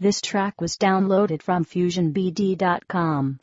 This track was downloaded from FusionBD.com.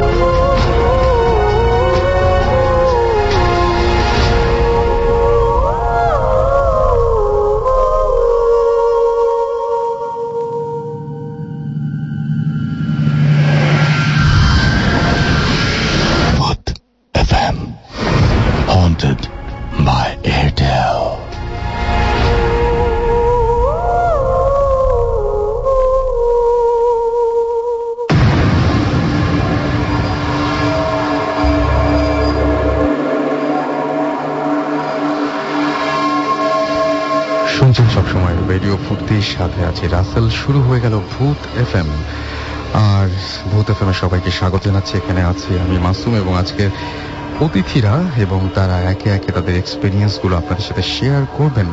সাথে আছে রাসেল। শুরু হয়ে গেল ভূত এফ এম আর ভূত এফ এর সবাইকে স্বাগত জানাচ্ছি। এখানে আছি আমি মাসুম এবং আজকের অতিথিরা এবং তারা একে একে তাদের এক্সপিরিয়েন্সগুলো আপনাদের সাথে শেয়ার করবেন।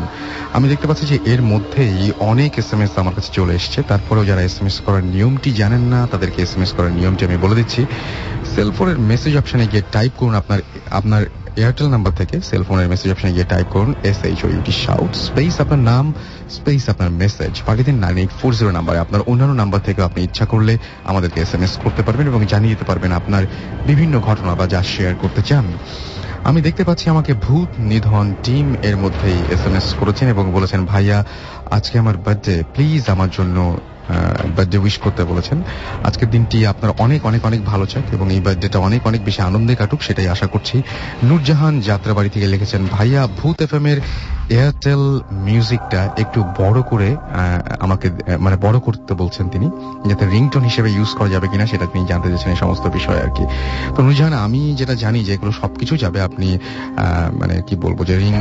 আমি দেখতে পাচ্ছি যে এর মধ্যেই অনেক এস এম এস আমার কাছে চলে এসছে। তারপরেও যারা এস এম এস করার নিয়মটি জানেন না, তাদেরকে এস এম এস করার নিয়মটি আমি বলে দিচ্ছি। সেলফোনের মেসেজ অপশানে গিয়ে টাইপ করুন আপনার আপনার এয়ারটেল নাম্বার থেকে সেলফোনের মেসেজ অপশনে গিয়ে টাইপ করুন S H O U T shout space আপনার নাম স্পেস আপনার মেসেজ পাঠিয়ে দিন নাইন এইট ফোর জিরো নাম্বারে আপনার অন্যান্য নাম্বার থেকে আপনি ইচ্ছা করলে আমাদেরকে এস এম এস করতে পারবেন এবং জানিয়ে দিতে পারবেন আপনার বিভিন্ন ঘটনা বা যা শেয়ার করতে চান। আমি দেখতে পাচ্ছি আমাকে ভূত নিধন টিম এর মধ্যেই এস এম এস করেছেন এবং বলেছেন, ভাইয়া, আজকে আমার বার্থডে প্লিজ আমার জন্য বার্থডে উইশ করতে বলেছেন। আজকের দিনটি আপনার অনেক অনেক অনেক ভালো চাক এবং এই বার্থডেটা অনেক অনেক বেশি আনন্দে কাটুক, সেটাই আশা করছি। নূরজাহান যাত্রাবাড়ি থেকে লিখেছেন, ভাইয়া, ভূত এফ এর এয়ারটেল মিউজিকটা একটু বড় করে আমাকে মানে বড় করতে বলছেন তিনি, যাতে রিংটোন হিসেবে ইউজ করা যাবে কিনা সেটা তিনি জানতে চাইছেন এই সমস্ত বিষয় আর কি। তো নূরজাহান, আমি যেটা জানি যে এগুলো সবকিছু যাবে আপনি মানে কি বলব যে রিং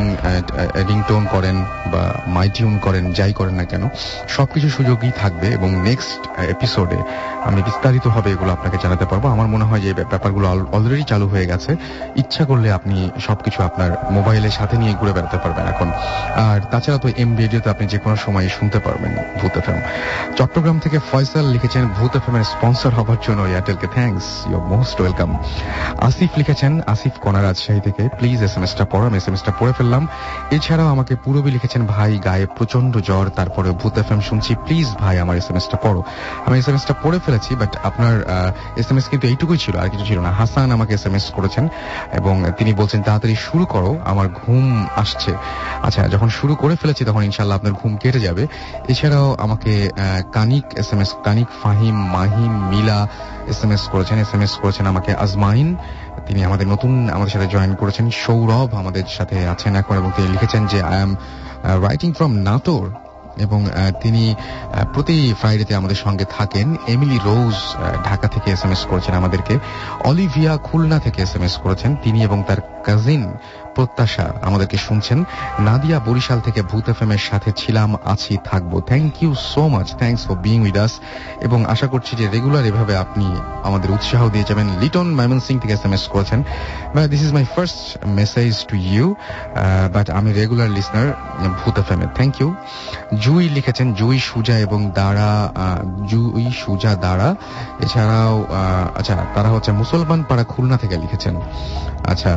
রিংটোন করেন বা মাই টিউন করেন, যাই করেন না কেন, সবকিছু সুযোগই থাকবে এবং নেক্সট এপিসোডে আমি বিস্তারিত বিস্তারিতভাবে এগুলো আপনাকে জানাতে পারব। আমার মনে হয় যে ব্যাপারগুলো অলরেডি চালু হয়ে গেছে। ইচ্ছা করলে আপনি সবকিছু আপনার মোবাইলের সাথে নিয়ে ঘুরে বেড়াতে পারবেন এখন। আর তাছাড়া তো এম রেডিওতে আপনি যে কোনো সময় শুনতে পারবেন ভূত এফ চট্টগ্রাম থেকে ফয়সাল লিখেছেন, ভূত এফ এর স্পন্সর হওয়ার জন্য এয়ারটেলকে thanks you're most welcome Asif লিখেছেন, আসিফ কনার রাজশাহী থেকে প্লিজ এস এম এসটা পড়ো এস এম এসটা পড়ে ফেললাম। এছাড়াও আমাকে পূরবী লিখেছেন, ভাই গায়ে প্রচণ্ড জ্বর, তারপরে ভূত এফ শুনছি প্লিজ ভাই আমার এস এম এসটা পড়ো। আমি এস এম এসটা পড়ে ফেলেছি বাট আপনার এস এম এস কিন্তু এইটুকুই ছিল, আর কিছু ছিল না। হাসান আমাকে এস এম এস করেছেন এবং তিনি বলছেন, তাড়াতাড়ি শুরু করো, আমার ঘুম আসছে। আচ্ছা যখন শুরু করে ফেলেছি তখন ইনশাল্লাহ আপনার ঘুম কেটে যাবে। এছাড়াও আমাকে Kanik S M S Kanik Fahim, Mahim, Mila S M S করেছেন এস এম এস করেছেন আমাকে আজমাইন। তিনি আমাদের নতুন, আমাদের সাথে জয়েন করেছেন। সৌরভ আমাদের সাথে আছেন এখন এবং তিনি লিখেছেন যে I am writing from Natore. এবং তিনি প্রতি ফ্রাইডেতে আমাদের সঙ্গে থাকেন। এমিলি রোজ ঢাকা থেকে এস এম এস করেছেন আমাদেরকে। অলিভিয়া খুলনা থেকে এস এম এস করেছেন। তিনি এবং তার কাজিন প্রত্যাশা আমাদেরকে শুনছেন। নাদিয়া বরিশাল থেকে ভূত এফ এর সাথে ছিলাম, আছি, থাকব। Thank you so much thanks for being with us এবং আশা করছি যে রেগুলার এভাবে আপনি আমাদের উৎসাহ দিয়ে যাবেন। লিটন মাইমন সিং থেকে এস এম এস করেছেন। This is my first message to you but আমি regular listener Bhoot F M এর থ্যাংক ইউ জুই লিখেছেন, জুই সুজা এবং দাঁড়া জুই সুজা দাঁড়া এছাড়াও আচ্ছা তারা হচ্ছে মুসলমান পাড়া খুলনা থেকে লিখেছেন। আচ্ছা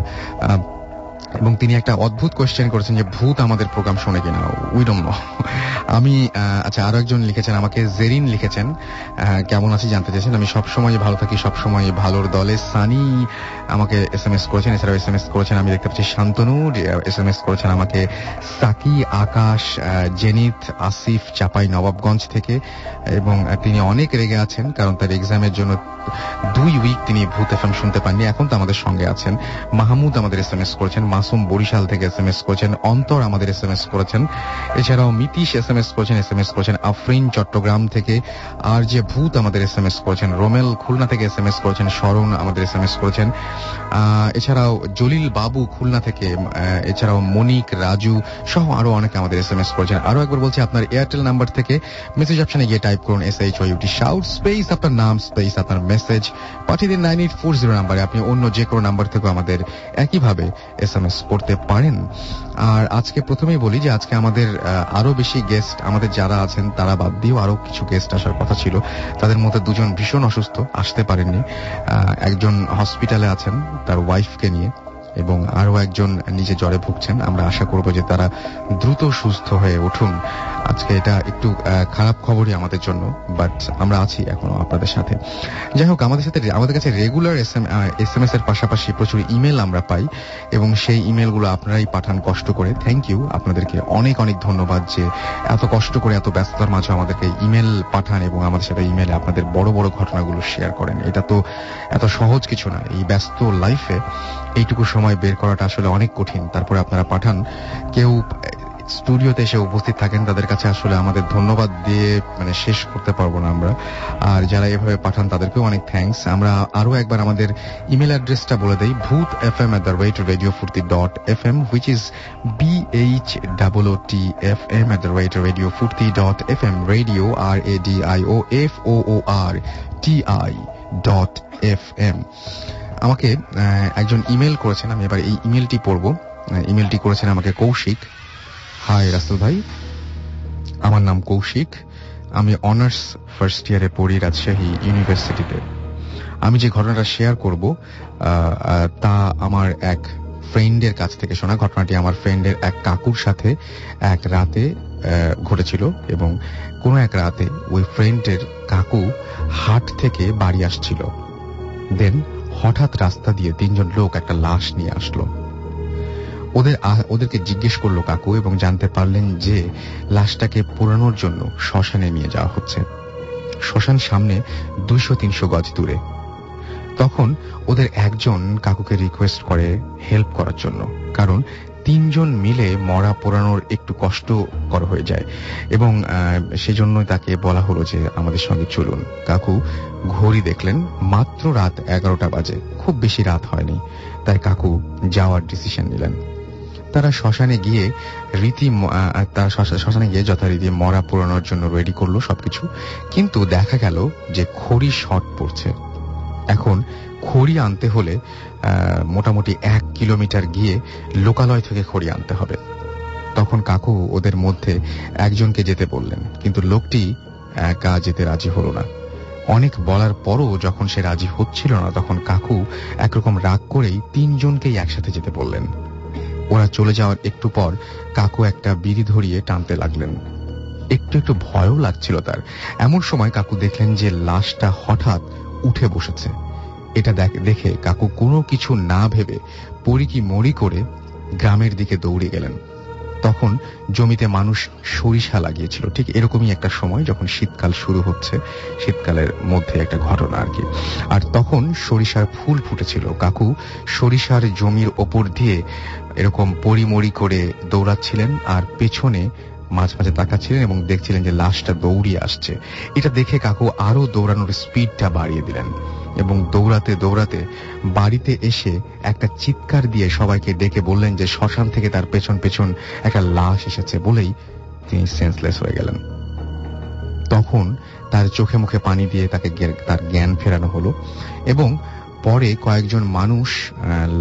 এবং তিনি একটা অদ্ভুত কোয়েশ্চেন করেছেন যে, ভূত আমাদের প্রোগ্রাম শোনে কিনা? উই ডোন্ট নো আমি আচ্ছা আরও একজন লিখেছেন, আমাকে জেরিন লিখেছেন। কেমন আছি জানতে চেয়েছেন আমি সবসময় ভালো থাকি, সবসময় ভালোর দলে। সানি আমাকে এস এম এস করেছেন, এছাড়াও এস এম এস করেছেন, আমি দেখতে পাচ্ছি শান্তনু এস এম এস করেছেন আমাকে সাকি আকাশ জেনিত, আসিফ, চাপাই নবাবগঞ্জ থেকে। এবং তিনি অনেক রেগে আছেন, কারণ তার এক্সামের জন্য দুই উইক তিনি ভূত এফএম শুনতে পাননি। এখন তো আমাদের সঙ্গে আছেন। মাহমুদ আমাদের এস এম এস করেছেন মাসুম বরিশাল থেকে এস এম এস করেছেন, অন্তর আমাদের এস এম এস করেছেন। এছাড়াও মিতিশ এস এম এস করেছেন এস এম এস করেছেন আফরিন চট্টগ্রাম থেকে আর যে ভূত আমাদের এস এম এস করেছেন, রোমেল খুলনা থেকে এস এম এস করেছেন, শরণ আমাদের এস এম এস করেছেন। এছাড়াও জলিল বাবু খুলনা থেকে এছাড়াও মনিক, রাজু সহ আরও অনেকে আমাদের এস এম এস করেছেন। আরও একবার বলছি, আপনার এয়ারটেল নাম্বার থেকে মেসেজ অপশনে গিয়ে টাইপ করুন S H U T shout space আপনার নাম স্পেস আপনার মেসেজ পাঠিয়ে দিন নাইন এইট ফোর জিরো নাম্বারে আপনি অন্য যে কোনো নাম্বার থেকেও আমাদের একইভাবে এস এম এস করতে পারেন। আর আজকে প্রথমেই বলি যে আজকে আমাদের আরও বেশি গেস্ট আমাদের যারা আছেন, তারা বাদ দিয়েও আরও কিছু গেস্ট আসার কথা ছিল। তাদের মধ্যে দুজন ভীষণ অসুস্থ, আসতে পারেননি। একজন হসপিটালে আছেন, তার ওয়াইফকে নিয়ে। এবং আরও একজন নিজে জ্বরে ভুগছেন। আমরা আশা করব যে তারা দ্রুত সুস্থ হয়ে উঠুন। আজকে এটা একটু খারাপ খবরই আমাদের জন্য বাট আমরা আছি এখনও আপনাদের সাথে। যাই হোক, আমাদের সাথে আমাদের কাছে রেগুলার এস এম এস এর পাশাপাশি প্রচুর ইমেল আমরা পাই, এবং সেই ইমেলগুলো আপনারাই পাঠান কষ্ট করে। থ্যাংক ইউ আপনাদেরকে অনেক অনেক ধন্যবাদ যে এত কষ্ট করে, এত ব্যস্ততার মাঝে আমাদেরকে ইমেল পাঠান এবং আমাদের সাথে ইমেলে আপনাদের বড় বড় ঘটনাগুলো শেয়ার করেন। এটা তো এত সহজ কিছু না। এই ব্যস্ত লাইফে এইটুকু সময় বের করাটা আসলে অনেক কঠিন। তারপরে আপনারা পাঠান। কেউ স্টুডিওতে এসে উপস্থিত থাকেন, তাদের কাছে আসলে আমাদের ধন্যবাদ দিয়ে মানে শেষ করতে পারব না আমরা। আর যারা এভাবে পাঠান, তাদেরকেও অনেক থ্যাঙ্কস আমরা আরও একবার আমাদের ইমেল অ্যাড্রেসটা বলে দেই Bhoot F M at the rate radio Foorti dot F M which is B H double T F M at the rate radio Foorti dot F M radio R A D I O F O R T I dot F M আমাকে একজন email করেছেন, আমি এবার এই ইমেলটি পড়ব। ইমেলটি করেছেন আমাকে Kaushik. High, Rasel ভাই। আমার নাম কৌশিক। আমি অনার্স ফার্স্ট ইয়ারে পড়ি রাজশাহী ইউনিভার্সিটিতে। আমি যে ঘটনাটা শেয়ার করব তা আমার এক ফ্রেন্ডের কাছ থেকে শোনা। ঘটনাটি আমার ফ্রেন্ডের এক কাকুর সাথে এক রাতে ঘটেছিল এবং কোনো এক রাতে ওই ফ্রেন্ডের কাকু হাট থেকে বাড়ি আসছিল। দেন হঠাৎ রাস্তা দিয়ে তিনজন লোক একটা লাশ নিয়ে আসলো। ওদের ওদেরকে জিজ্ঞেস করল কাকু এবং জানতে পারলেন যে লাশটাকে পোড়ানোর জন্য শ্মশানে নিয়ে যাওয়া হচ্ছে। শ্মশান সামনে দুইশো তিনশো গজ দূরে। তখন ওদের একজন কাকুকে রিকোয়েস্ট করে হেল্প করার জন্য। কারণ তিনজন মিলে মরা পোড়ানোর একটু কষ্টকর হয়ে যায়। এবং সেজন্য তাকে বলা হলো যে আমাদের সঙ্গে চলুন। কাকু ঘড়ি দেখলেন, মাত্র রাত এগারোটা বাজে। খুব বেশি রাত হয়নি। তাই কাকু যাওয়ার ডিসিশন নিলেন। তারা শ্মশানে গিয়ে রীতি তারা শ্মশানে গিয়ে যথারীতি মরা পোড়ানোর জন্য রেডি করল সবকিছু। কিন্তু দেখা গেল যে খড়ি শর্ট পড়ছে। এখন খড়ি আনতে হলে মোটামুটি এক কিলোমিটার গিয়ে লোকালয় থেকে খড়ি আনতে হবে। তখন কাকু ওদের মধ্যে একজনকে যেতে বললেন, কিন্তু লোকটি একা যেতে রাজি হলো না। অনেক বলার পরও যখন সে রাজি হচ্ছিল না, তখন কাকু একরকম রাগ করেই তিনজনকেই একসাথে যেতে বললেন। ওরা চলে যাওয়ার একটু পর কাকু একটা বিড়ি ধরিয়ে টানতে লাগলেন। একটু একটু ভয়ও লাগছিল তার। এমন সময় কাকু দেখলেন যে লাশটা হঠাৎ উঠে বসেছে। এটা দেখ- কাকু কোনো কিছু না ভেবে পরি কি মরি করে গ্রামের দিকে দৌড়ে গেলেন। তখন জমিতে মানুষ সরিষা লাগিয়েছিল। ঠিক এরকমই একটা সময় যখন শীতকাল শুরু হচ্ছে, শীতকালের মধ্যে একটা ঘটনা আর কি। আর তখন সরিষার ফুল ফুটেছিল। কাকু সরিষার জমির ওপর দিয়ে এরকম পরিমরি করে দৌড়াচ্ছিলেন আর পেছনে মাঝ মাঝে তাকাচ্ছিলেন এবং দেখছিলেন যে লাশটা দৌড়িয়ে আসছে। এটা দেখে কাকু আরও দৌড়ানোর স্পিডটা বাড়িয়ে দিলেন। এবং দৌড়াতে দৌড়াতে বাড়িতে এসে একটা চিৎকার দিয়ে সবাইকে ডেকে বললেন যে শ্মশান থেকে তার পেছন পেছন একটা লাশ এসেছে বলেই তিনি সেন্সলেস হয়ে গেলেন। তখন তার চোখে মুখে পানি দিয়ে তাকে তার জ্ঞান ফেরানো হলো এবং পরে কয়েকজন মানুষ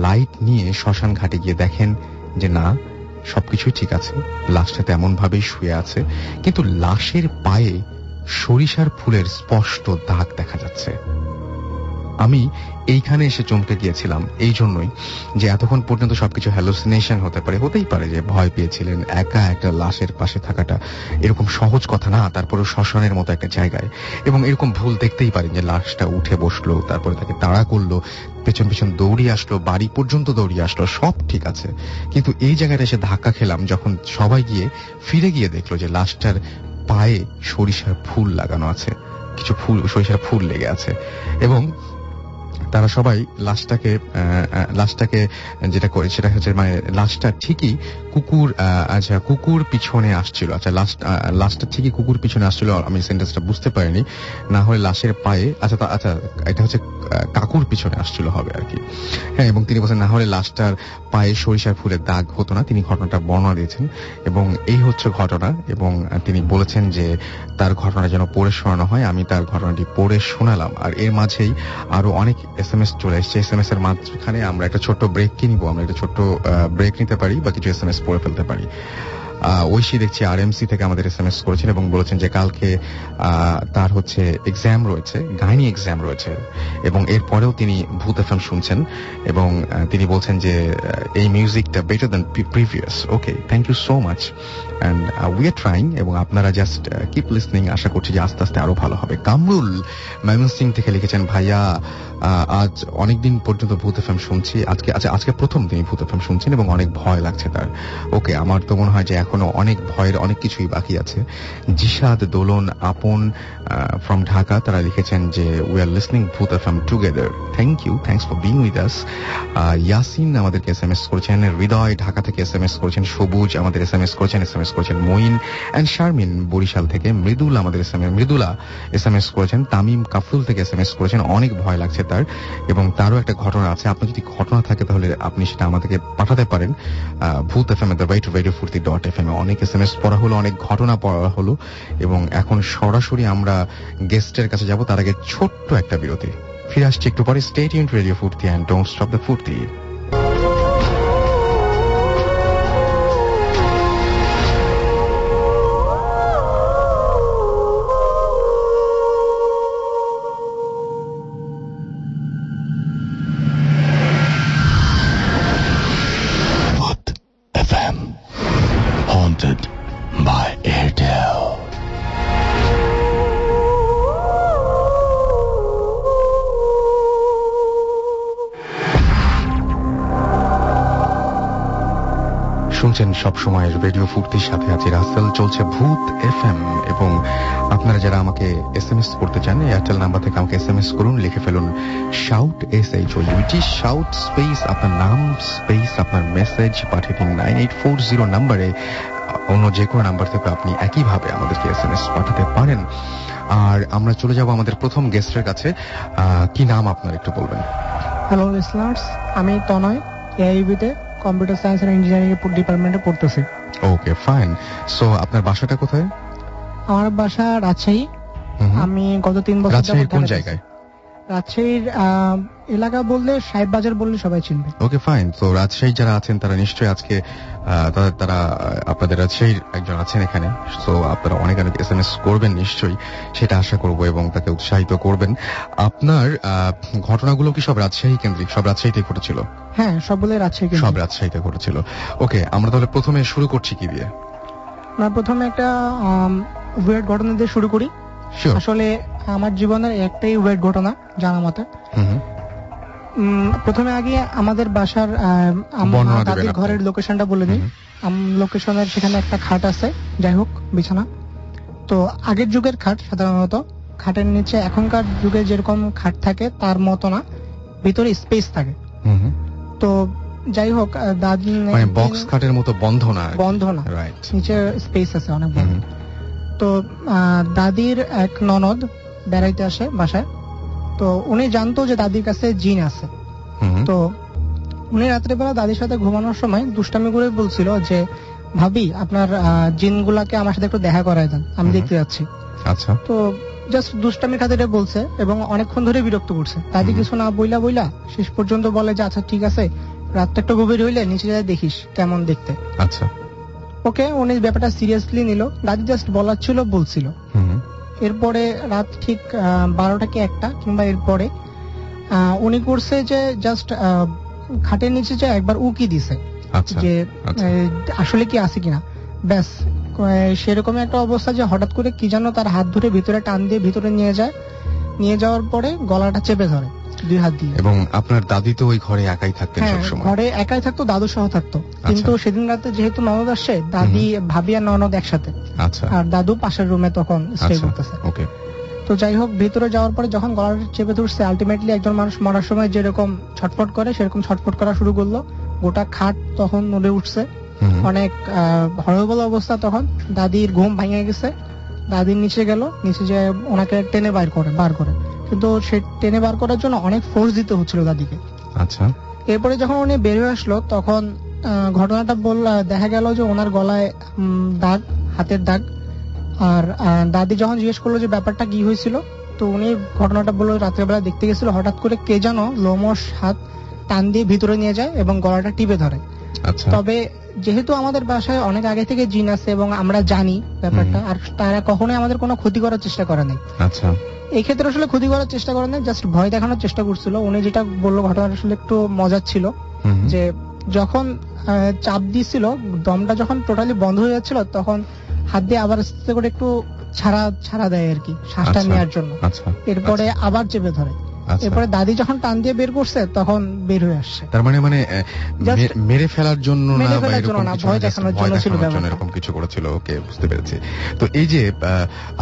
লাইট নিয়ে শ্মশান ঘাটে গিয়ে দেখেন যে না সবকিছুই ঠিক আছে, লাশটা তেমন ভাবেই শুয়ে আছে, কিন্তু লাশের পায়ে সরিষার ফুলের স্পষ্ট দাগ দেখা যাচ্ছে। আমি এইখানে এসে চমকে গিয়েছিলাম এই জন্যই যে এতক্ষণ পর্যন্ত সবকিছু হ্যালোসিনেশন হতে পারে, হতেই পারে যে ভয় পেয়েছিলেন একা একটা লাশের পাশে থাকাটা। এরকম সহজ কথা না তারপরে শ্মশানের মতো একটা জায়গায়। এবং এরকম ভুল দেখতেই পারেন যে লাশটা উঠে বসল, তারপরে তাকে তাড়া করল, পেছন পেছন দৌড়িয়ে আসলো, বাড়ি পর্যন্ত দৌড়িয়ে আসলো, সব ঠিক আছে। কিন্তু এই জায়গাটা এসে ধাক্কা খেলাম যখন সবাই গিয়ে ফিরে গিয়ে দেখল যে লাশটার পায়ে সরিষার ফুল লাগানো আছে, কিছু ফুল, সরিষার ফুল লেগে আছে। এবং তারা সবাই লাশটাকে লাশটাকে যেটা করে, সেটা হচ্ছে মানে লাশটা ঠিকই কুকুর আচ্ছা কুকুর পিছনে আসছিল। আচ্ছা লাশ লাশটা ঠিকই কুকুর পিছনে আসছিল আমি সেন্টেন্সটা বুঝতে পারিনি। না হলে লাশের পায়ে আচ্ছা আচ্ছা এটা হচ্ছে কাকুর পিছনে আসছিল হবে আর কি। হ্যাঁ এবং তিনি বলছেন না হলে লাশটার পায়ে সরিষার ফুলের দাগ হতো না। তিনি ঘটনাটা বর্ণনা দিয়েছেন। এবং এই হচ্ছে ঘটনা। এবং তিনি বলেছেন যে তার ঘটনা যেন পড়ে শোনানো হয়। আমি তার ঘটনাটি পড়ে শোনালাম। আর এর মাঝেই আরও অনেক এস এম এস চলে এসছে। এস এম এস এর মাঝখানে আমরা একটা ব্রেক কি আমরা একটা ব্রেক নিতে পারি বা কিছু এস এম এস পড়ে ফেলতে পারি। ঐশী দেখছি থেকে আমাদের এসএমএস করেছেন এবং বলেছেন যে কালকে তার হচ্ছে এক্সাম রয়েছে, গাইনি এক্সাম রয়েছে এবং এরপরেও তিনি ভূত এফএম শুনছেন এবং তিনি বলছেন যে এই মিউজিকটা better than previous okay thank you so much and we are trying এবং আপনারা জাস্ট কিপ লিসনিং আশা করছি যে আস্তে আস্তে আরও ভালো হবে। কামরুল ময়মনসিং থেকে লিখেছেন, ভাইয়া আজ অনেকদিন পর্যন্ত ভূত এফএম শুনছি। আজকে আচ্ছা আজকে প্রথম তিনি ভূত এফএম শুনছেন এবং অনেক ভয় লাগছে তার। ওকে, আমার তো মনে হয় যে এখনও অনেক ভয়ের অনেক কিছুই বাকি আছে। জিসাদ দোলন আপন ফ্রম ঢাকা, তারা লিখেছেন যে we are listening Bhoot FM together thank you thanks for being with us Yasin আমাদেরকে এস এম এস করেছেন, হৃদয় ঢাকা থেকে এস এম এস করেছেন, সবুজ আমাদের এস এম এস করেছেন এস এম এস করেছেন মঈন অ্যান্ড শারমিন বরিশাল থেকে মৃদুল আমাদের S M S Mridula S M S করেছেন, তামিম কাফরুল থেকে এস এম এস করেছেন, অনেক ভয় লাগছে তার, এবং তারও একটা ঘটনা আছে। আপনার যদি ঘটনা থাকে, তাহলে আপনি সেটা আমাদেরকে পাঠাতে পারেন। Bhoot F M the rate radio Foorti dot F M অনেক এস এম এস পড়া হলো, অনেক ঘটনা পড়া হলো, এবং এখন সরাসরি আমরা গেস্টের কাছে যাব। তার আগে ছোট্ট একটা বিরতি। ফিরে আসছি একটু পরে। Stay tuned radio Foorti and don't stop the Foorti. শুনছেন সব সময় রেডিও ফুর্তির সাথে আছে রাসেল, চলছে ভূত এফএম। এবং আপনারা যারা আমাকে এস এম এস করতে চান এয়ারটেল নাম্বার থেকে আমাকে এস এম এস করুন, লিখে ফেলুন shout S H O U T shout space আপনার নাম স্পেস আপনার মেসেজ পাঠিয়ে দিন নাইন এইট ফোর জিরো নাম্বারে অন্য যে কোনো নাম্বার থেকে আপনি একইভাবে আমাদেরকে এস এম এস পাঠাতে পারেন। আর আমরা চলে যাব আমাদের প্রথম গেস্টের কাছে। কি নাম আপনার একটু বলবেন? হ্যালো লিসনার্স আমি তনয় এআইবিতে কম্পিউটার সায়েন্স এন্ড ইঞ্জিনিয়ারিং ডিপার্টমেন্টে পড়তেছি। Okay fine. সো আপনার বাসাটা কোথায়? আমার বাসা রাজশাহী। আমি গত তিন বছর রাজশাহীর কোন জায়গায়। রাজশাহীর আহ, এলাকা বললে সাহেব বাজার বললে সবাই চিনবে। ওকে ফাইন তো রাজশাহী যারা আছেন তারা নিশ্চয়ই আজকে তারা আপনাদের রাজশাহীর একজন আছেন এখানে। তো আপনারা অনেক অনেক এস এম এস করবেন নিশ্চয়ই সেটা আশা করব এবং তাকে উৎসাহিত করবেন। আপনার ঘটনাগুলো কি সব রাজশাহী কেন্দ্রিক সব রাজশাহীতে ঘটেছিল? হ্যাঁ সবগুলোই রাজশাহী কিন্তু সব রাজশাহীতে ঘটেছিল। ওকে আমরা তাহলে প্রথমে শুরু করছি কি দিয়ে? আমরা প্রথমে একটা ওয়েট ঘটনা দিয়ে শুরু করি। আসলে আমার জীবনের একটাই ওয়েট ঘটনা জানা মতে। প্রথমে আগে আমাদের বাসার দাদির ঘরের লোকেশনটা বলে দিই। লোকেশনের সেখানে একটা খাট আছে যাই হোক বিছানা। তো আগের যুগের খাট সাধারণত খাটের নিচে এখনকার যুগে যেরকম খাট থাকে তার মতো না। ভিতরে স্পেস থাকে। তো যাই হোক দাদি মানে বক্স খাটের মতো বন্ধ না বন্ধ না। রাইট নিচে স্পেস আছে অনেক বড়। তো দাদির এক ননদ বেড়াইতে আসে বাসায়। তো উনি জানতো যে দাদির কাছে জিন আছে। তো উনি রাত্রেবেলা দাদির সাথে ঘুমানোর সময় দুষ্টামি করে বলছিল যে ভাবি আপনার জিনগুলাকে আমার সাথে একটু দেখা করায় দেন। আমি দেখতে যাচ্ছি। আচ্ছা। তো জাস্ট দুষ্টামি খাতিরে বলছে এবং অনেকক্ষণ ধরে বিরক্ত করছে। দাদি কিছু না বইলা বইলা শেষ পর্যন্ত বলে যে আচ্ছা ঠিক আছে রাতটা একটু গভীর হইলে নিচে যায় দেখিস কেমন দেখতে। আচ্ছা। ওকে উনি ব্যাপারটা সিরিয়াসলি নিল। দাদি জাস্ট বলার ছিল বলছিল। এরপরে রাত ঠিক বারোটা কি একটা কিংবা এরপরে উনি করছে যে জাস্ট খাটের নিচে যে একবার উকি দিছে। আচ্ছা যে আচ্ছা। আসলে কি আছে কিনা। ব্যাস সেরকম একটা অবস্থা যে হঠাৎ করে কি যেন তার হাত ধরে ভিতরে টান দিয়ে ভিতরে নিয়ে যায়। নিয়ে যাওয়ার পরে গলাটা চেপে ধরে দুই হাত দিয়ে। এবং আপনার দাদি তো ওই ঘরে একাই থাকতেন হ্যাঁ সবসময়। ঘরে একাই থাকতো দাদু সহ থাকতো। কিন্তু সেদিন রাতে যেহেতু ননদ আসছে দাদি ভাবি আর ননদ একসাথে। আচ্ছা। আর দাদু পাশের রুমে তখন স্টে আচ্ছা করতেছে। ওকে তো যাই হোক ভিতরে যাওয়ার পরে যখন গলাটা চেপে ধরছে আলটিমেটলি একজন মানুষ মরার সময় যেরকম ছটফট করে সেরকম ছটফট করা শুরু করল। গোটা খাট তখন নড়ে উঠছে। অনেক হরবল অবস্থা তখন। দাদির ঘুম ভেঙে গেছে। দাদির নিচে গেল নিচে যে ওনাকে টেনে বার করে বার করে। কিন্তু সে টেনে বার করার জন্য অনেক ফোর্স দিতে হচ্ছিল দাদিকে। আচ্ছা। এরপরে যখন উনি বের হয়ে আসলো তখন ঘটনাটা বল দেখা গেল যে ওনার গলায় দাগ হাতের দাগ। আর দাদি যখন জিজ্ঞেস করল যে ব্যাপারটা কি হয়েছিল তো উনি ঘটনাটা বলল রাত্রেবেলা দেখতে গেছিল হঠাৎ করে কে যেন লোমস হাত টান দিয়ে ভিতরে নিয়ে যায় এবং গলাটা টিপে ধরে। তবে যেহেতু আমাদের বাসায় অনেক আগে থেকে জিন আছে এবং আমরা জানি ব্যাপারটা আর তারা কখনোই আমাদের কোনো ক্ষতি করার চেষ্টা করে নাই। আচ্ছা। এই ক্ষেত্রে আসলে ক্ষতি করার চেষ্টা করে নাই জাস্ট ভয় দেখানোর চেষ্টা করছিল। উনি যেটা বলল ঘটনাটা আসলে একটু মজার ছিল। যে যখন চাপ দিছিল দমটা যখন টোটালি বন্ধ হয়ে যাচ্ছিল তখন হাত দিয়ে আবার আস্তে করে একটু ছাড়া ছাড়া দেয় আর কি শ্বাসটা আচ্ছা। নেওয়ার জন্য। আচ্ছা। এরপরে আবার চেপে ধরে। আচ্ছা। এরপরে দাদি যখন টান দিয়ে বের করছে তখন বের হয়ে আসছে। তার মানে মানে মেরে ফেলার জন্য না বা এরকম ভয় দেখানোর জন্য ছিল এরকম কিছু করেছিল ওকে বুঝতে পেরেছি। তো এই যে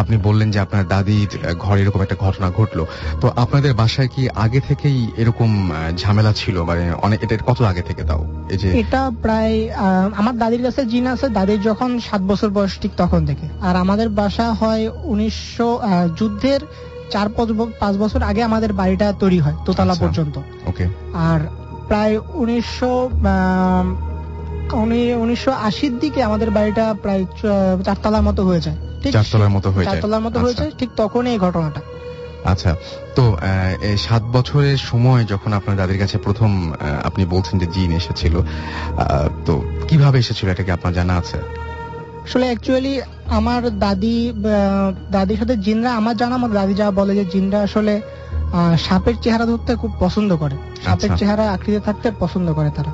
আপনি বললেন যে আপনার দাদির ঘরে এরকম একটা ঘটনা ঘটলো তো আপনাদের বাসায় কি আগে থেকেই এরকম ঝামেলা ছিল? মানে অনেক এটা কত আগে থেকে তাও? এই যে এটা প্রায় আমার দাদির কাছে জিন আছে দাদির যখন সাত বছর বয়স ঠিক তখন থেকে। আর আমাদের বাসা হয় উনিশশো যুদ্ধের চার পাঁচ বছর আগে আমাদের বাড়িটা তৈরি হয় দোতলা আচ্ছা। পর্যন্ত আর প্রায় উনিশশো উনিশশো আশির দিকে আমাদের বাড়িটা প্রায় চারতলার মতো হয়ে যায় ঠিক চারতলার মতো হয়ে যায়। চারতলার মতো আচ্ছা। হয়ে যায় ঠিক তখনই এই ঘটনাটা আচ্ছা তো এই সাত বছরের সময় যখন আপনার দাদির কাছে প্রথম আপনি বলছেন যে জিন এসেছিল তো কীভাবে এসেছিল এটা কি আপনার জানা আছে আসলে অ্যাকচুয়ালি আমার দাদি দাদির সাথে জিনরা আমার জানা মতো দাদি যা বলে যে জিনরা আসলে সাপের চেহারা ধরতে খুব পছন্দ করে। সাপের আচ্ছা। চেহারা আকৃতি থাকতে পছন্দ করে তারা।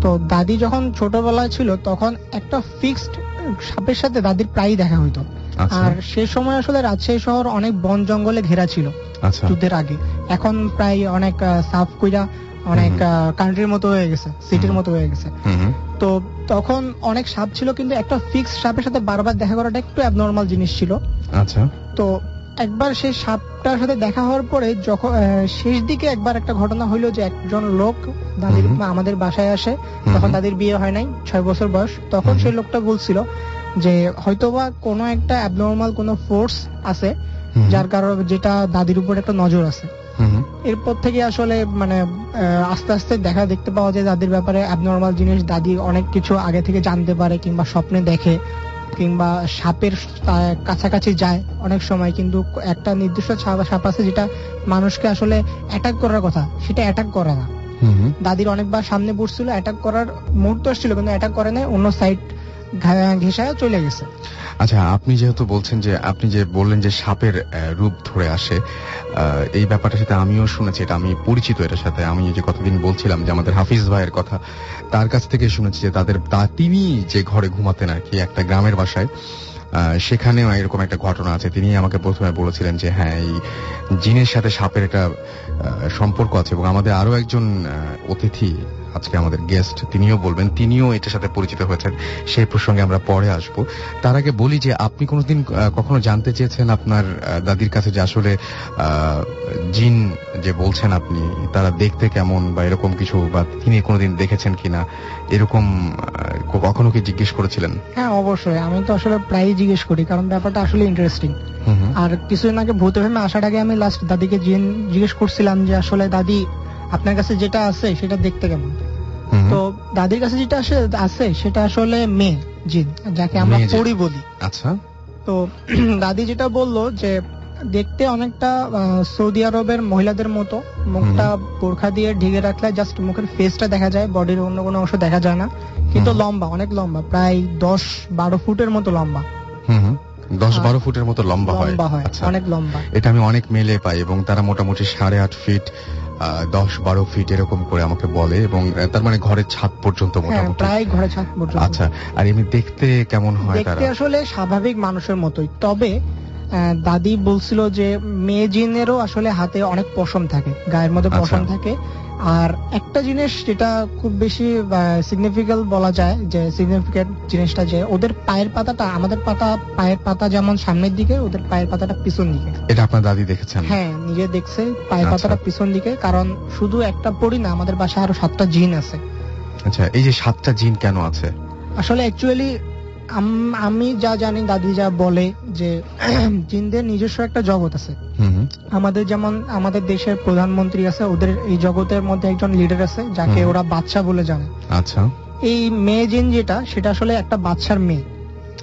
তো দাদি যখন ছোটবেলায় ছিল তখন একটা ফিক্সড সাপের সাথে দাদির প্রায়ই দেখা হইতো। আচ্ছা। আর সে সময় আসলে রাজশাহী শহর অনেক বন জঙ্গলে ঘেরা ছিল আচ্ছা। যুদ্ধের আগে। এখন প্রায় অনেক সাফ কইরা অনেক। কান্ট্রির মতো হয়ে গেছে সিটির মতো হয়ে গেছে। তো তখন অনেক সাপ ছিল কিন্তু একটা ফিক্স সাপের সাথে বারবার দেখা করাটা একটু অ্যাবনর্মাল জিনিস ছিল। আচ্ছা। তো একবার সেই সাপটার সাথে দেখা হওয়ার পরে যখন শেষ দিকে একবার একটা ঘটনা হইল যে একজন লোক দাদির আমাদের বাসায় আসে তখন দাদির বিয়ে হয় নাই ছয় বছর বয়স। তখন সেই লোকটা বলছিল যে হয়তোবা কোনো একটা অ্যাবনর্মাল কোনো ফোর্স আছে যার কারণে যেটা দাদির উপর একটা নজর আছে। এরপর থেকে আসলে মানে আস্তে আস্তে দেখা দেখতে পাওয়া যায় দাদির ব্যাপারে অ্যাবনর্মাল জিনিস। দাদি অনেক কিছু আগে থেকে জানতে পারে কিংবা স্বপ্নে দেখে কিংবা সাপের কাছাকাছি যায় অনেক সময়। কিন্তু একটা নির্দিষ্ট সাপ সাপ আছে যেটা মানুষকে আসলে অ্যাটাক করার কথা সেটা অ্যাটাক করে না। দাদির অনেকবার সামনে পড়ছিল অ্যাটাক করার মুহূর্ত আসছিল কিন্তু অ্যাটাক করে নাই অন্য সাইড ঘেসায় চলে গেছে। আচ্ছা আপনি যেহেতু বলছেন যে, আপনি যে বললেন যে সাপের রূপ ধরে আসে এই ব্যাপারটার সাথে আমিও শুনেছি, এটা আমি পরিচিত এটার সাথে। আমি যে কতদিন বলছিলাম যে আমাদের হাফিজ ভাইয়ের কথা, তার কাছ থেকে শুনেছি যে তাদের তিনি যে ঘরে ঘুমাতেন আর কি, একটা গ্রামের বাসায় সেখানেও এরকম একটা ঘটনা আছে। তিনি আমাকে প্রথমে বলেছিলেন যে হ্যাঁ এই জিনের সাথে সাপের একটা সম্পর্ক আছে এবং আমাদের আরও একজন অতিথি আজকে আমাদের গেস্ট তিনিও বলবেন তিনিও এটার সাথে পরিচিত হয়েছেন। সেই প্রসঙ্গে আমরা পরে আসব। তার আগে বলি যে আপনি কোনোদিন কখনো জানতে চেয়েছেন আপনার দাদির কাছে যে আসলে জিন যে বলছেন আপনি তারা দেখতে কেমন বা এরকম কিছু বা তিনি কোনোদিন দেখেছেন কিনা? এরকম কখনো কি জিজ্ঞেস করেছিলেন? হ্যাঁ অবশ্যই। আমি তো আসলে প্রায়ই জিজ্ঞেস করি কারণ ব্যাপারটা আসলে ইন্টারেস্টিং। আর কিছুদিন আগে ভূত ফেমে আসার আগে আমি লাস্ট দাদিকে জিন- জিজ্ঞেস করছিলাম যে আসলে দাদি আপনার কাছে যেটা আছে সেটা দেখতে কেমন। তো দাদির কাছে যেটা আসে আছে সেটা আসলে মেয়ে জিন যাকে আমরা। পরি বলি। আচ্ছা। তো দাদি যেটা বলল যে দেখতে অনেকটা সৌদি আরবের মহিলাদের মতো মুখটা বোরখা দিয়ে ঢেকে রাখলে জাস্ট মুখের ফেসটা দেখা যায় বডির অন্য কোনো অংশ দেখা যায় না কিন্তু লম্বা অনেক লম্বা প্রায় দশ বারো ফুটের মতো লম্বা। দশ বারো ফুটের মতো লম্বা হয়। লম্বা হয় আচ্ছা। অনেক লম্বা। এটা আমি অনেক মেলে পাই এবং তারা মোটামুটি সাড়ে আট ফিট দশ বারো ফিট এরকম করে আমাকে বলে এবং তার মানে ঘরের ছাদ পর্যন্ত হ্যাঁ মোটামুটি। প্রায় ঘরের ছাদ পর্যন্ত। আচ্ছা আর এমনি দেখতে কেমন হয় দেখতে আসলে স্বাভাবিক মানুষের মতোই। তবে দাদি বলছিল যে মেয়ে জিনেরও আসলে হাতে অনেক পশম থাকে গায়ের মধ্যে আচ্ছা। পশম থাকে। আর একটা জিনিস যেটা খুব বেশি সিগনিফিক্যান্ট বলা যায় যে সিগনিফিক্যান্ট জিনিসটা যে ওদের পায়ের পাতাটা আমাদের পাতা পায়ের পাতা যেমন সামনের দিকে ওদের পায়ের পাতাটা পিছন দিকে। এটা আপনার দাদি দেখেছেন? হ্যাঁ নিজে দেখছে পায়ের আচ্ছা। পাতাটা পিছন দিকে কারণ শুধু একটা পড়ি না আমাদের বাসায় আরও সাতটা জিন আছে। আচ্ছা এই যে সাতটা জিন কেন আছে? আসলে অ্যাকচুয়ালি আমি যা জানি দাদি যা বলে যে জিনদের নিজস্ব একটা জগৎ আছে। আমাদের যেমন আমাদের দেশের প্রধানমন্ত্রী আছে ওদের এই জগতের মধ্যে একজন লিডার আছে যাকে ওরা বাচ্চা বলে জানে। আচ্ছা। এই মেয়ে জিন যেটা সেটা আসলে একটা বাচ্চার মেয়ে।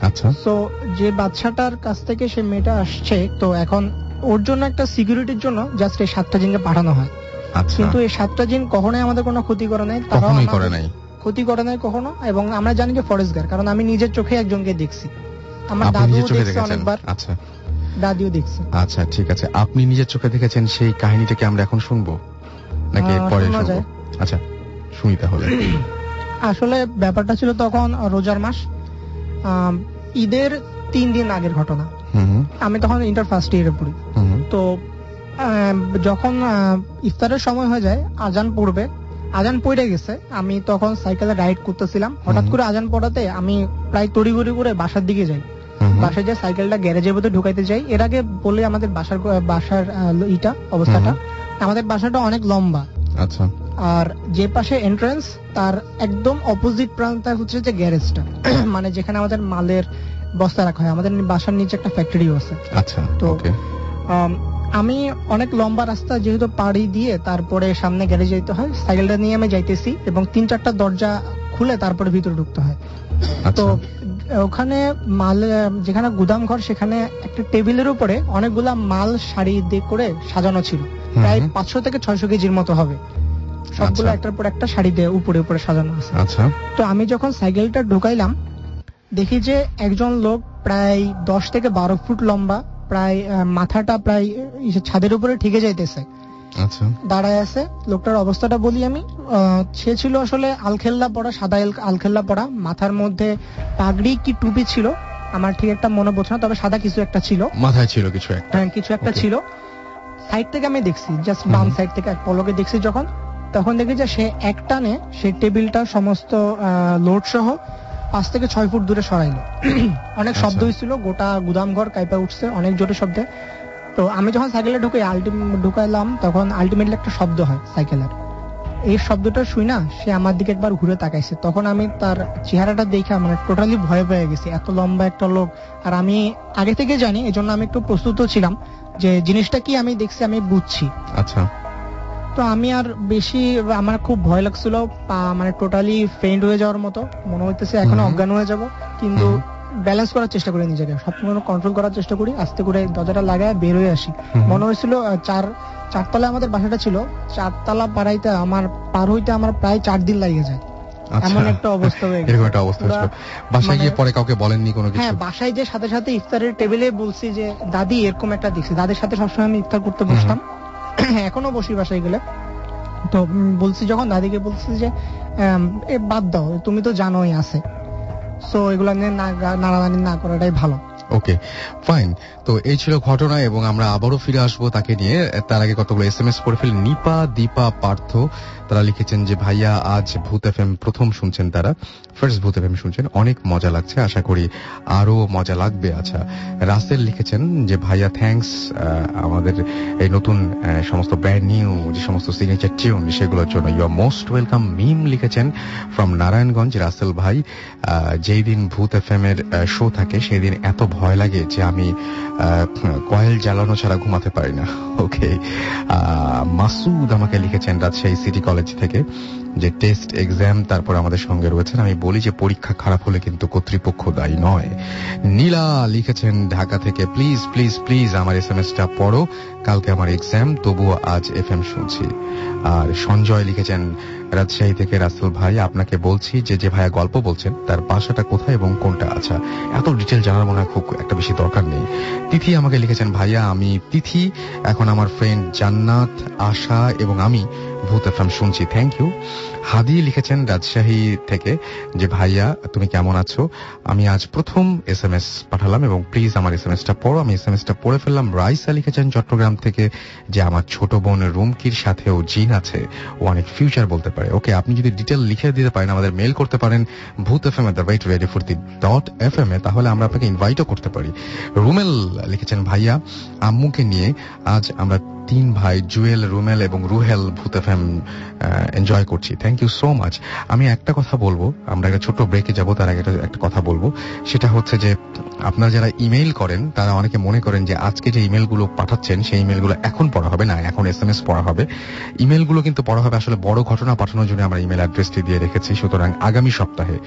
আচ্ছা। তো যে বাচ্চাটার কাছ থেকে সে মেয়েটা আসছে তো এখন ওর জন্য একটা সিকিউরিটির জন্য জাস্ট এই সাতটা জিনকে পাঠানো হয়। আচ্ছা। কিন্তু এই সাতটা জিন কখনোই আমাদের কোনো ক্ষতি করে নাই তারাও করে নাই। ক্ষতি করে নাই কখনো এবং আমরা জানি যে ফরেস্ট গার্ড কারণ আমি নিজের চোখে একজনকে দেখছি। আমার দাদুও দেখছে অনেকবার। আচ্ছা। দাদিও দেখছে। আচ্ছা ঠিক আছে। আপনি নিজের চোখে দেখেছেন সেই কাহিনীটাকে আমরা এখন শুনব? নাকি পরে শুনব? আচ্ছা শুনি তাহলে। আসলে ব্যাপারটা ছিল তখন রোজার মাস। ঈদের তিন দিন আগের ঘটনা। আমি তখন ইন্টার ফার্স্ট ইয়ারে পড়ি। তো যখন ইফতারের সময় হয়ে যায় আজান পড়বে আজান পড়ে গেছে। আমি তখন সাইকেলে রাইড করতেছিলাম। হঠাৎ করে আজান পড়াতে আমি প্রায় তড়িঘড়ি করে বাসার দিকে যাই। বাসায় যে সাইকেলটা গ্যারেজের মধ্যে ঢুকাইতে যাই। এর আগে বলে আমাদের বাসার বাসার ইটা অবস্থাটা। আমাদের বাসাটা অনেক লম্বা। আচ্ছা। আর যে পাশে এন্ট্রান্স তার একদম অপোজিট প্রান্তে হচ্ছে যে গ্যারেজটা মানে যেখানে আমাদের মালের বস্তা রাখা হয়। আমাদের বাসার নিচে একটা ফ্যাক্টরিও আছে। আচ্ছা তো- আম, অনেক লম্বা রাস্তা যেহেতু পাড়ি দিয়ে তারপরে সামনে গ্যারেজ যেতে হয় সাইকেলটা নিয়ে আমি যাইতেছি এবং তিন চারটা দরজা খুলে তারপরে ভিতরে ঢুকতে হয়। আচ্ছা। তো ওখানে মাল যেখানে গুদাম ঘর সেখানে একটা টেবিলের উপরে অনেকগুলা মাল সারি দিয়ে করে সাজানো ছিল। প্রায় পাঁচশো থেকে ছয়শো কেজির মতো হবে। সবগুলো আচ্ছা। একটার পর একটা শাড়ি দিয়ে উপরে উপরে সাজানো আছে। আচ্ছা। তো আমি যখন সাইকেলটা ঢুকাইলাম দেখি যে একজন লোক প্রায় দশ থেকে বারো ফুট লম্বা প্রায় মাথাটা প্রায় ছাদের উপরে ঠিকে যাইতেছে। আচ্ছা। দাঁড়ায় আছে। লোকটার অবস্থাটা বলি আমি। সে ছিল আসলে আলখেল্লা পড়া সাদা আলখেল্লা পড়া। মাথার মধ্যে পাগড়ি কি টুপি ছিল আমার ঠিক একটা মনে পড়ছে না তবে সাদা কিছু একটা ছিল। মাথায় ছিল কিছু একটা। হ্যাঁ কিছু একটা ছিল। সাইড থেকে আমি দেখছি জাস্ট বাম সাইড থেকে এক পলকে দেখছি যখন। তখন দেখি যে সে এক টানে সে টেবিলটা সমস্ত লোড সহ পাঁচ থেকে ছয় ফুট দূরে সরাইলো। অনেক শব্দ আচ্ছা। হয়েছিল গোটা গুদাম ঘর কাইপা উঠছে অনেক জোরে শব্দে। তো আমি যখন সাইকেলে ঢুকে ঢুকাইলাম তখন আলটিমেটলি একটা শব্দ হয় সাইকেলের। এই শব্দটা শুই না সে আমার দিকে একবার ঘুরে তাকাইছে। তখন আমি তার চেহারাটা দেখে মানে টোটালি ভয় পেয়ে গেছি এত লম্বা একটা লোক। আর আমি আগে থেকে জানি এজন্য আমি একটু প্রস্তুত ছিলাম যে জিনিসটা কি আমি দেখছি আমি বুঝছি। আচ্ছা। তো আমি আর বেশি আমার খুব ভয় লাগছিল মানে টোটালি ফেন্ড হয়ে যাওয়ার মতো। মনে হইতেছে এখন অজ্ঞান হয়ে যাব কিন্তু ব্যালেন্স করার চেষ্টা করি নিজেকে সবসময় কন্ট্রোল করার চেষ্টা করি আস্তে করে দরজাটা লাগায় বের হয়ে আসি। মনে হয়েছিল চার চারতলা আমাদের বাসাটা ছিল চারতলা পাড়াইতে আমার পার হইতে আমার প্রায় চার দিন লাগে যায়। আচ্ছা এমন একটা অবস্থা হয়ে এরকম একটা অবস্থা ছিল বাসায় মানে- গিয়ে পরে কাউকে বলেননি কোনো কিছু? হ্যাঁ বাসায় যে সাথে সাথে ইফতারের টেবিলে বলছি যে দাদি এরকম একটা দেখছি। দাদির সাথে সবসময় আমি ইফতার করতে বসতাম। এখনও বসি বাসায় গেলে। তো বলছি যখন দাদিকে বলছি যে এ বাদ দাও, তুমি তো জানোই আছে। সো এগুলা নিয়ে না নাড়ানাড়ি না করাটাই ভালো। ওকে ফাইন তো এই ছিল ঘটনা এবং আমরা আবারও ফিরে আসব তাকে নিয়ে। তার আগে কতগুলো এস এম এস পড়ে ফেলি নিপা, দীপা, পার্থ। তারা লিখেছেন যে, ভাইয়া, আজ ভূত এফ এম প্রথম শুনছেন তারা। ফার্স্ট ভূত এফ এম শুনছেন। অনেক মজা লাগছে। আশা করি আরও মজা লাগবে। আচ্ছা রাসেল লিখেছেন যে, ভাইয়া থ্যাঙ্কস আমাদের এই নতুন সমস্ত ব্র্যান্ড নিউ যে সমস্ত সিগনেচার টিউন সেগুলোর জন্য you are most welcome Mim লিখেছেন ফ্রম নারায়ণগঞ্জ রাসেল ভাই যেই দিন ভূত এফ এম এর শো থাকে, সেই দিন এত ভয় লাগে যে আমি কয়েল জ্বালানো ছাড়া ঘুমাতে পারি না। ওকে মাসুদ আমাকে লিখেছেন রাজশাহী সিটি কলেজ থেকে। যে টেস্ট এক্সাম তারপর আমাদের সঙ্গে রয়েছেন। আমি বলি যে পরীক্ষা খারাপ হলে কিন্তু কর্তৃপক্ষ দায়ী নয়। নীলা লিখেছেন ঢাকা থেকে প্লিজ প্লিজ প্লিজ আমার এস এম এসটা পড়ো। কালকে আমার এক্সাম তবুও আজ এফ এম শুনছি। আর সঞ্জয় লিখেছেন, রাজশাহী থেকে রাসেল ভাই, আপনাকে বলছি যে যে ভাইয়া গল্প বলছেন, তার বাসাটা কোথায় এবং কোনটা আচ্ছা এত ডিটেল জানার মনে হয় খুব একটা বেশি দরকার নেই। তিথি আমাকে লিখেছেন, ভাইয়া, আমি তিথি, এখন আমার ফ্রেন্ড জান্নাত, আশা এবং আমি ভূত এফএম শুনছি থ্যাংক ইউ হাদি লিখেছেন রাজশাহী থেকে যে, ভাইয়া, তুমি কেমন আছো? আমি আজ প্রথম এস এম এস পাঠালাম এবং প্লিজ আমার এস এম এসটা পড়ো। আমি এস এম এসটা পড়ে ফেললাম। রাইসা লিখেছেন চট্টগ্রাম থেকে যে, আমার ছোট বোন রুমকির সাথেও জিন আছে। ও অনেক ফিউচার বলতে পারে। ওকে, আপনি যদি ডিটেল লিখে দিতে পারেন, আমাদের মেল করতে পারেন Bhoot F M at the Foorti dot F M এ, তাহলে আমরা আপনাকে ইনভাইটও করতে পারি। রুমেল লিখেছেন, ভাইয়া, আম্মুকে নিয়ে আজ আমরা তিন ভাই, জুয়েল, রুমেল এবং Ruhel Bhoot F M enjoy করছি। থ্যাংক ইউ সো মাচ আমি একটা কথা বলব, আমরা একটা ছোট্ট ব্রেকে যাব, তার আগে একটা- কথা বলব। সেটা হচ্ছে যে, আপনারা যারা ইমেইল করেন, তারা অনেকে মনে করেন যে, আজকে যে ইমেলগুলো পাঠাচ্ছেন, সেই ইমেলগুলো এখন পড়া হবে না, এখন এস এম এস পড়া হবে। ইমেলগুলো কিন্তু পড়া হবে আসলে বড় ঘটনা পাঠানোর জন্য আমরা ইমেল অ্যাড্রেসটি দিয়ে রেখেছি। সুতরাং আগামী সপ্তাহে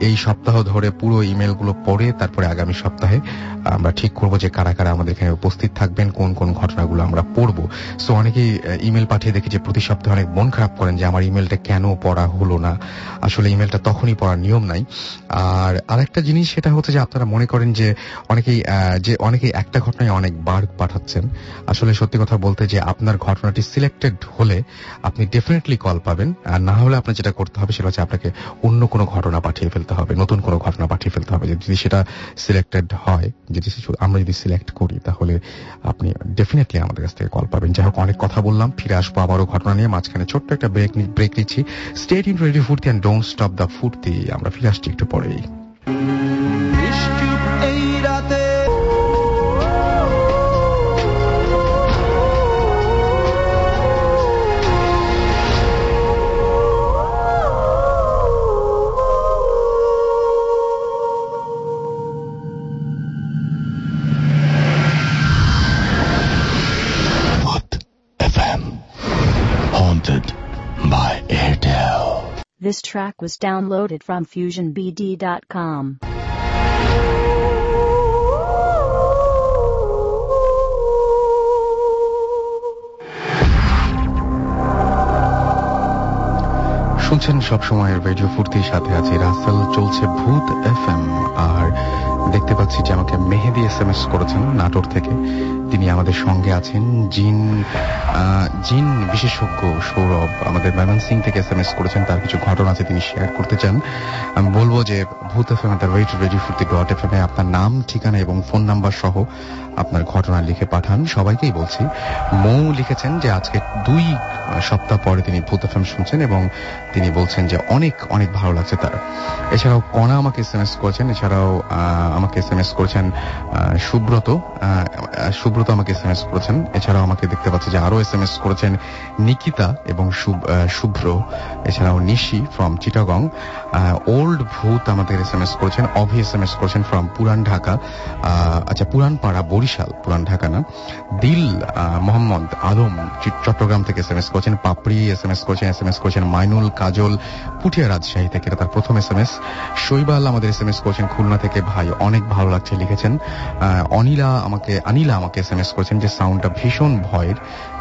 এই সপ্তাহ ধরে পুরো ইমেলগুলো পড়ে তারপরে আগামী সপ্তাহে আমরা ঠিক করব যে কারা কারা আমাদের এখানে উপস্থিত থাকবেন, কোন কোন ঘটনাগুলো আমরা পড়ব। সো অনেকেই ইমেল পাঠিয়ে দেখি যে প্রতি সপ্তাহে অনেক মন খারাপ করেন যে আমার ইমেলটা কেন পড়া হলো না। আসলে ইমেলটা তখনই পড়ার নিয়ম নাই। আর আরেকটা জিনিস সেটা হচ্ছে যে আপনারা মনে করেন যে অনেকেই যে অনেকেই একটা ঘটনায় অনেক বার পাঠাচ্ছেন। আসলে সত্যি কথা বলতে যে আপনার ঘটনাটি সিলেক্টেড হলে আপনি ডেফিনেটলি কল পাবেন। আর না হলে আপনার যেটা করতে হবে সেটা হচ্ছে আপনাকে অন্য কোনো ঘটনা পাঠিয়ে ফেলতে হবে, নতুন কোনো ঘটনা পাঠিয়ে ফেলতে হবে। যদি সেটা সিলেক্টেড হয়, যদি আমরা যদি সিলেক্ট করি, তাহলে আপনি ডেফিনেটলি আমাদের কাছ থেকে কল পাবেন। যাই হোক, অনেক কথা বললাম, ফিরে আসব আবারও ঘটনা নিয়ে। মাঝখানে ছোট্ট একটা ব্রেক ব্রেক নিচ্ছি। State in radio Foorti and don't stop the Foorti. আমরা ফিরে আসছি একটু পরেই। Track was downloaded from FusionBD.com. শুনছেন সব সময় রেডিও ফুর্তির সাথে আছি রাসেল, চলছে ভূত এফএম আর দেখতে পাচ্ছি যে আমাকে মেহেদি এস এম এস করেছেন নাটোর থেকে তিনি আমাদের সঙ্গে আছেন। জিন জিন বিশেষজ্ঞ সৌরভ আমাদের ময়মনসিং থেকে এস এম এস করেছেন। তার কিছু ঘটনা আছে তিনি শেয়ার করতে চান। আমি বলব যে Bhoot F M rate radio Foorti dot F M আপনার নাম ঠিকানা এবং ফোন নাম্বার সহ আপনার ঘটনা লিখে পাঠান। সবাইকেই বলছি মৌ লিখেছেন যে আজকে দুই সপ্তাহ পরে তিনি ভূত এফ এম শুনছেন এবং তিনি বলছেন যে অনেক অনেক ভালো লাগছে তার। এছাড়াও কণা আমাকে এস এম এস করেছেন। এছাড়াও আমাকে এস এম এস করেছেন সুব্রত আহ, সুব্রত আমাকে এস এম এস করেছেন। এছাড়াও আমাকে দেখতে পাচ্ছি যে আরও এস এম এস করেছেন নিকিতা এবং শুভ্র, এছাড়াও নিশি ফ্রম চিটাগং ওল্ড ভূত আমাদের এস এম এস করেছেন, অভি এস এম এস করেছেন ফ্রম পুরান ঢাকা। আচ্ছা পুরান পাড়া বরিশাল, পুরান ঢাকা না। দিল মোহাম্মদ আলম চট্টগ্রাম থেকে এস এম এস করেছেন, পাপড়ি এস এম এস করেছেন এস এম এস করেছেন মাইনুল, কাজল, পুঠিয়া রাজশাহী থেকে তার প্রথম এস এম এস শৈবাল আমাদের এস এম এস করেছেন খুলনা থেকে। ভাই, অনেক ভালো লাগছে, লিখেছেন। অনিলা আমাকে আনিলা আমাকে এস এস করেছেন যে সাউন্ডটা ভীষণ ভয়ের।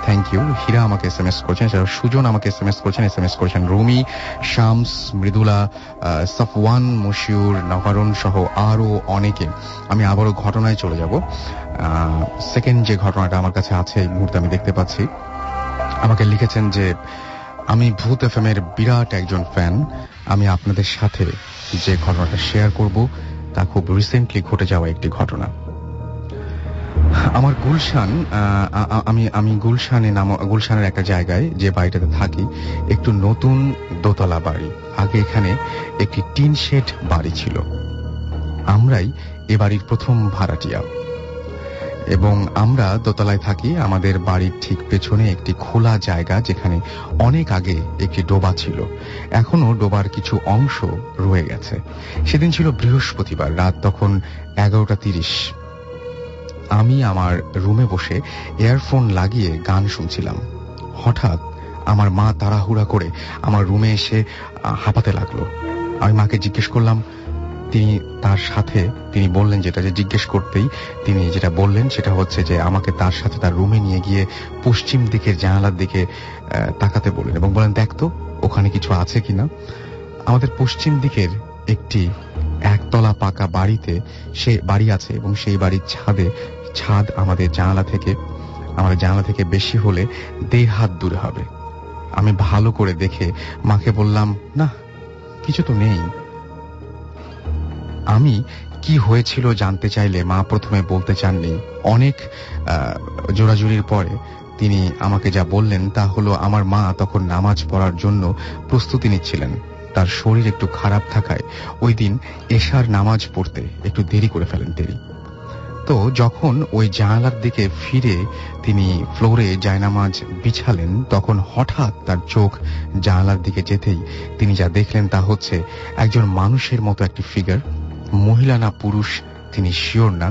থ্যাংক ইউ হীরা আমাকে এস এম এস করেছেন, এছাড়াও সুজন আমাকে এস এম এস করেছেন এস এম এস করেছেন রুমি, শামস, মৃদুলা সফওয়ান, মশিউর, নভারুন সহ আরও অনেকে। আমি আবারও ঘটনায় চলে যাব। সেকেন্ড যে ঘটনাটা আমার কাছে আছে, এই মুহূর্তে আমি দেখতে পাচ্ছি। আমাকে লিখেছেন যে, আমি ভূত এফ এর বিরাট একজন ফ্যান আমি আপনাদের সাথে যে ঘটনাটা শেয়ার করব, তা খুব রিসেন্টলি ঘটে যাওয়া একটি ঘটনা। আমার গুলশান আমি আমি গুলশানে নাম, গুলশানের একটা জায়গায় যে বাড়িটাতে থাকি, একটু নতুন দোতলা বাড়ি। আগে এখানে একটি টিন শেড বাড়ি ছিল। আমরাই এ বাড়ির প্রথম ভাড়াটিয়া। এবং আমরা দোতলায় থাকি, আমাদের বাড়ির ঠিক পেছনে একটি খোলা জায়গা যেখানে অনেক আগে একটি ডোবা ছিল। এখনও ডোবার কিছু অংশ রয়ে গেছে। সেদিন ছিল বৃহস্পতিবার, রাত তখন এগারোটা তিরিশ। আমি আমার রুমে বসে এয়ারফোন লাগিয়ে গান শুনছিলাম। হঠাৎ আমার মা তাড়াহুড়া করে আমার রুমে এসে হাঁপাতে লাগল। আমি মাকে জিজ্ঞেস করলাম, তিনি তার সাথে, তিনি বললেন যেটা যে জিজ্ঞেস করতেই তিনি যেটা বললেন সেটা হচ্ছে যে আমাকে তার সাথে তার রুমে নিয়ে গিয়ে পশ্চিম দিকের জানালার দিকে তাকাতে বললেন এবং বলেন দেখ তো, ওখানে কিছু আছে কিনা? আমাদের পশ্চিম দিকের একটি একতলা পাকা বাড়িতে সে বাড়ি আছে এবং সেই বাড়ির ছাদে ছাদ আমাদের জানালা থেকে, আমাদের জানালা থেকে বেশি হলে দেড় হাত দূরে হবে। আমি ভালো করে দেখে মাকে বললাম, না, কিছু তো নেই। আমি কি হয়েছিল জানতে চাইলে মা প্রথমে বলতে চাননি। অনেক জোড়াজুড়ির পরে তিনি আমাকে যা বললেন তা হলো আমার মা তখন নামাজ পড়ার জন্য প্রস্তুতি নিচ্ছিলেন। তার শরীর একটু খারাপ থাকায় ওই দিন এশার নামাজ পড়তে একটু দেরি করে ফেলেন তিনি। তো যখন ওই জানালার দিকে ফিরে তিনি ফ্লোরে জায়নামাজ বিছালেন, তখন হঠাৎ তার চোখ জানালার দিকে যেতেই তিনি যা দেখলেন তা হচ্ছে একজন মানুষের মতো একটি ফিগার মহিলা না পুরুষ, তিনি শিওর না,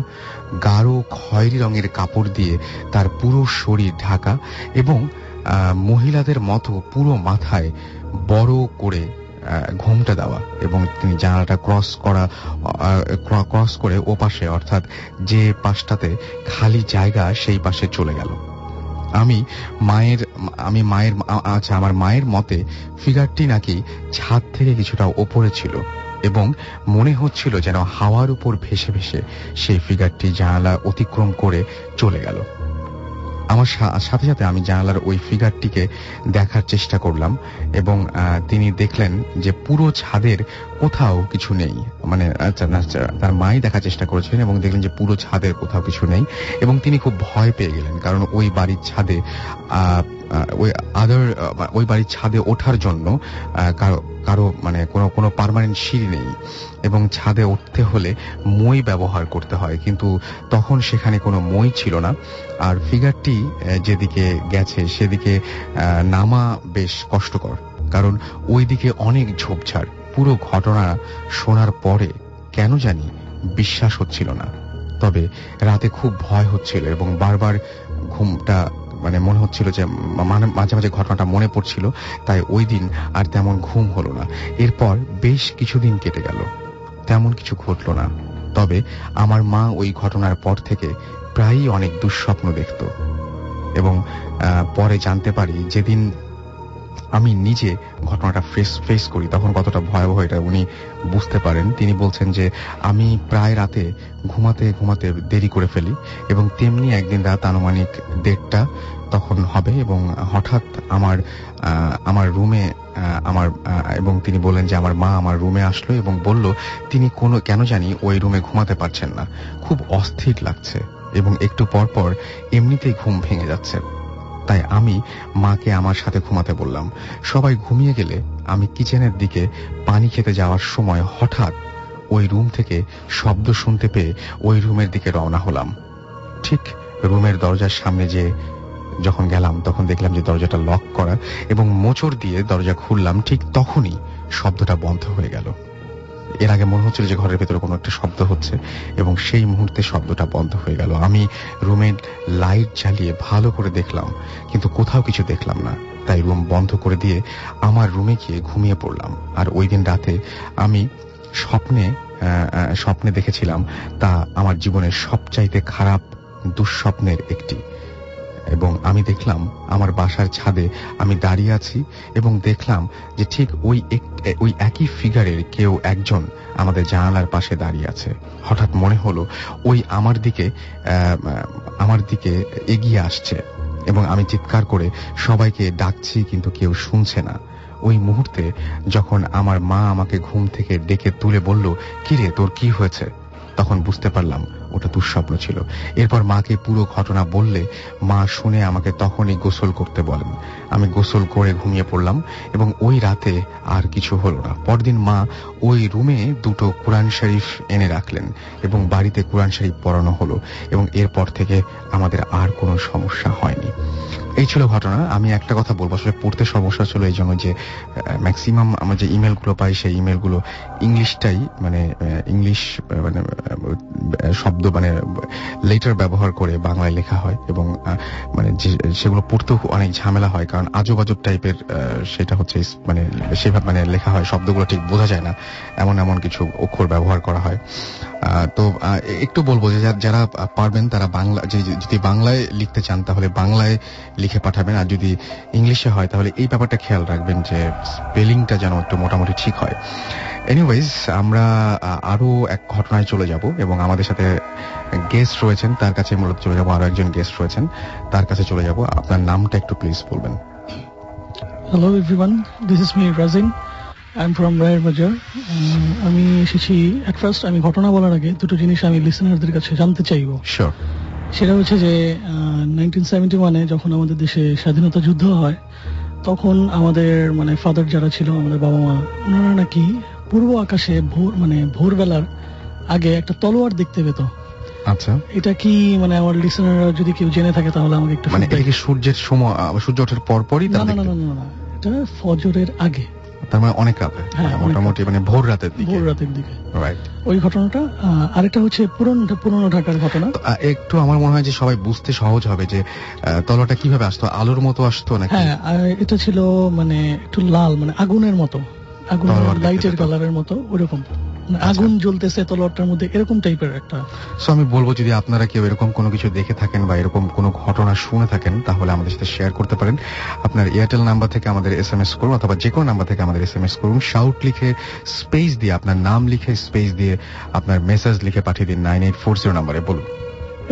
গাঢ় খয়েরি রঙের কাপড় দিয়ে তার পুরো শরীর ঢাকা এবং মহিলাদের মতো পুরো মাথায় বড় করে ঘোমটা দেওয়া এবং তিনি জানালাটা ক্রস করা ক্রস করে ও পাশে অর্থাৎ যে পাশটাতে খালি জায়গা, সেই পাশে চলে গেল। আমি মায়ের আমি মায়ের আচ্ছা আমার মায়ের মতে ফিগারটি নাকি ছাদ থেকে কিছুটা ওপরে ছিল এবং মনে হচ্ছিল যেন হাওয়ার উপর ভেসে ভেসে সেই ফিগারটি জানালা অতিক্রম করে চলে গেল। আমার সাথে সাথে আমি জানালার ওই ফিগারটিকে দেখার চেষ্টা করলাম এবং তিনি দেখলেন যে পুরো ছাদের কোথাও কিছু নেই। মানে আচ্ছা তার মাই দেখার চেষ্টা করেছিলেন এবং দেখলেন যে পুরো ছাদের কোথাও কিছু নেই এবং তিনি খুব ভয় পেয়ে গেলেন কারণ ওই বাড়ির ছাদে ওই আদার ওই বাড়ির ছাদে ওঠার জন্য কারও কারও মানে কোনো কোনো পারমানেন্ট সিঁড়ি নেই এবং ছাদে উঠতে হলে মই ব্যবহার করতে হয়। কিন্তু তখন সেখানে কোনো মই ছিল না। আর ফিগারটি যেদিকে গেছে সেদিকে নামা বেশ কষ্টকর কারণ ওইদিকে অনেক ঝোপঝাড়। পুরো ঘটনা শোনার পরে কেন জানি বিশ্বাস হচ্ছিল না। তবে রাতে খুব ভয় হচ্ছিল এবং বারবার ঘুমটা মানে মনে হচ্ছিল যে মাঝে মাঝে ঘটনাটা মনে পড়ছিল, তাই ওই দিন আর তেমন ঘুম হলো না। এরপর বেশ কিছুদিন কেটে গেল, তেমন কিছু ঘটল না। তবে আমার মা ওই ঘটনার পর থেকে প্রায়ই অনেক দুঃস্বপ্ন দেখত এবং পরে জানতে পারি যেদিন আমি নিজে ঘটনাটা ফেস ফেস করি, তখন কতটা ভয়াবহ এটা উনি বুঝতে পারেন। তিনি বলছেন যে, আমি প্রায় রাতে ঘুমাতে ঘুমাতে দেরি করে ফেলি এবং তেমনি একদিন রাত আনুমানিক দেড়টা তখন হবে এবং হঠাৎ আমার আমার রুমে আমার এবং তিনি বললেন যে, আমার মা আমার রুমে আসলো এবং বলল, তিনি কোনো, কেন জানি ওই রুমে ঘুমাতে পারছেন না। খুব অস্থির লাগছে এবং একটু পর পর এমনিতেই ঘুম ভেঙে যাচ্ছে। তাই আমি মাকে আমার সাথে ঘুমাতে বললাম। সবাই ঘুমিয়ে গেলে আমি কিচেনের দিকে পানি খেতে যাওয়ার সময় হঠাৎ ওই রুম থেকে শব্দ শুনতে পেয়ে ওই রুমের দিকে রওনা হলাম। ঠিক রুমের দরজার সামনে যে যখন গেলাম, তখন দেখলাম যে দরজাটা লক করা এবং মোচড় দিয়ে দরজা খুললাম, ঠিক তখনই শব্দটা বন্ধ হয়ে গেল। এর আগে মনে হচ্ছিল যে ঘরের ভেতরে কোনো একটা শব্দ হচ্ছে, এবং সেই মুহূর্তে শব্দটা বন্ধ হয়ে গেল। আমি রুমের লাইট জ্বালিয়ে ভালো করে দেখলাম, কিন্তু কোথাও কিছু দেখলাম না। তাই রুম বন্ধ করে দিয়ে আমার রুমে গিয়ে ঘুমিয়ে পড়লাম। আর ওই দিন রাতে আমি স্বপ্নে স্বপ্নে দেখেছিলাম, তা আমার জীবনের সবচাইতে খারাপ, দুঃস্বপ্নের একটি। এবং আমি দেখলাম আমার বাসার ছাদে আমি দাঁড়িয়ে আছি এবং দেখলাম যে ঠিক ওই ওই একই ফিগারের কেউ একজন আমাদের জানালার পাশে দাঁড়িয়ে আছে। হঠাৎ মনে হলো ওই আমার দিকে আমার দিকে এগিয়ে আসছে এবং আমি চিৎকার করে সবাইকে ডাকছি কিন্তু কেউ শুনছে না। ওই মুহূর্তে যখন আমার মা আমাকে ঘুম থেকে ডেকে তুলে বলল, কিরে, তোর কি হয়েছে? তখন বুঝতে পারলাম ওটা দুঃস্বপ্ন ছিল। এরপর মাকে পুরো ঘটনা বললে, মা, শুনে আমাকে তখনই গোসল করতে বলেন। আমি গোসল করে ঘুমিয়ে পড়লাম এবং ওই রাতে আর কিছু হলো না। পরদিন মা ওই রুমে দুটো কোরআন শরীফ এনে রাখলেন এবং বাড়িতে কোরআন শরীফ পড়ানো হলো এবং এরপর থেকে আমাদের আর কোনো সমস্যা হয়নি। এই ছিল ঘটনা। আমি একটা কথা বলব, আসলে পড়তে সমস্যা ছিল এই জন্য যে ম্যাক্সিমাম আমার যে ইমেলগুলো পাই, সেই ইমেলগুলো ইংলিশটাই মানে ইংলিশ মানে শব্দ মানে লেটার ব্যবহার করে বাংলায় লেখা হয় এবং মানে সেগুলো পড়তেও অনেক ঝামেলা হয় কারণ আজব আজব টাইপের সেটা হচ্ছে মানে সেভাবে মানে লেখা হয়, শব্দগুলো ঠিক বোঝা যায় না। এমন এমন কিছু অক্ষর ব্যবহার করা হয়। তো একটু বলব যে, যারা পারবেন, তারা বাংলা যদি বাংলায় লিখতে চান, তাহলে বাংলায় লিখে পাঠাবেন। আর যদি ইংলিশে হয় তাহলে এই ব্যাপারটা খেয়াল রাখবেন যে স্পেলিংটা যেন একটু মোটামুটি ঠিক হয়। এনিওয়েজ আমরা আরও এক ঘটনায় চলে যাব এবং আমাদের সাথে গেস্ট রয়েছেন। তার কাছে মূলত চলে যাব আরও একজন গেস্ট রয়েছেন। তার কাছে চলে যাব। আপনার নামটা একটু প্লিজ বলবেন। Hello everyone this is me Razin I am from Rayer Bazar আমি এসেছি অ্যাট ফার্স্ট আমি ঘটনা বলার আগে দুটো জিনিস আমি লিসনারদের কাছে জানতে চাইব। শিওর সেটা হচ্ছে যে নাইনটিন সেভেন্টি ওয়ানে যখন আমাদের দেশে স্বাধীনতা যুদ্ধ হয় তখন আমাদের মানে ফাদার যারা ছিল আমাদের বাবা মা ওনারা নাকি পূর্ব আকাশে ভোর মানে ভোরবেলার আগে একটা তলোয়ার দেখতে পেত। আচ্ছা। এটা কি মানে আমার লিসনাররা যদি কেউ জেনে থাকে তাহলে আমাকে একটু মানে এটা কি সূর্যের সময় সূর্য ওঠার পর পরই না না না না এটা ফজরের আগে। তার মানে অনেক রাতে। হ্যাঁ মোটামুটি মানে ভোর রাতের দিকে। ভোর রাতের দিকে। রাইট ওই ঘটনাটা আরেকটা হচ্ছে পুরনো পুরনো ঢাকার ঘটনা। একটু আমার মনে হয় যে সবাই বুঝতে সহজ হবে যে তলাটা কীভাবে আসতো? আলোর মতো আসতো নাকি? হ্যাঁ এটা ছিল মানে একটু লাল মানে আগুনের মতো। আগুনের লাইটের কালারের মতো ওরকম। আগুন জ্বলতেছে তলোয়ারটার মধ্যে এরকম টাইপের একটা। সো আমি বলব যদি আপনারা কেউ এরকম কোনো কিছু দেখে থাকেন বা এরকম কোনো ঘটনা শুনে থাকেন তাহলে আমাদের সাথে শেয়ার করতে পারেন। আপনার এয়ারটেল নাম্বার থেকে আমাদের এস এম এস করুন অথবা যে কোনো নাম্বার থেকে আমাদের এস এম এস করুন। শাউট লিখে স্পেস দিয়ে আপনার নাম লিখে স্পেস দিয়ে আপনার মেসেজ লিখে পাঠিয়ে দিন নাইন এইট ফোর জিরো নাম্বারে বলুন।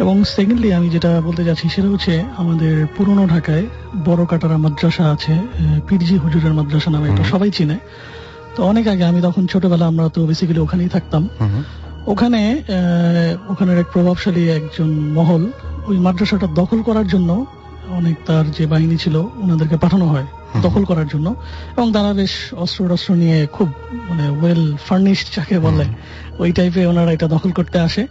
এবং সেকেন্ডলি আমি যেটা বলতে যাচ্ছি সেটা হচ্ছে আমাদের পুরনো ঢাকায় বড় কাটারা মাদ্রাসা আছে পিরজি হুজুরের মাদ্রাসা নামে এটা সবাই চিনে। তো অনেক আগে আমি তখন ছোটবেলা আমরা তো বেসিক্যালি ওখানেই থাকতাম। ওখানে ওখানের এক প্রভাবশালী একজন মহল ওই মাদ্রাসাটা দখল করার জন্য অনেক তার যে বাহিনী ছিল ওনাদেরকে পাঠানো হয় দখল করার জন্য। এবং তারা বেশ অস্ত্র টস্ত্র নিয়ে খুব মানে ওয়েল ফার্নিশড যাকে বলে ওই টাইপে ওনারা এটা দখল করতে আসে।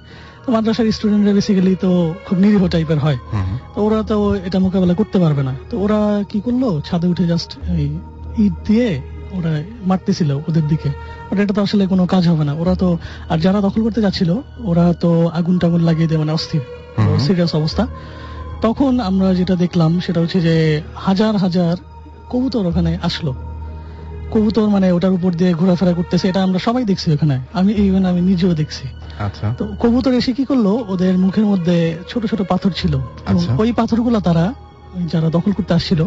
তো মাদ্রাসার স্টুডেন্টরা বেসিক্যালি তো খুব নিরীহ টাইপের হয়। তো ওরা তো এটা মোকাবেলা করতে পারবে না। তো ওরা কি করল? ছাদে উঠে জাস্ট এই ইট দিয়ে ওরা মারতেছিল ওদের দিকে। বাট এটা তো আসলে কোনো কাজ হবে না। ওরা তো আর যারা দখল করতে যাচ্ছিল ওরা তো আগুন টাগুন লাগিয়ে দিয়ে মানে অস্থির। সিরিয়াস অবস্থা। তখন আমরা যেটা দেখলাম সেটা হচ্ছে যে হাজার হাজার কবুতর ওখানে আসলো। কবুতর মানে ওটার উপর দিয়ে ঘোরাফেরা করতেছে এটা আমরা সবাই দেখছি ওখানে। আমি ইভেন আমি নিজেও দেখছি। আচ্ছা। তো কবুতর এসে কি করল? ওদের মুখের মধ্যে ছোট ছোট পাথর ছিল। আচ্ছা। ওই পাথরগুলো তারা যারা দখল করতে আসছিল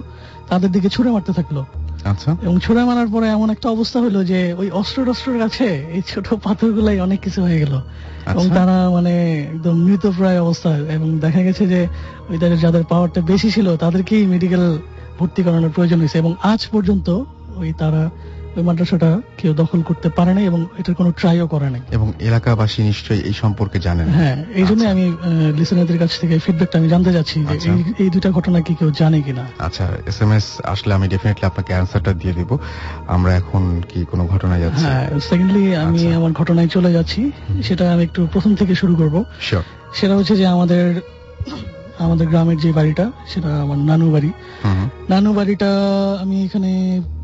তাদের দিকে ছুড়ে মারতে থাকল। আচ্ছা। এবং ছুড়ে মারার পরে এমন একটা অবস্থা হলো যে ওই অস্ত্র টস্ত্রের কাছে এই ছোট পাথরগুলাই অনেক কিছু হয়ে গেল। এবং আচ্ছা। তারা মানে একদম মৃতপ্রায় অবস্থা এবং দেখা গেছে যে ওই তাদের যাদের পাওয়ারটা বেশি ছিল তাদেরকেই মেডিকেল ভর্তি করানোর প্রয়োজন হয়েছে। এবং আজ পর্যন্ত ওই তারা ওই মাদ্রাসাটা কেউ দখল করতে পারে নাই এবং এটার কোনো ট্রাইও করে নাই। এবং এলাকাবাসী নিশ্চয়ই এই সম্পর্কে জানেন। হ্যাঁ এই জন্য আচ্ছা। আমি লিসেনারদের কাছ থেকে ফিডব্যাকটা আমি জানতে চাচ্ছি যে আচ্ছা। এই- দুটা ঘটনা কি কেউ জানে কিনা? আচ্ছা এস এম এস আসলে আমি ডেফিনেটলি আপনাকে অ্যান্সারটা দিয়ে দিব। আমরা এখন কি কোনো ঘটনায় যাচ্ছি? হ্যাঁ সেকেন্ডলি আমি আচ্ছা। আমার ঘটনায় চলে যাচ্ছি। সেটা আমি একটু প্রথম থেকে শুরু করব। সেটা হচ্ছে যে আমাদের আমাদের গ্রামের যে বাড়িটা সেটা আমার নানু বাড়ি। নানু বাড়িটা আমি এখানে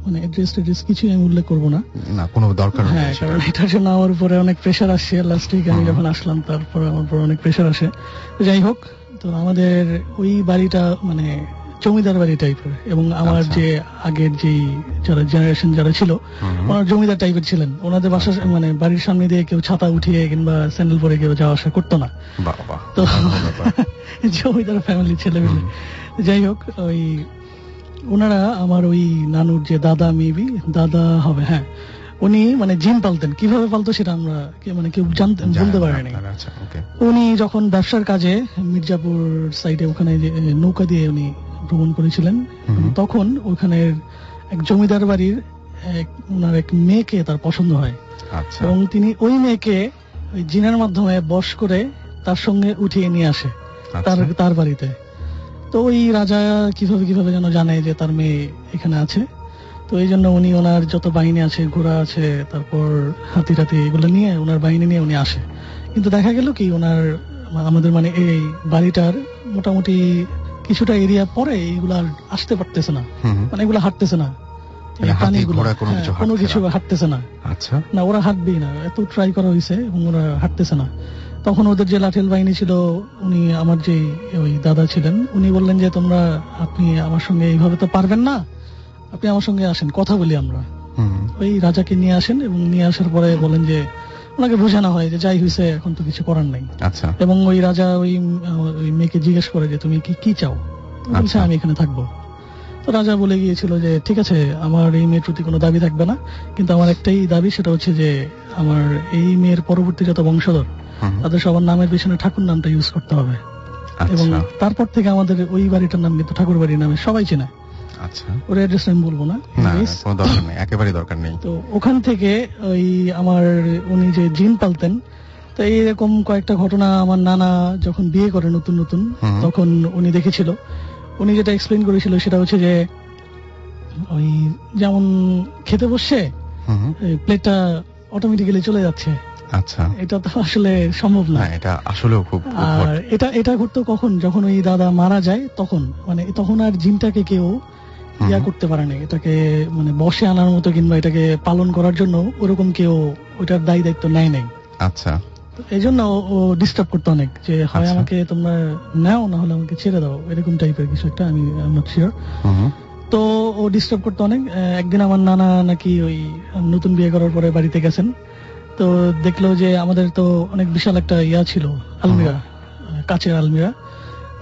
মানে অ্যাড্রেস ট্যাড্রেস কিছুই আমি উল্লেখ করব না। না কোনো দরকার হ্যাঁ কারণ এটার জন্য আমার উপরে অনেক প্রেশার আসছে লাস্ট উইক আমি যখন আসলাম তারপরে আমার পর অনেক প্রেশার আসে। যাই হোক তো আমাদের ওই বাড়িটা মানে জমিদার বাড়ি টাইপের এবং আমার আচ্ছা। যে আগের যে যারা জেনারেশন যারা ছিল। ওনারা জমিদার টাইপের ছিলেন। ওনাদের বাসা আচ্ছা। মানে বাড়ির সামনে দিয়ে কেউ ছাতা উঠিয়ে কিংবা স্যান্ডেল পরে কেউ যাওয়া আসা করতো না। তো জমিদার ফ্যামিলি ছেলে মেলে যাই হোক ওই ওনারা আমার ওই নানুর যে দাদা মেবি দাদা হবে হ্যাঁ। উনি মানে জিম পালতেন। কীভাবে পালতো সেটা আমরা কে- মানে কেউ জানতে বলতে পারেনি। আচ্ছা উনি যখন ব্যবসার কাজে মির্জাপুর সাইডে ওখানে যে নৌকা দিয়ে উনি ভ্রমণ করেছিলেন। তখন ওখানের এক জমিদার বাড়ির এক ওনার এক মেয়েকে তার পছন্দ হয়। আচ্ছা। এবং তিনি ওই মেয়েকে ওই জিনের মাধ্যমে বশ করে তার সঙ্গে উঠিয়ে নিয়ে আসে তার আচ্ছা। তার বাড়িতে। তো ওই রাজা কীভাবে কীভাবে যেন জানে যে তার মেয়ে এখানে আছে। তো এই জন্য উনি ওনার যত বাহিনী আছে ঘোড়া আছে তারপর হাতি টাতি এগুলো নিয়ে ওনার বাহিনী নিয়ে উনি আসে। কিন্তু দেখা গেল কি ওনার আমাদের মানে এই বাড়িটার মোটামুটি কিছুটা এরিয়া পরে এগুলো আসতে পারতেছে না। মানে এগুলো হাঁটতেছে না। মানে কোনো হ্যাঁ, কিছু না। হাঁটতেছে না। আচ্ছা। না ওরা হাঁটবেই না এত ট্রাই করা হয়েছে এবং ওরা হাঁটতেছে না। তখন ওদের যে লাঠেল বাহিনী ছিল উনি আমার যে ওই দাদা ছিলেন উনি বললেন যে তোমরা আপনি আমার সঙ্গে এইভাবে তো পারবেন না। আপনি আমার সঙ্গে আসেন কথা বলি আমরা। ওই রাজাকে নিয়ে আসেন এবং নিয়ে আসার পরে বলেন যে ওনাকে বোঝানো হয় যে যাই হয়েছে এখন তো কিছু করার নাই। আচ্ছা। এবং ওই রাজা ওই ওই মেয়েকে জিজ্ঞেস করে যে তুমি কি কি চাও? বলছে আচ্ছা। আমি এখানে থাকব। তো রাজা বলে গিয়েছিল যে ঠিক আছে আমার এই মেয়ের প্রতি কোনো দাবি থাকবে না। কিন্তু আমার একটাই দাবি সেটা হচ্ছে যে আমার এই মেয়ের পরবর্তী যত বংশধর তাদের সবার নামের পিছনে ঠাকুর নামটা ইউজ করতে হবে। এবং আচ্ছা। তারপর থেকে আমাদের ওই বাড়িটার নাম কিন্তু ঠাকুর বাড়ির নামে সবাই চেনে। আচ্ছা। ওর অ্যাড্রেস আমি বলব না। কোনো দরকার নেই একেবারে দরকার নেই। তো ওখান থেকে ওই আমার উনি যে জিন পালতেন তো এইরকম কয়েকটা ঘটনা আমার নানা যখন বিয়ে করে নতুন নতুন তখন উনি দেখেছিল। উনি যেটা এক্সপ্লেন করেছিল সেটা হচ্ছে যে ওই যেমন খেতে বসছে প্লেটটা অটোমেটিক্যালি চলে যাচ্ছে। আচ্ছা। এটা তো আসলে সম্ভব না। না এটা আসলেও খুব আর এটা এটা ঘটতো কখন? যখন ওই দাদা মারা যায় তখন। মানে তখন আর জিনটাকে কেউ ইয়া করতে পারে না এটাকে মানে বসে আনার মতো কিংবা এটাকে পালন করার জন্য ওরকম কেউ ওইটার দায়ী দায়িত্ব নেয় নাই। আচ্ছা। এই জন্য ও- ডিস্টার্ব করতো অনেক যে হয় আচ্ছা। আমাকে তোমরা নাও না হলে আমাকে ছেড়ে দাও। এরকম টাইপের কিছু একটা আমি নট শিওর তো ও ডিস্টার্ব করতো অনেক। একদিন আমার নানা নাকি ওই নতুন বিয়ে করার পরে বাড়িতে গেছেন। তো দেখল যে আমাদের তো অনেক বিশাল একটা ইয়া ছিল আলমিরা কাচের আলমিরা।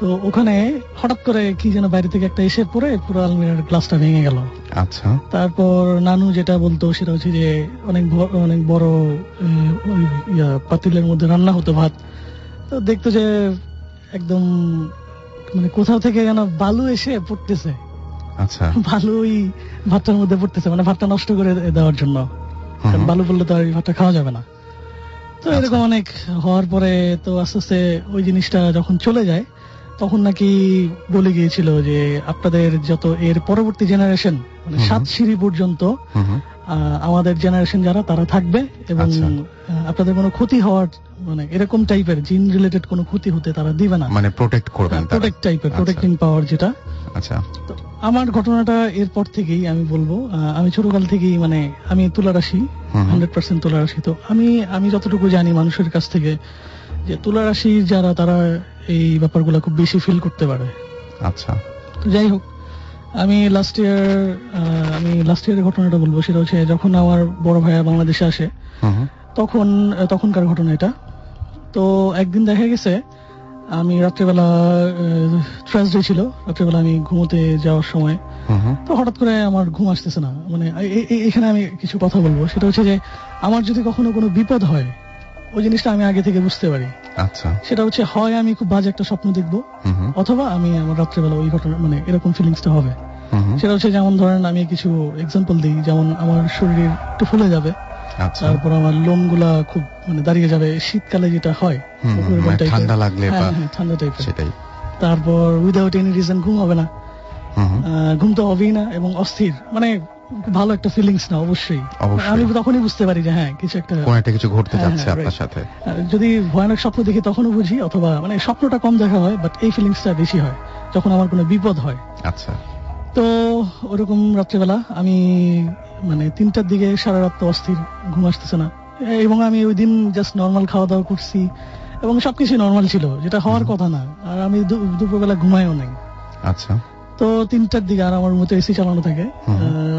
তো ওখানে হঠাৎ করে কি যেন বাইরে থেকে একটা এসে পড়ে পুরো আলমিরার গ্লাসটা ভেঙে গেল। আচ্ছা। তারপর নানু যেটা বলতো সেটা হচ্ছে যে অনেক অনেক বড় পাতিলের মধ্যে রান্না হতো ভাত। তো দেখতো যে একদম মানে কোথাও থেকে যেন বালু এসে পড়তেছে। আচ্ছা। বালু ওই ভাতটার মধ্যে পড়তেছে মানে ভাতটা নষ্ট করে দেওয়ার জন্য। বালু পড়লে তো আর ভাতটা খাওয়া যাবে না। তো আচ্ছা। এরকম অনেক হওয়ার পরে তো আস্তে আস্তে ওই জিনিসটা যখন চলে যায় তখন নাকি বলে গিয়েছিল যে আপনাদের যত এর পরবর্তী জেনারেশন মানে সাত সিঁড়ি পর্যন্ত আমাদের জেনারেশন যারা তারা থাকবে এবং আচ্ছা। আপনাদের কোনো ক্ষতি হওয়ার মানে এরকম টাইপের জিন রিলেটেড কোনো ক্ষতি হতে তারা দিবে না। মানে প্রোটেক্ট করবেন প্রোটেক্ট টাইপের। প্রোটেক্টিং পাওয়ার যেটা। আচ্ছা। তো আমার ঘটনাটা এরপর থেকেই আমি বলব আমি ছোটকাল থেকেই মানে আমি তুলা রাশি হান্ড্রেড পার্সেন্ট তুলা রাশি তো আমি আমি যতটুকু জানি মানুষের কাছ থেকে যে তুলা রাশি যারা তারা এই ব্যাপারগুলো খুব বেশি ফিল করতে পারে। আচ্ছা। তো যাই হোক আমি লাস্ট ইয়ার আমি লাস্ট ইয়ারের ঘটনাটা বলব। সেটা হচ্ছে যখন আমার বড় ভাইয়া বাংলাদেশে আসে। তখন তখনকার ঘটনা এটা। তো একদিন দেখা গেছে আমি রাত্রেবেলা ট্রাসডে ছিল রাত্রেবেলা আমি ঘুমোতে যাওয়ার সময়। তো হঠাৎ করে আমার ঘুম আসতেছে না। মানে এখানে আমি কিছু কথা বলব। সেটা হচ্ছে যে আমার যদি কখনো কোনো বিপদ হয় ওই জিনিসটা আমি আগে থেকে বুঝতে পারি। আচ্ছা। সেটা হচ্ছে হয় আমি খুব বাজে একটা স্বপ্ন দেখব। অথবা আমি আমার রাত্রেবেলা ওই ঘটনা মানে এরকম ফিলিংসটা হবে। সেটা হচ্ছে যেমন ধরেন আমি কিছু এক্সাম্পল দিই যেমন আমার শরীর একটু ফুলে যাবে আচ্ছা। তারপর আমার লোমগুলা খুব মানে দাঁড়িয়ে যাবে। শীতকালে যেটা হয় মানে। ঠান্ডা লাগলে হ্যাঁ, হ্যাঁ, ঠান্ডা টাইপের সেটাই। তারপর উইদাউট এনি রিজন ঘুম হবে না। ঘুম তো হবেই না এবং অস্থির। মানে ভালো একটা ফিলিংস না অবশ্যই। আমি তখনই বুঝতে পারি যে হ্যাঁ কিছু একটা কোন একটা কিছু ঘটতে হ্যাঁ, যাচ্ছে হ্যাঁ, আপনার সাথে। যদি ভয়ানক স্বপ্ন দেখি তখনও বুঝি অথবা মানে স্বপ্নটা কম দেখা হয় বাট এই ফিলিংসটা বেশি হয় যখন আমার কোনো বিপদ হয়। আচ্ছা। তো ওরকম রাত্রেবেলা আমি মানে তিনটার দিকে সারা রাত অস্থির ঘুম আসতেছে না। এবং আমি ওই দিন জাস্ট নর্মাল খাওয়া দাওয়া করছি এবং সবকিছু নর্মাল ছিল যেটা হওয়ার কথা না। আর আমি দুপুরবেলা ঘুমাইও নাই। আচ্ছা। তো তিনটার দিকে আর আমার মতো এসি চালানো থাকে।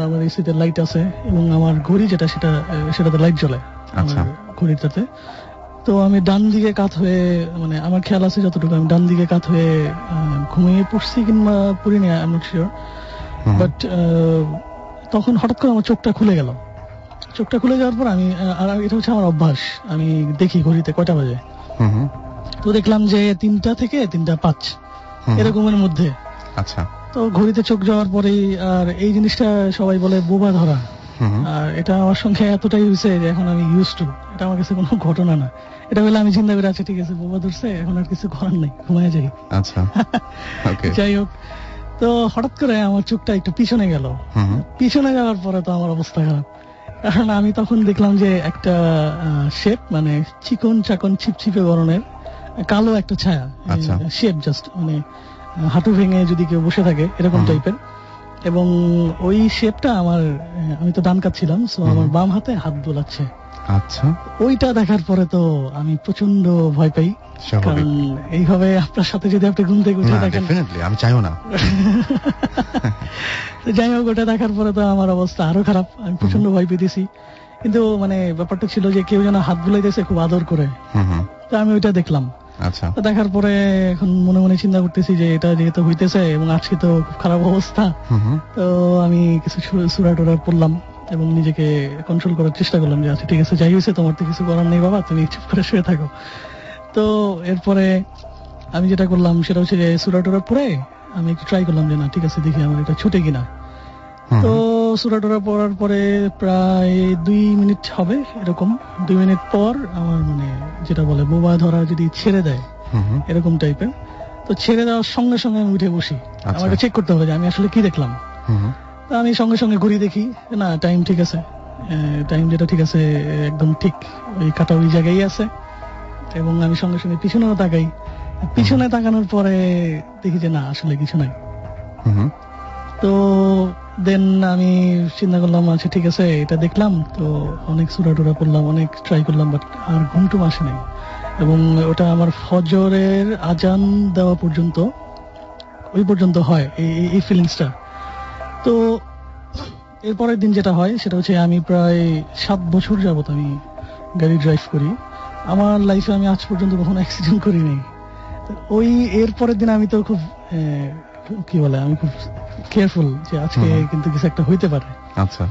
আমার এসিতে লাইট আছে এবং আমার ঘড়ি যেটা সেটা সেটাতে লাইট জ্বলে। আচ্ছা। ঘড়িটাতে। তো আমি ডান দিকে কাত হয়ে মানে আমার খেয়াল আছে যতটুকু আমি ডান দিকে কাত হয়ে আহ, ঘুমিয়ে পড়ছি কিংবা পড়িনি I am not sure but তখন হঠাৎ করে আমার চোখটা খুলে গেল। চোখটা খুলে যাওয়ার পর আমি আর এটা হচ্ছে আমার অভ্যাস। আমি দেখি ঘড়িতে কয়টা বাজে। তো দেখলাম যে তিনটা থেকে তিনটা পাঁচ এরকমের মধ্যে। আচ্ছা। তো ঘড়িতে চোখ যাওয়ার পরেই আর এই জিনিসটা সবাই বলে বোবা ধরা। আর এটা আমার সঙ্গে এতটাই হয়েছে যে এখন আমি ইউজ টু এটা আমার কাছে কোনো ঘটনা না। এটা হলে আমি চিন্তা করে আছি ঠিক আছে বোবা ধরছে এখন আর কিছু করার নেই ঘুমায় যাই। আচ্ছা যাই হোক তো হঠাৎ করে আমার চোখটা একটু পিছনে গেল। পিছনে যাওয়ার পরে তো আমার অবস্থা খারাপ। কারণ আমি তখন দেখলাম যে একটা শেপ মানে চিকন চাকন ছিপছিপে গরনের কালো একটা ছায়া আচ্ছা। শেপ জাস্ট মানে আহ, হাঁটু ভেঙে যদি কেউ বসে থাকে এরকম টাইপের এবং ওই শেপটা আমার আমি তো ডান কাচ্ছিলাম সো। আমার বাম হাতে হাত দোলাচ্ছে। আচ্ছা। ওইটা দেখার পরে তো আমি প্রচণ্ড ভয় পাই। কারণ এইভাবে আপনার সাথে যদি আপনি ঘুম থেকে উঠে না দেখেন আমি চাইও না। যাই হোক ওটা দেখার পরে তো আমার অবস্থা আরও খারাপ। আমি প্রচণ্ড ভয় পেতেছি। কিন্তু মানে ব্যাপারটা ছিল যে কেউ যেন হাত বুলাইতেছে খুব আদর করে। তো আমি ওইটা দেখলাম। আচ্ছা। দেখার পরে এখন মনে মনে চিন্তা করতেছি যে এটা যেহেতু হইতেছে এবং আজকে তো খুব খারাপ অবস্থা। তো আমি কিছু সুরা টুরা পড়লাম এবং নিজেকে কন্ট্রোল করার চেষ্টা করলাম যে আচ্ছা ঠিক আছে যাই হয়েছে তোমার তো কিছু করার নেই বাবা তুমি চুপ করে শুয়ে থাকো। তো এরপরে আমি যেটা করলাম সেটা হচ্ছে যে সুরা টুরা পরে আমি একটু ট্রাই করলাম যে না ঠিক আছে দেখি আমার এটা ছুটে কিনা। তো। সুরা টুরা পড়ার পরে প্রায় দুই মিনিট হবে এরকম দুই মিনিট পর আমার মানে যেটা বলে বোবা ধরা যদি ছেড়ে দেয়। এরকম টাইপের তো ছেড়ে দেওয়ার সঙ্গে সঙ্গে আমি উঠে বসি আচ্ছা। আমাকে চেক করতে হবে যে আমি আসলে কি দেখলাম হুম। আমি সঙ্গে সঙ্গে ঘুরি দেখি না টাইম ঠিক আছে টাইম যেটা ঠিক আছে একদম ঠিক ওই কাটা ওই জায়গায় আছে এবং আমি সঙ্গে সঙ্গে পিছনেও তাকাই পিছনে তাকানোর পরে দেখি যে না আসলে কিছু নাই। তো দেন আমি চিন্তা করলাম আচ্ছা ঠিক আছে, এটা দেখলাম। তো অনেক সুরা টুরা করলাম, অনেক ট্রাই করলাম বাট আর ঘুমটুম আসে নাই এবং ওটা আমার ফজরের আজান দেওয়া পর্যন্ত, ওই পর্যন্ত হয়, এই, এই- ফিলিংসটা তো এরপরের দিন যেটা হয়, সেটা হচ্ছে আমি প্রায় সাত বছর যাবত আমি গাড়ি ড্রাইভ করি। আমার লাইফে আমি আজ পর্যন্ত কখনো অ্যাক্সিডেন্ট করিনি। ওই এর পরের দিন আমি তো খুব কি বলে আমি খুব কেয়ারফুল যে আজকে কিন্তু কিছু একটা হইতে পারে। আচ্ছা।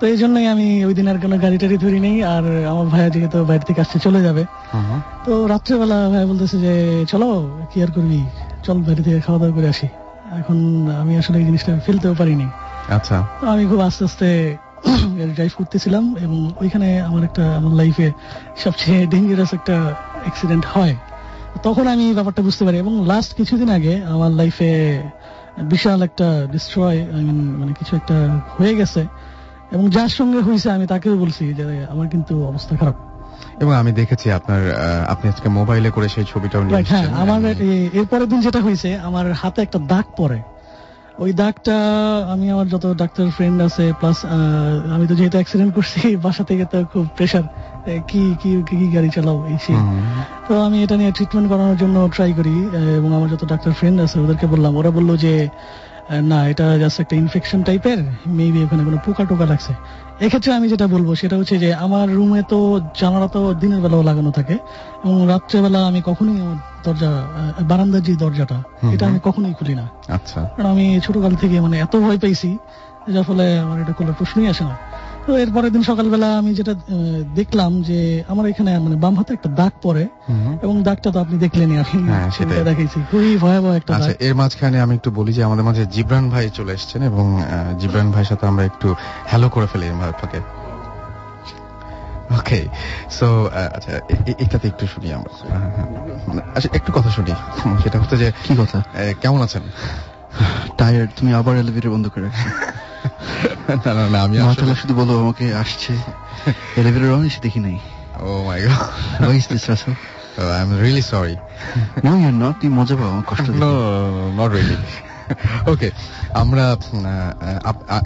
তো এই জন্যই আমি ওই দিন আর কোনো গাড়ি টাড়ি ধরি নেই আর আমার ভাইয়া যেহেতু বাইরে থেকে আসতে চলে যাবে। তো রাত্রেবেলা ভাই বলতেছে যে চলো কি আর করবি? চল বাইরে থেকে খাওয়া দাওয়া করে আসি। এখন আমি আসলে এই জিনিসটা ফেলতেও পারিনি। আচ্ছা। আমি খুব আস্তে আস্তে ড্রাইভ করতেছিলাম এবং ওইখানে আমার একটা আমার লাইফে সবচেয়ে ডেঞ্জারাস একটা অ্যাক্সিডেন্ট হয়। তখন আমি ব্যাপারটা বুঝতে পারি এবং লাস্ট কিছুদিন আগে আমার লাইফে বিশাল একটা ডিস্ট্রয় আই মিন মানে কিছু একটা হয়ে গেছে। এবং যার সঙ্গে হয়েছে আমি তাকেও বলছি যে আমার কিন্তু অবস্থা খারাপ। এবং আমি দেখেছি আপনার আপনি আজকে মোবাইলে করে সেই ছবিটাও নিয়ে হ্যাঁ আমার এর এরপরের দিন যেটা হয়েছে আমার হাতে একটা দাগ পড়ে। ওই দাগটা আমি আমার যত ডাক্তার ফ্রেন্ড আছে প্লাস আমি তো যেহেতু অ্যাক্সিডেন্ট করছি বাসা থেকে তো খুব প্রেশার কি কি কি গাড়ি চালাও এই সেই তো আমি এটা নিয়ে ট্রিটমেন্ট করানোর জন্য ট্রাই করি এবং আমার যত ডাক্তার ফ্রেন্ড আছে ওদেরকে বললাম ওরা বলল যে না এটা জাস্ট একটা ইনফেকশন টাইপের মেবি ওখানে কোনো পোকা টোকা লাগছে। এক্ষেত্রে আমি যেটা বলব সেটা হচ্ছে যে আমার রুমে তো জানালা তো দিনের বেলাও লাগানো থাকে এবং রাত্রেবেলা আমি কখনোই দরজা বারান্দার যে দরজাটা এটা আমি কখনোই খুলি না। আচ্ছা। কারণ আমি ছোটকাল থেকে মানে এত ভয় পেয়েছি যার ফলে আমার এটা খোলার প্রশ্নই আসে না। তো এরপরের দিন সকালবেলা আমি যেটা দেখলাম যে আমার এখানে মানে বাম হাতে একটা দাগ পড়ে। হুম। এবং দাগটা তো আপনি দেখলেনই আমি হ্যাঁ, ছবিটা সেটাই। দেখাইছি। খুবই ভয়াবহ একটা আচ্ছা এর মাঝখানে আমি একটু বলি যে আমাদের মাঝে জিবরান ভাই চলে এসেছেন এবং জিবরান ভাইয়ের সাথে আমরা একটু হ্যালো করে ফেলি এর ফাঁকে ওকে সো আচ্ছা এটাতে একটু শুনি আমরা। হ্যাঁ, হ্যাঁ। মানে, আচ্ছা একটু কথা শুনি। সেটা হচ্ছে যে কি কথা? কেমন আছেন? টায়ার্ড তুমি আবার এলিভেটর বন্ধ করে রাখছো। না না না আমি মাতালা শুধু বলো আমাকে আসছে। এলিভেটর অন এসে দেখি নাই। ও my god Why is this, Russell? I am really sorry No, you're not. তুমি মজা পাও কষ্ট নো নট রিয়েলি ওকে আমরা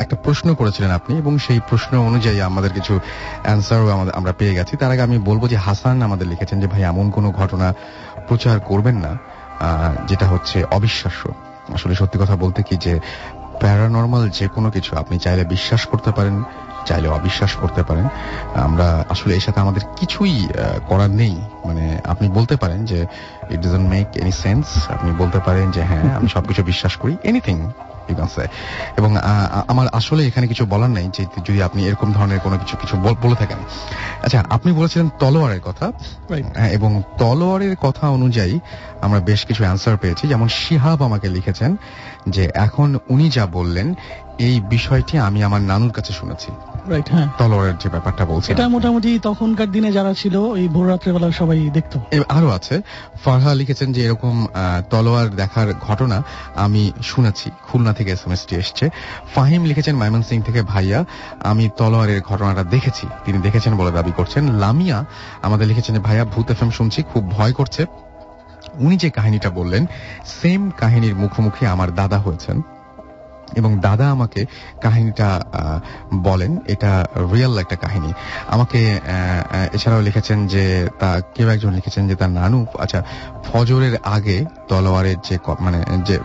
একটা প্রশ্ন করেছিলেন আপনি এবং সেই প্রশ্ন অনুযায়ী আমাদের কিছু অ্যান্সারও আমরা পেয়ে গেছি। তার আগে আমি বলব যে হাসান আমাদের লিখেছেন যে ভাই এমন কোনো ঘটনা প্রচার করবেন না যেটা হচ্ছে অবিশ্বাস্য। আসলে সত্যি কথা বলতে কি যে প্যারানর্মাল যে কোনো কিছু, আপনি চাইলে বিশ্বাস করতে পারেন, চাইলে অবিশ্বাস করতে পারেন। আমরা আসলে এর সাথে আমাদের কিছুই করার নেই। মানে আপনি বলতে পারেন যে it doesn't make any sense আপনি বলতে পারেন যে হ্যাঁ আমি সবকিছু বিশ্বাস করি এনিথিং এবং আমার আসলে এখানে কিছু বলার নেই যে যদি আপনি এরকম ধরনের কোনো কিছু কিছু বলে থাকেন। আচ্ছা আপনি বলেছিলেন তলোয়ারের কথা। হ্যাঁ, এবং তলোয়ারের কথা অনুযায়ী আমরা বেশ কিছু অ্যান্সার পেয়েছি। যেমন শিহাব আমাকে লিখেছেন যে এখন উনি যা বললেন এই বিষয়টি আমি আমার নানুর কাছে শুনেছি। রাইট হ্যাঁ। তলোয়ারের যে ব্যাপারটা বলছেন এটা মোটামুটি তখনকার দিনে যারা ছিল ওই ভোর রাত্রেবেলা সবাই দেখতো। আরও আছে। ফারহা লিখেছেন যে এরকম তলোয়ার দেখার ঘটনা আমি শুনেছি। খুলনা থেকে এস এম এসটি এসছে। ফাহিম লিখেছেন মাইমন সিং থেকে ভাইয়া আমি তলোয়ারের ঘটনাটা দেখেছি। তিনি দেখেছেন বলে দাবি করছেন। লামিয়া আমাদের লিখেছেন যে ভাইয়া ভূত এফএম শুনছি খুব ভয় করছে। উনি যে কাহিনীটা বললেন সেম কাহিনীর মুখোমুখি আমার দাদা হয়েছেন। এবং দাদা আমাকে কাহিনীটা বলেন। এটা রিয়েল একটা কাহিনী। আমাকে এছাড়াও লিখেছেন যে তা, কেউ একজন লিখেছেন যে তার নানু আচ্ছা ফজরের আগে তলোয়ারের যে মানে যে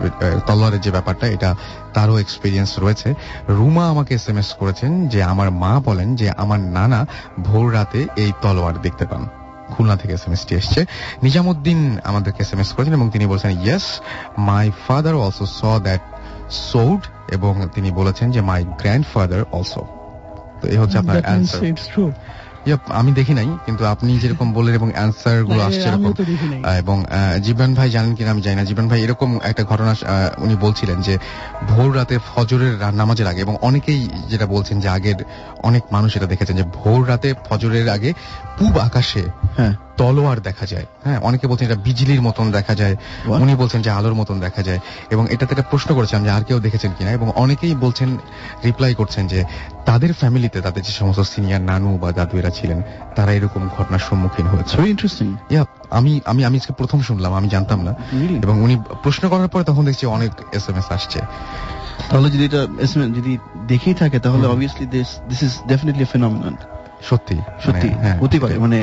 তলোয়ারের যে ব্যাপারটা, এটা তারও এক্সপিরিয়েন্স রয়েছে। রুমা আমাকে এস এম এস করেছেন যে আমার মা বলেন যে আমার নানা ভোর রাতে এই তলোয়ার দেখতে পান। খুলনা থেকে এস এম এসটি এসছে। নিজামুদ্দিন আমাদেরকে এস এম এস করেছেন এবং তিনি বলছেন yes my father also saw that sword এবং তিনি বলেছেন যে মাই গ্র্যান্ডফাদার অলসো তো এই হচ্ছে আপনার অ্যান্সার আমি দেখি নাই কিন্তু আপনি যেরকম বললেন এবং অ্যান্সারগুলো আসছে এরকম। এবং জীবন ভাই জানেন কিনা আমি জানি না। জীবন ভাই এরকম একটা ঘটনা উনি বলছিলেন যে ভোর রাতে ফজরের নামাজের আগে এবং অনেকেই যেটা বলছেন যে আগের অনেক মানুষ এটা দেখেছেন যে ভোর রাতে ফজরের আগে পূব আকাশে হ্যাঁ। তলোয়ার দেখা যায়। হ্যাঁ অনেকে বলছেন এটা বিজলির মতন দেখা যায় উনি বলছেন যে আলোর মতন দেখা যায় এবং এটাতে একটা প্রশ্ন করেছেন যে আর কেউ দেখেছেন কিনা এবং অনেকেই বলছেন রিপ্লাই করছেন যে তাদের ফ্যামিলিতে তাদের যে সমস্ত সিনিয়র নানু বা দাদু এরা ছিলেন তারা এরকম ঘটনার সম্মুখীন হয়েছে। ইন্টারেস্টিং আমি আমি আমি আজকে প্রথম শুনলাম আমি জানতাম না। এবং উনি প্রশ্ন করার পরে তখন দেখছি অনেক এস এম এস আসছে। তাহলে যদি এটা যদি দেখেই থাকে তাহলে obviously this this is definitely phenomenon সত্যি সত্যি? মানে, হ্যাঁ, হতে পারে মানে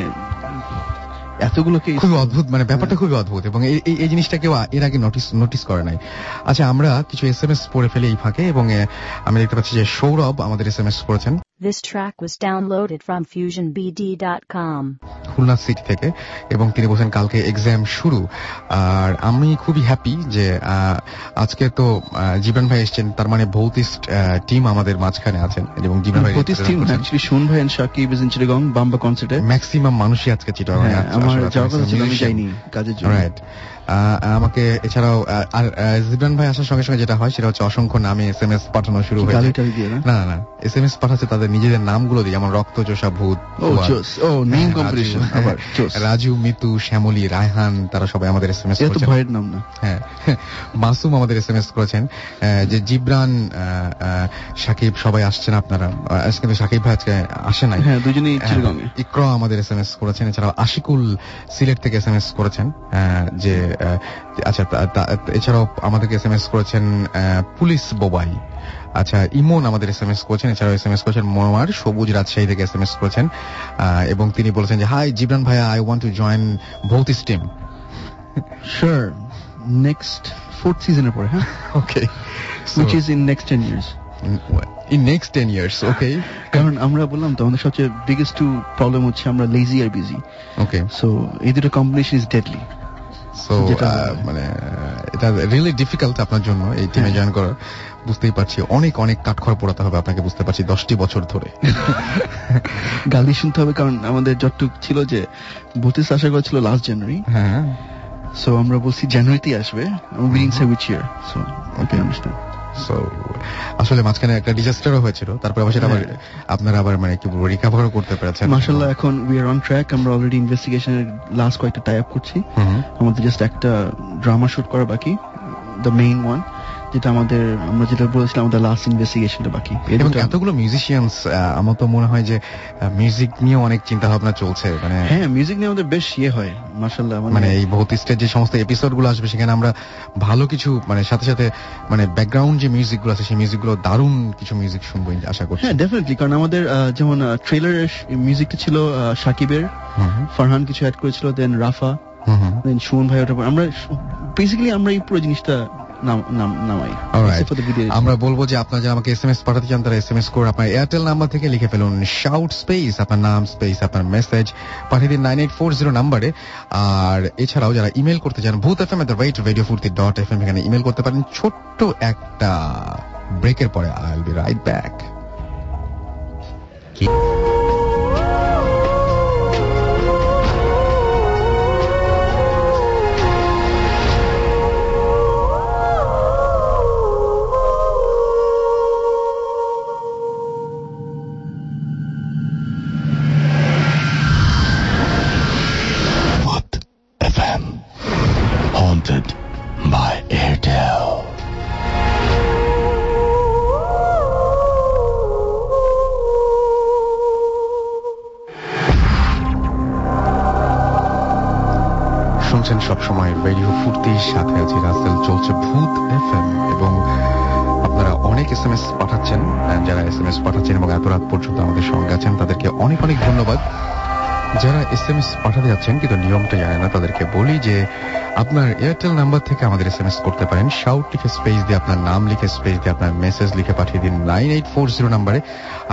এতগুলো কেস খুবই অদ্ভুত মানে ব্যাপারটা খুবই অদ্ভুত এবং এই জিনিসটা কেউ এর আগে নোটিস নোটিস করে নাই। আচ্ছা আমরা কিছু এস এম এস পড়ে ফেলে এই ফাঁকে এবং আমি দেখতে পাচ্ছি যে সৌরভ আমাদের এস এম এস করেছেন। This track was downloaded from FusionBD.com. Khulna city থেকে এবং তিনি বলছেন কালকে এক্সাম শুরু। আর আমি খুবই হ্যাপি যে আহ, আজকে তো জীবন ভাই এসছেন তার মানে ভৌতিস্ট টিম আমাদের মাঝখানে আছেন এবং জীবন ভাই প্রতি টিম অ্যাকচুয়ালি শুন ভাই and Shakib is in Chittagong Bamba কনসার্টে ম্যাক্সিমাম মানুষই আজকে চিটাগাং আমার যাওয়ার কথা ছিল আমি যাইনি কাজের জন্য রাইট আমাকে এছাড়াও জিবরান ভাই আসার সঙ্গে সঙ্গে যেটা হয় সেটা হচ্ছে অসংখ্য নামে এস এম এস পাঠানো শুরু হয়েছে। না? না এস এম এস পাঠাচ্ছে তাদের নিজেদের নামগুলো দিয়ে যেমন রক্তচোষা ভূত ও ফুয়াদ, জোস ও নেম রাজু, মিতু শ্যামলী রায়হান তারা সবাই আমাদের এস এম এস ভয়ের নাম না। হ্যাঁ মাসুম আমাদের এস এম এস করেছেন যে জিবরান সাকিব সবাই আসছেন আপনারা। আজকে কিন্তু সাকিব ভাই আজকে আসে নাই। হ্যাঁ দুজনেই হ্যাঁ, এ ইকরা আমাদের এস এম এস করেছেন। এছাড়াও আশিকুল সিলেট থেকে এস এম এস করেছেন যে আচ্ছা এছাড়াও আমাদেরকে এস এম এস করেছেন পুলিশ বোবাই। আচ্ছা ইমন আমাদের এস এম এস করেছেন এছাড়াও এস এম এস করেছেন সবুজ রাজশাহী থেকে এস এম এস করেছেন এবং তিনি বলেছেন যে হাই জিবরান ভাইয়া I want to join Bhoutiz team sure next fourth সিজনের পরে হ্যাঁ? Okay which is in next ten years in next ten years okay কারণ আমরা বললাম তো আমাদের সবচেয়ে বিগেস্ট টু প্রবলেম হচ্ছে আমরা লেজি আর বিজি ওকে সো এই দুটো কম্বিনেশন ইজ ডেডলি সো মানে এটা রিয়েলি ডিফিকাল্ট আপনার জন্য এই টিমে হ্যাঁ। জয়েন করা বুঝতেই পারছি অনেক অনেক কাঠখড় পোড়াতে হবে আপনাকে বুঝতে পারছি দশটি বছর ধরে। গালি শুনতে হবে কারণ আমাদের যতটুক ছিল যে বত্রিশ আশা করেছিল লাস্ট জানুয়ারি হ্যাঁ। সো আমরা বলছি জানুয়ারিতেই আসবে। We didn't say which year so okay understand so আসলে মাঝখানে একটা ডিজাস্টারও হয়েছিল। তারপরে আবার সেটা আবার হ্যাঁ। আপনারা আবার মানে কি বলব রিকভারও করতে পেরেছেন। মাশাআল্লাহ এখন উই আর অন ট্র্যাক আমরা অলরেডি ইনভেস্টিগেশনের লাস্ট কয়েকটা টাই আপ করছি আমাদের জাস্ট একটা ড্রামা শুট করা বাকি দ্য মেইন ওয়ান যেটা আমাদের আমরা যেটা বলেছিলাম আমাদের লাস্ট ইনভেস্টিগেশনটা বাকি। এবং এতগুলো মিউজিশিয়ানস আমার তো মনে হয় যে মিউজিক নিয়ে অনেক চিন্তা ভাবনা চলছে মানে হ্যাঁ মিউজিক নিয়ে আমাদের বেশ ইয়ে হয় মাশাআল্লাহ মানে এই ভৌতিস্টের যে সমস্ত আসবে সেখানে আমরা ভালো কিছু মানে সাথে সাথে মানে ব্যাকগ্রাউন্ড যে আছে সেই মিউজিকগুলো দারুণ কিছু মিউজিক শুনব আশা করছি। হ্যাঁ ডেফিনেটলি কারণ আমাদের যেমন ট্রেলারের মিউজিকটা ছিল সাকিবের। ফারহান কিছু অ্যাড করেছিল দেন রাফা। দেন সুমন ভাই পর আমরা বেসিক্যালি আমরা এই পুরো জিনিসটা নামাই. আমরা বলব যে আপনারা যারা আমাকে এসএমএস পাঠাতে চান তারা এসএমএস করে আপনার এয়ারটেল নাম্বার থেকে লিখে ফেলুন শাউট স্পেস আপনার নাম স্পেস আপনার মেসেজ পাঠিয়ে দিন নাইন এইট ফোর জিরো নাম্বারে আর এছাড়াও যারা ইমেল করতে চান Bhoot F M at rate radio Foorti dot F M এখানে ইমেল করতে পারেন। ছোট্ট একটা ব্রেকের পরে I will be right back সবসময় রেডিও ফুর্তির সাথে আছি। রাসেল চলছে ভূত এফ এবং আপনারা অনেক এস এম এস পাঠাচ্ছেন যারা এস এম এস পাঠাচ্ছেন এবং এত রাত পর্যন্ত আমাদের সঙ্গে আছেন, তাদেরকে অনেক অনেক ধন্যবাদ। যারা এস এম এস পাঠাতে যাচ্ছেন, কিন্তু নিয়মটা জানে না, তাদেরকে বলি যে আপনার এয়ারটেল নাম্বার থেকে আমাদের এস এম এস করতে পারেন। শাউট লিখে স্পেস দিয়ে আপনার নাম লিখে স্পেস দিয়ে আপনার মেসেজ লিখে পাঠিয়ে দিন। নাইন এইট ফোর জিরো নাম্বারে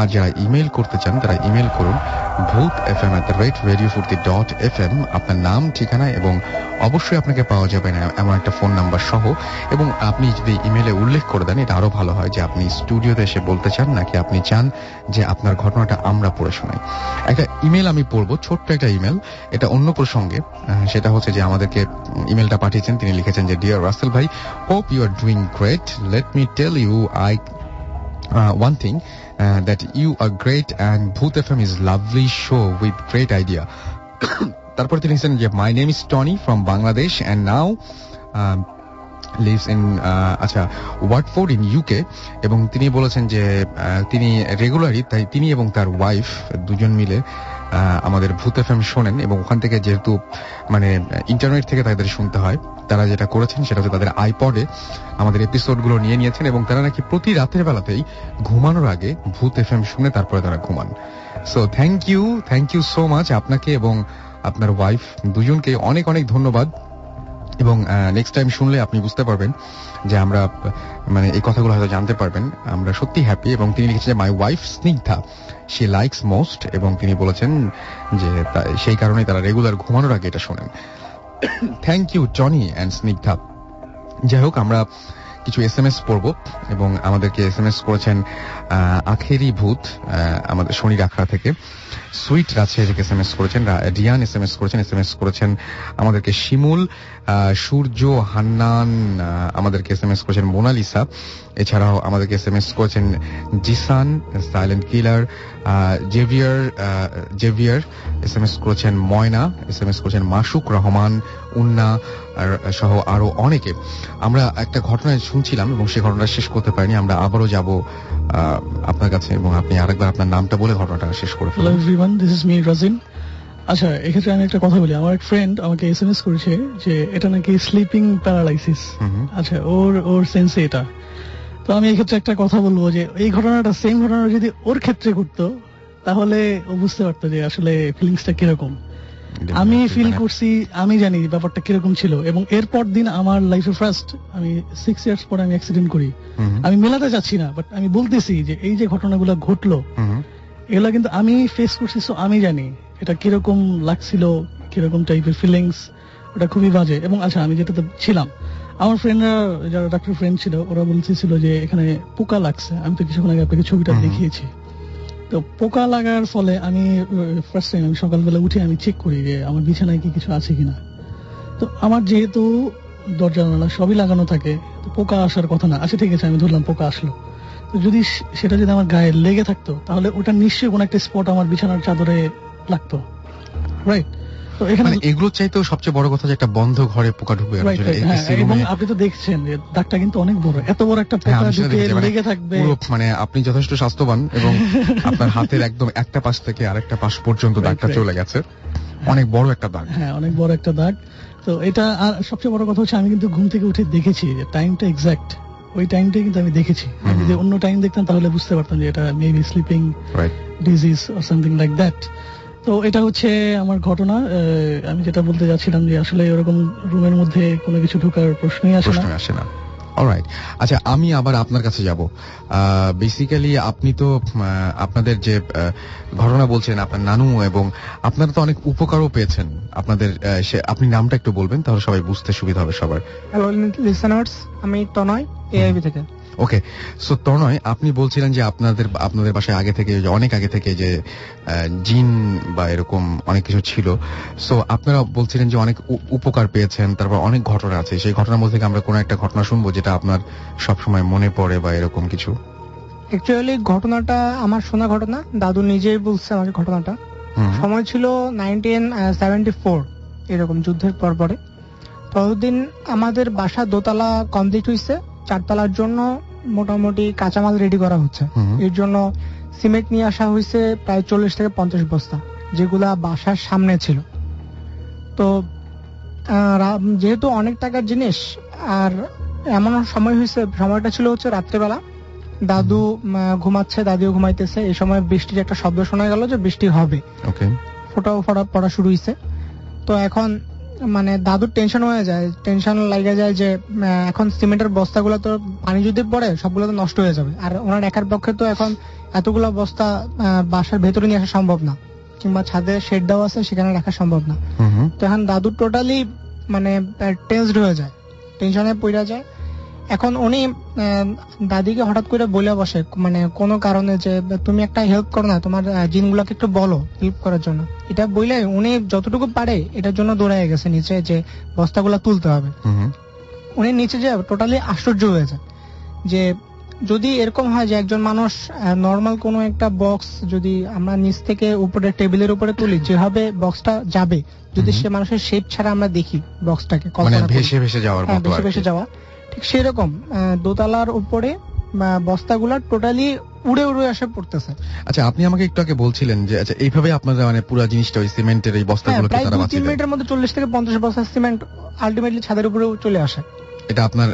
আর যারা ইমেল করতে চান, তারা ইমেল করুন। Bhoot F M the rate radio Foorti dot F M আপনার নাম, ঠিকানা এবং অবশ্যই আপনাকে পাওয়া যাবে না, এমন একটা ফোন নাম্বার সহ। এবং আপনি যদি ইমেলে উল্লেখ করে দেন, এটা আরও ভালো হয় যে আপনি স্টুডিওতে এসে বলতে চান, নাকি আপনি চান যে আপনার ঘটনাটা আমরা পড়ে শোনাই। একটা ইমেল আমি পড়ব, ছোট্ট একটা ইমেল এটা অন্য প্রসঙ্গে সেটা হচ্ছে যে আমাদেরকে ইমেলটা পাঠিয়েছেন, তিনি লিখেছেন যে ডিয়ার রাসেল ভাই hope you are doing great let me tell you I one thing uh, that you are great and Bhoot FM is lovely show with great idea. তারপর তিনি লিখছেন যে my name is Tony from Bangladesh and now lives in আচ্ছা Watford in UK এবং তিনি বলেছেন যে তিনি রেগুলারই তাই তিনি এবং তার ওয়াইফ দুজন মিলে আমাদের ভূত এফ শোনেন এবং ওখান থেকে যেহেতু মানে ইন্টারনেট থেকে তাদের শুনতে হয়, তারা যেটা করেছেন সেটা হচ্ছে তাদের আইপডে আমাদের এপিসোডগুলো নিয়ে নিয়েছেন এবং তারা নাকি প্রতি রাতের বেলাতেই ঘুমানোর আগে ভূত এফ এম শুনে তারপরে তারা ঘুমান। So thank you thank you so much আপনাকে এবং আপনার ওয়াইফ দুজনকে অনেক অনেক ধন্যবাদ। এবং নেক্সট টাইম শুনলে আপনি বুঝতে পারবেন যে আমরা মানে এই কথাগুলো হয়তো জানতে পারবেন। আমরা সত্যি হ্যাপি এবং তিনি লিখেছেন যে my wife Snigdha she likes most এবং তিনি বলেছেন যে সেই কারণেই তারা রেগুলার ঘুমানোর আগে এটা শোনেন। Thank you Johnny and Snigdha যাই হোক, আমরা কিছু এস এম এস পড়ব এবং আমাদেরকে এস এম এস করেছেন আখেরি ভূত আমাদের শনি আখড়া থেকে। Sweet Rajshahi S M S করেছেন রিয়ান এস এম এস করেছেন এস এম এস করেছেন আমাদেরকে শিমুল সূর্য, হান্নান আমাদেরকে এস এম এস করেছেন মোনালিসা। এছাড়াও আমাদেরকে এস এম এস করেছেন Jisan, silent killer Xavier Xavier S M S করেছেন ময়না এস এম এস করেছেন মাসুক রহমান, উন্না সহ আরও অনেকে। আমরা একটা ঘটনা শুনছিলাম এবং সেই ঘটনাটা শেষ করতে পারিনি। আমরা আবারও যাব আপনার কাছে এবং আপনি আরেকবার আপনার নামটা বলে ঘটনাটা শেষ করে ফেলুন। দিস ইজ মি রাজিন আচ্ছা এক্ষেত্রে আমি একটা কথা বলি। আমার এক ফ্রেন্ড আমাকে এসএমএস করেছে যে এটা নাকি স্লিপিং প্যারালাইসিস আচ্ছা ওর ওর সেন্সে এটা। তো আমি এক্ষেত্রে একটা কথা বলব যে এই ঘটনাটা সেম ঘটনা যদি ওর ক্ষেত্রে ঘটতো তাহলে ও বুঝতে পারতো যে আসলে ফিলিংসটা কীরকম। আমি ফিল মানে- করছি আমি জানি ব্যাপারটা কীরকম ছিল। এবং এরপর দিন আমার লাইফে ফার্স্ট আমি সিক্স ইয়ার্স পরে আমি অ্যাক্সিডেন্ট করি। আমি মেলাতে যাচ্ছি না বাট আমি বলতেছি যে এই যে ঘটনাগুলো ঘটলো এগুলা কিন্তু আমি ফেস করছি সো আমি জানি। এটা কীরকম লাগছিল কীরকম টাইপের ফিলিংস ওটা খুবই বাজে। এবং আচ্ছা আমি যেটাতে ছিলাম আমার ফ্রেন্ডরা যারা ডাক্তার ফ্রেন্ড ছিল ওরা বলতেছিল যে এখানে পোকা লাগছে। আমি তো কিছুক্ষণ আগে আপনাকে ছবিটা দেখিয়েছি। তো পোকা লাগার ফলে আমি ফার্স্ট টাইম আমি সকালবেলা উঠে আমি চেক করি যে আমার বিছানায় কি কিছু আছে কিনা। তো আমার যেহেতু দরজা জানালা সবই লাগানো থাকে তো পোকা আসার কথা না। আচ্ছা ঠিক আছে আমি ধরলাম পোকা আসলো। তো যদি সেটা যদি আমার গায়ে লেগে থাকতো তাহলে ওটা নিশ্চয়ই কোনো একটা স্পট আমার বিছানার চাদরে লাগতো। রাইট মানে এগুলো চাইতেও সবচেয়ে বড় কথা যে একটা বন্ধ ঘরে পোকা ঢুকবে হ্যাঁ, এবং আপনি তো দেখছেন যে দাগটা কিন্তু অনেক বড়। এত বড় একটা হ্যাঁ, পোকা ঢুকে মানে লেগে থাকবে। মানে আপনি যথেষ্ট স্বাস্থ্যবান এবং আপনার হাতের একদম একটা পাশ থেকে আরেকটা পাশ পর্যন্ত দাগটা চলে গেছে। অনেক বড় একটা দাগ। হ্যাঁ অনেক বড় একটা দাগ। তো এটা আর সবচেয়ে বড় কথা হচ্ছে আমি কিন্তু ঘুম থেকে উঠে দেখেছি যে টাইমটা এক্সাক্ট ওই টাইমটাই কিন্তু আমি দেখেছি। যদি অন্য টাইম দেখতাম তাহলে বুঝতে পারতাম যে এটা maybe sleeping disease or something like that তো এটা হচ্ছে আমার ঘটনা। আহ, আমি যেটা বলতে যাচ্ছিলাম যে আসলে এরকম রুমের মধ্যে কোনো কিছু ঢোকার প্রশ্নই আসে না। আসে না। অলরাইট আচ্ছা আমি আবার আপনার কাছে যাব। বেসিক্যালি আপনি তো আহ, আপনাদের যে আহ, ঘটনা বলছেন আপনার নানু এবং আপনারা তো অনেক উপকারও পেয়েছেন। আপনাদের আহ, সে আপনি নামটা একটু বলবেন তাহলে সবাই বুঝতে সুবিধা হবে সবার। হ্যালো লিসেনার্স আমি তনয় এআইবি থেকে। ওকে সো তনয় আপনি বলছিলেন যে আপনাদের আপনাদের বাসায় আগে থেকে অনেক আগে থেকে যে জিন বা এরকম অনেক কিছু ছিল। সো আপনারা বলছিলেন যে অনেক উপকার পেয়েছেন তারপর অনেক ঘটনা আছে। সেই ঘটনার মধ্যে আমরা কোনো একটা ঘটনা শুনব যেটা আপনার সবসময় মনে পড়ে বা এরকম কিছু? অ্যাকচুয়ালি ঘটনাটা আমার শোনা ঘটনা। দাদু নিজেই বলছে আমাকে ঘটনাটা। সময় ছিল নাইনটিন সেভেন্টি ফোর এরকম যুদ্ধের পর পরে। ততদিন আমাদের বাসা দোতলা কমপ্লিট হয়েছে চারতলার জন্য মোটামুটি কাঁচামাল রেডি করা হচ্ছে। এর জন্য সিমেন্ট নিয়ে আসা হয়েছে প্রায় চল্লিশ থেকে পঞ্চাশ বস্তা যেগুলা বাসার সামনে ছিল। তো যেহেতু অনেক টাকার জিনিস আর এমন সময় হয়েছে সময়টা ছিল হচ্ছে রাত্রেবেলা। দাদু ঘুমাচ্ছে দাদিও ঘুমাইতেছে। এই সময় বৃষ্টির একটা শব্দ শোনা গেল যে বৃষ্টি হবে। ফোটাও ফোটা পড়া শুরু হয়েছে তো এখন মানে দাদুর টেনশন হয়ে যায়। টেনশন লাগে যায় যে এখন সিমেন্টের বস্তাগুলো তো পানি যদি পড়ে সবগুলো তো নষ্ট হয়ে যাবে। আর ওনার একার পক্ষে তো এখন এতগুলো বস্তা বাসার ভেতরে নিয়ে আসা সম্ভব না। কিংবা ছাদে শেড দেওয়া আছে সেখানে রাখা সম্ভব না। তো এখন দাদু টোটালি মানে টেন্সড হয়ে যায়। টেনশনে পড়ে যায়। এখন উনি দাদিকে হঠাৎ করে বলে বসে মানে কোনো কারণে যে তুমি একটা হেল্প করো না তোমার আহ, জিনগুলোকে একটু বলো হেল্প করার জন্য। এটা বলে উনি যতটুকু পারে এটার জন্য দৌড়ায় গেছে নিচে যে বস্তাগুলো তুলতে হবে। উনি নিচে যে টোটালি আশ্চর্য হয়ে যায় যে যদি এরকম হয় যে একজন মানুষ নর্মাল কোনো একটা বক্স যদি আমরা নিচ থেকে উপরে টেবিলের উপরে তুলি যেভাবে বক্সটা যাবে যদি সে মানুষের শেপ ছাড়া আমরা দেখি বক্সটাকে মানে। ভেসে ভেসে যাওয়ার হ্যাঁ ভেসে ভেসে যাওয়া। ঠিক সেরকম দোতলার উপরে বস্তাগুলা টোটালি উড়ে উড়ে আসে পড়তেছে। আচ্ছা আপনি আমাকে একটু আগে বলছিলেন যে আচ্ছা এইভাবে আপনারা মানে পুরো জিনিসটা ওই সিমেন্টের এই বস্তাগুলো বস্তাগুলোকে তারা বাঁচিয়ে দেয়। মিনিটের মধ্যে চল্লিশ থেকে পঞ্চাশ বস্তা সিমেন্ট আলটিমেটলি ছাদের উপরে চলে আসে। এটা আপনার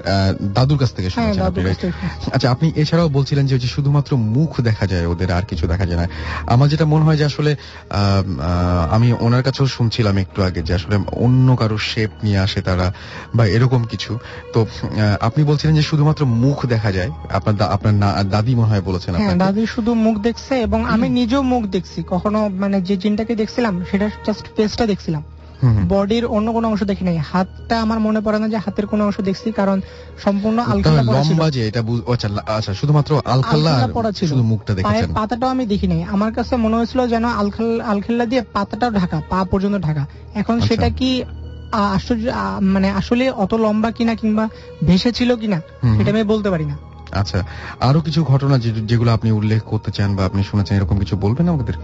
দাদুর কাছ থেকে হ্যাঁ শুনেছেন। আচ্ছা আপনি এছাড়াও বলছিলেন যে শুধুমাত্র মুখ দেখা যায় ওদের আর কিছু দেখা যায় না। আমার যেটা মনে হয় যে আসলে আমি ওনার কাছেও শুনছিলাম একটু আগে যে আসলে অন্য কারও শেপ নিয়ে আসে তারা বা এরকম কিছু। তো আহ, আপনি বলছিলেন যে শুধুমাত্র মুখ দেখা যায়। আপনার আপনার দাদি মনে হয় বলেছেন হ্যাঁ দাদি শুধু মুখ দেখছে এবং আমি নিজেও মুখ দেখছি। কখনো মানে যে জিনটাকে দেখছিলাম সেটা জাস্ট ফেসটা দেখছিলাম। বডির অন্য কোনো অংশ দেখি নাই। হাতটা আমার মনে পড়ে না যে হাতের কোনো অংশ দেখছি কারণ সম্পূর্ণ আলখাল্লা পড়া ছিল। লম্বা যে এটা আচ্ছা আচ্ছা শুধুমাত্র আলখাল্লা পড়া ছিল। শুধু মুখটা দেখেছেন। পাতাটাও আমি দেখি নাই আমার কাছে মনে হয়েছিল যেন আলখাল আলখাল্লা দিয়ে পাতাটাও ঢাকা পা পর্যন্ত ঢাকা। এখন আচ্ছা। সেটা কি আশ্চর্য মানে আসলে অত লম্বা কিনা কিংবা ভেসে ছিল কিনা। সেটা আমি বলতে পারি না। আচ্ছা আরও কিছু ঘটনা যেগুলো আপনি উল্লেখ করতে চান বা আপনি শুনেছেন এরকম কিছু বলবেন আমাদের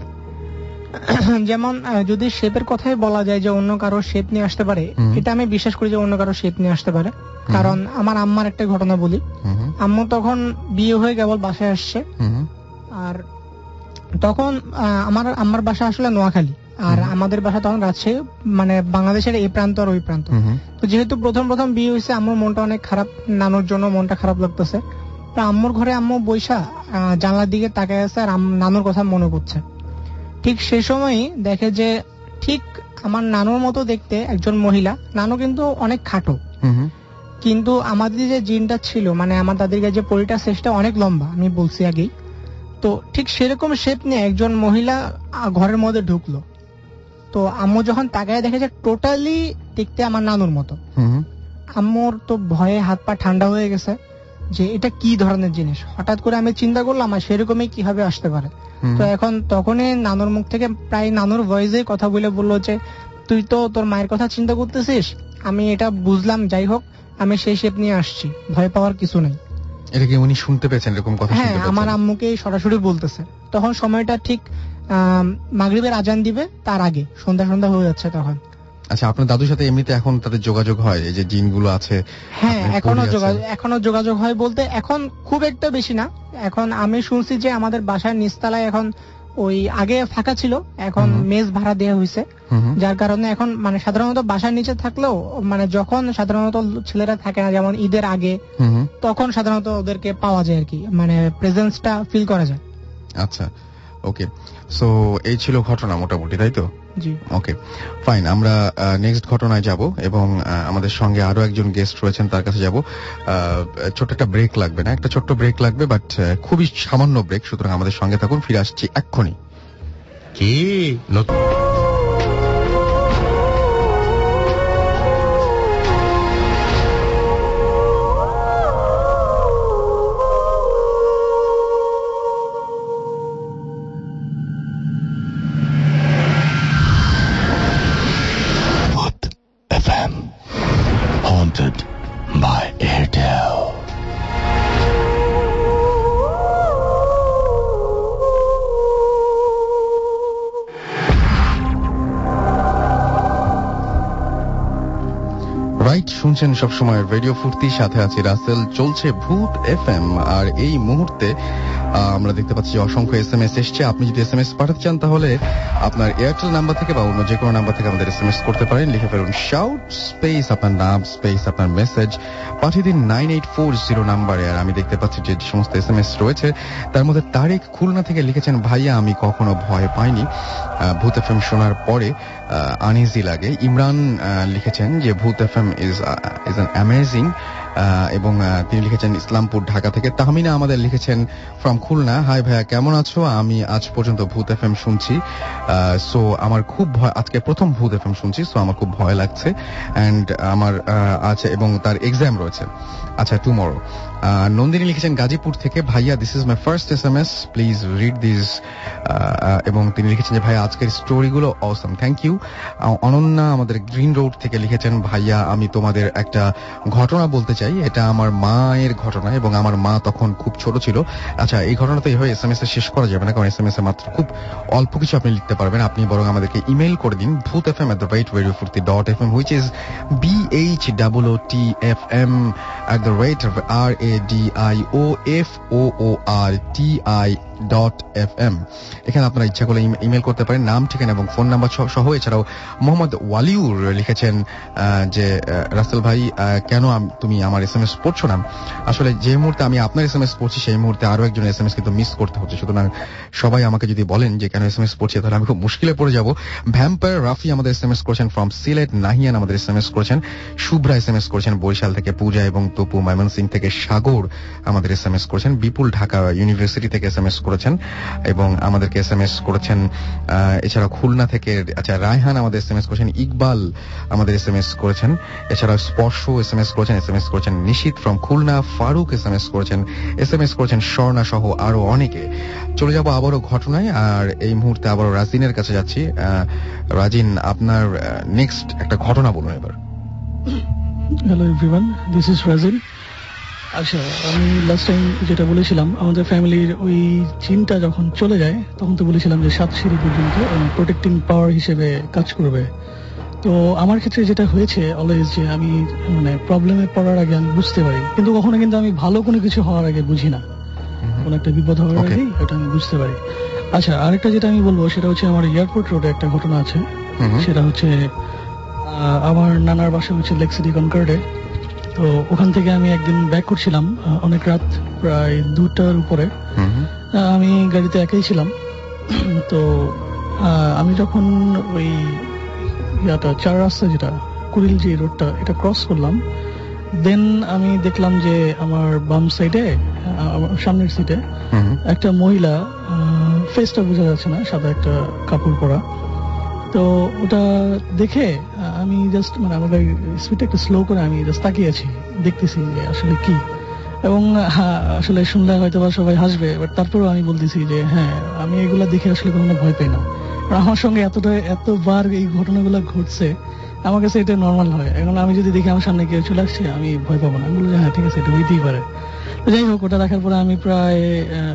যেমন যদি শেপের কথাই বলা যায় যে অন্য কারও শেপ নিয়ে আসতে পারে এটা আমি বিশ্বাস করি যে অন্য কারও শেপ নিয়ে আসতে পারে। কারণ আমার আম্মার একটা ঘটনা বলি। আম্মু তখন বিয়ে হয়ে কেবল বাসায় আসছে। আর তখন আমার আমার বাসা আসলে নোয়াখালী। আর আমাদের বাসা তখন রাজশাহী মানে বাংলাদেশের এই প্রান্ত আর ওই প্রান্ত। তো যেহেতু প্রথম প্রথম বিয়ে হয়েছে আম্মুর মনটা অনেক খারাপ নানুর জন্য মনটা খারাপ লাগতেছে। তো আম্মুর ঘরে আম্মু বৈশা জানলার দিকে তাকায় আছে আর নানুর কথা মনে করছে ঠিক সেই সময়ই দেখে যে ঠিক আমার নানুর মতো দেখতে একজন মহিলা। নানু কিন্তু অনেক খাটো। কিন্তু আমাদের যে জিনটা ছিল মানে আমার দাদির যে পরিটা শেষটা অনেক লম্বা আমি বলছি আগেই। তো ঠিক সেরকম শেপ নিয়ে একজন মহিলা ঘরের মধ্যে ঢুকলো। তো আম্মু যখন তাকায় দেখে যে টোটালি দেখতে আমার নানুর মতো। আম্মুর তো ভয়ে হাত পা ঠান্ডা হয়ে গেছে যে এটা কি ধরনের জিনিস? হঠাৎ করে আমি চিন্তা করলাম আর সেরকমই কীভাবে আসতে পারে? তো এখন তখনই নানুর মুখ থেকে প্রায় নানুর ভয়েসে কথা বলে বলল যে তুই তো তোর মায়ের কথা চিন্তা করতেছিস? আমি এটা বুঝলাম যাই হোক আমি সেই শেপ নিয়ে আসছি। ভয় পাওয়ার কিছু নেই। এটা কি উনি শুনতে পেয়েছেন এরকম কথা হ্যাঁ আমার আম্মুকে সরাসরি বলতেছে। তখন সময়টা ঠিক আহ মাগরিবের আজান দিবে তার আগে সন্ধ্যা সন্ধ্যা হয়ে যাচ্ছে তখন। আচ্ছা আপনার দাদুর সাথে এমনিতে এখন তাদের যোগাযোগ হয়? এই যে জিনগুলো আছে হ্যাঁ এখনও যোগাযোগ এখনও যোগাযোগ হয় বলতে এখন খুব একটা বেশি না। এখন আমি শুনছি যে আমাদের বাসার নিচতলায় এখন ওই আগে ফাঁকা ছিল এখন মেজ ভাড়া দেওয়া হয়েছে। যার কারণে এখন মানে সাধারণত বাসার নিচে থাকলেও মানে যখন সাধারণত ছেলেরা থাকে না যেমন ঈদের আগে তখন সাধারণত ওদেরকে পাওয়া যায় আর কি মানে প্রেজেন্সটা ফিল করা যায়। আচ্ছা ওকে সো এই ছিল ঘটনা মোটামুটি তাই তো? ওকে ফাইন আমরা নেক্সট ঘটনায় যাব এবং আহ, আমাদের সঙ্গে আরও একজন গেস্ট রয়েছেন তার কাছে যাব। ছোট একটা ব্রেক লাগবে না একটা ছোট্ট ব্রেক লাগবে বাট খুবই সামান্য ব্রেক সুতরাং আমাদের সঙ্গে থাকুন ফিরে আসছি এক্ষুনি। কি? নতুন শুনছেন সবসময় রেডিও ফুর্তি সাথে আছি রাসেল চলছে ভূত এফএম আর এই মুহূর্তে আমরা দেখতে পাচ্ছি অসংখ্য এস এম এস এসছে। আপনি যদি এস এম এস পাঠাতে চান তাহলে আপনার এয়ারটেল নাম্বার থেকে বা অন্য যে কোনো নাম্বার থেকে আমাদের এস এম এস করতে পারেন। লিখে ফেলুন শাউট স্পেস আপনার নাম স্পেস আপনার মেসেজ পাঠিয়ে দিন নাইন এইট ফোর জিরো নাম্বারে আর আমি দেখতে পাচ্ছি যে সমস্ত এস এম এস রয়েছে, তার মধ্যে তারিক খুলনা থেকে লিখেছেন, ভাইয়া, আমি কখনো ভয় পাইনি। ভূত এফ এম শোনার পরে আনইজি লাগে। ইমরান লিখেছেন যে, Bhoot F M is is an amazing এবং তিনি লিখেছেন ইসলামপুর, ঢাকা থেকে। তাহমিনা আমাদের লিখেছেন ফ্রম খুলনা। হাই ভাইয়া, কেমন আছো? আমি আজ পর্যন্ত ভূত এফ এম শুনছি। সো আমার খুব ভয়, আজকে প্রথম ভূত এফ এম শুনছি সো আমার খুব ভয় লাগছে। অ্যান্ড আমার আছে এবং তার এক্সাম রয়েছে। আচ্ছা টুমরো নন্দিনী লিখেছেন, গাজীপুর থেকে, ভাইয়া this is my first S M S please read this এবং তিনি লিখেছেন যে, ভাইয়া, আজকের স্টোরিগুলো অসম থ্যাংক ইউ অনন্যা আমাদের গ্রিন রোড থেকে লিখেছেন, ভাইয়া, আমি তোমাদের একটা ঘটনা বলতে চাই। এটা আমার মায়ের ঘটনা এবং আমার মা তখন খুব ছোট ছিল। আচ্ছা এই ঘটনা এইভাবে এস এম এস এ শেষ করা যাবে না, কারণ এস এম এস এ মাত্র খুব অল্প কিছু আপনি লিখতে পারবেন। আপনি বরং আমাদেরকে ইমেল করে দিন Bhoot F M at the rate radio Foorti dot F M which is B H double O T F M the rate of R A D I O F O O R T I dot F M এখানে আপনারা ইচ্ছা করলে email করতে পারেন। নাম, ঠিকানা এবং phone number সহ- এছাড়াও মোহাম্মদ ওয়ালিউর লিখেছেন যে রাসেল ভাই কেন তুমি আমার এস এম এস পড়ছো না? আসলে যে মুহূর্তে আমি আপনার এস এম এস পড়ছি, সেই মুহূর্তে আরও একজন এস এম এস কিন্তু মিস করতে হচ্ছে। সুতরাং সবাই আমাকে যদি বলেন যে, কেন এস এম এস পড়ছি, তাহলে আমি খুব মুশকিলে পড়ে যাব। ভ্যাম্পায়ার রাফি আমাদের এস এম এস করেছেন ফ্রম সিলেট, নাহিয়ান আমাদের এস এম এস করেছেন, শুভ্রা এস এম এস করেছেন বরিশাল থেকে পূজা এবং তপু ময়মনসিং থেকে সাগর আমাদের এস এম এস করেছেন, বিপুল ঢাকা ইউনিভার্সিটি থেকে এস এম এস করেছেন এবং আমাদেরকে এস এম এস করেছেন এছাড়া খুলনা থেকে আচ্ছা রায়হান আমাদের এস এম এস করেছেন, ইকবাল আমাদের এস এম এস করেছেন এছাড়া স্পর্শ এস এম এস করেছেন এস এম এস করেছেন Nishit from Khulna, Faruk S M S করেছেন এস এম এস করেছেন স্বর্ণা সহ আরও অনেকে। চলে যাব আবারও ঘটনায়, আর এই মুহূর্তে আবারও রাজিনের কাছে যাচ্ছি। রাজিন, আপনার নেক্সট একটা ঘটনা বলুন এবার। Hello everyone this is Rajil আচ্ছা আমি লাস্ট টাইম যেটা বলেছিলাম আমাদের ফ্যামিলির ওই চিনটা যখন চলে যায় তখন তো বলেছিলাম যে সাত সিঁড়ি পর্যন্ত প্রোটেক্টিং পাওয়ার হিসেবে কাজ করবে। তো আমার ক্ষেত্রে যেটা হয়েছে অলওয়েজ যে আমি মানে প্রবলেমে পড়ার আগে আমি বুঝতে পারি কিন্তু কখনো কিন্তু আমি ভালো কোনো কিছু হওয়ার আগে বুঝি না। কোনো একটা বিপদ হওয়ার. আগেই ওটা আমি বুঝতে পারি। আচ্ছা আরেকটা যেটা আমি বলব সেটা হচ্ছে আমার এয়ারপোর্ট রোডে একটা ঘটনা আছে। সেটা হচ্ছে আহ, আমার নানার বাসা হচ্ছে লেক সিটি কনকার্ডে তো ওখান থেকে আমি একদিন ব্যাক করছিলাম অনেক রাত প্রায় দুটার উপরে। আমি গাড়িতে একাই ছিলাম। তো আমি যখন ওই ইয়াটা চার রাস্তা যেটা কুড়িল যে রোডটা এটা ক্রস করলাম দেন আমি দেখলাম যে আমার বাম সাইডে আমার সামনের সিটে। একটা মহিলা ফেসটা বোঝা যাচ্ছে না সাদা একটা কাপড় পরা। তো ওটা দেখে আমি জাস্ট মানে আমার স্পিডটা একটু স্লো করে আমি জাস্ট তাকিয়ে আছি, দেখতেছি যে আসলে কি। এবং আসলে শুনলে হয়তো বা সবাই হাসবে বাট তারপরেও আমি বলতেছি যে হ্যাঁ আমি এগুলা দেখে আসলে কোনো ভয় পাই না। আমার সঙ্গে এতটা, এতবার এই ঘটনাগুলো ঘটছে, আমার কাছে এটা নর্মাল হয়। এখন আমি যদি দেখি আমার সামনে কেউ চলে আসছে, আমি ভয় পাবো না। আমি বলব যে হ্যাঁ ঠিক আছে, এটা হইতেই পারে। যাই হোক ওটা দেখার পরে আমি প্রায়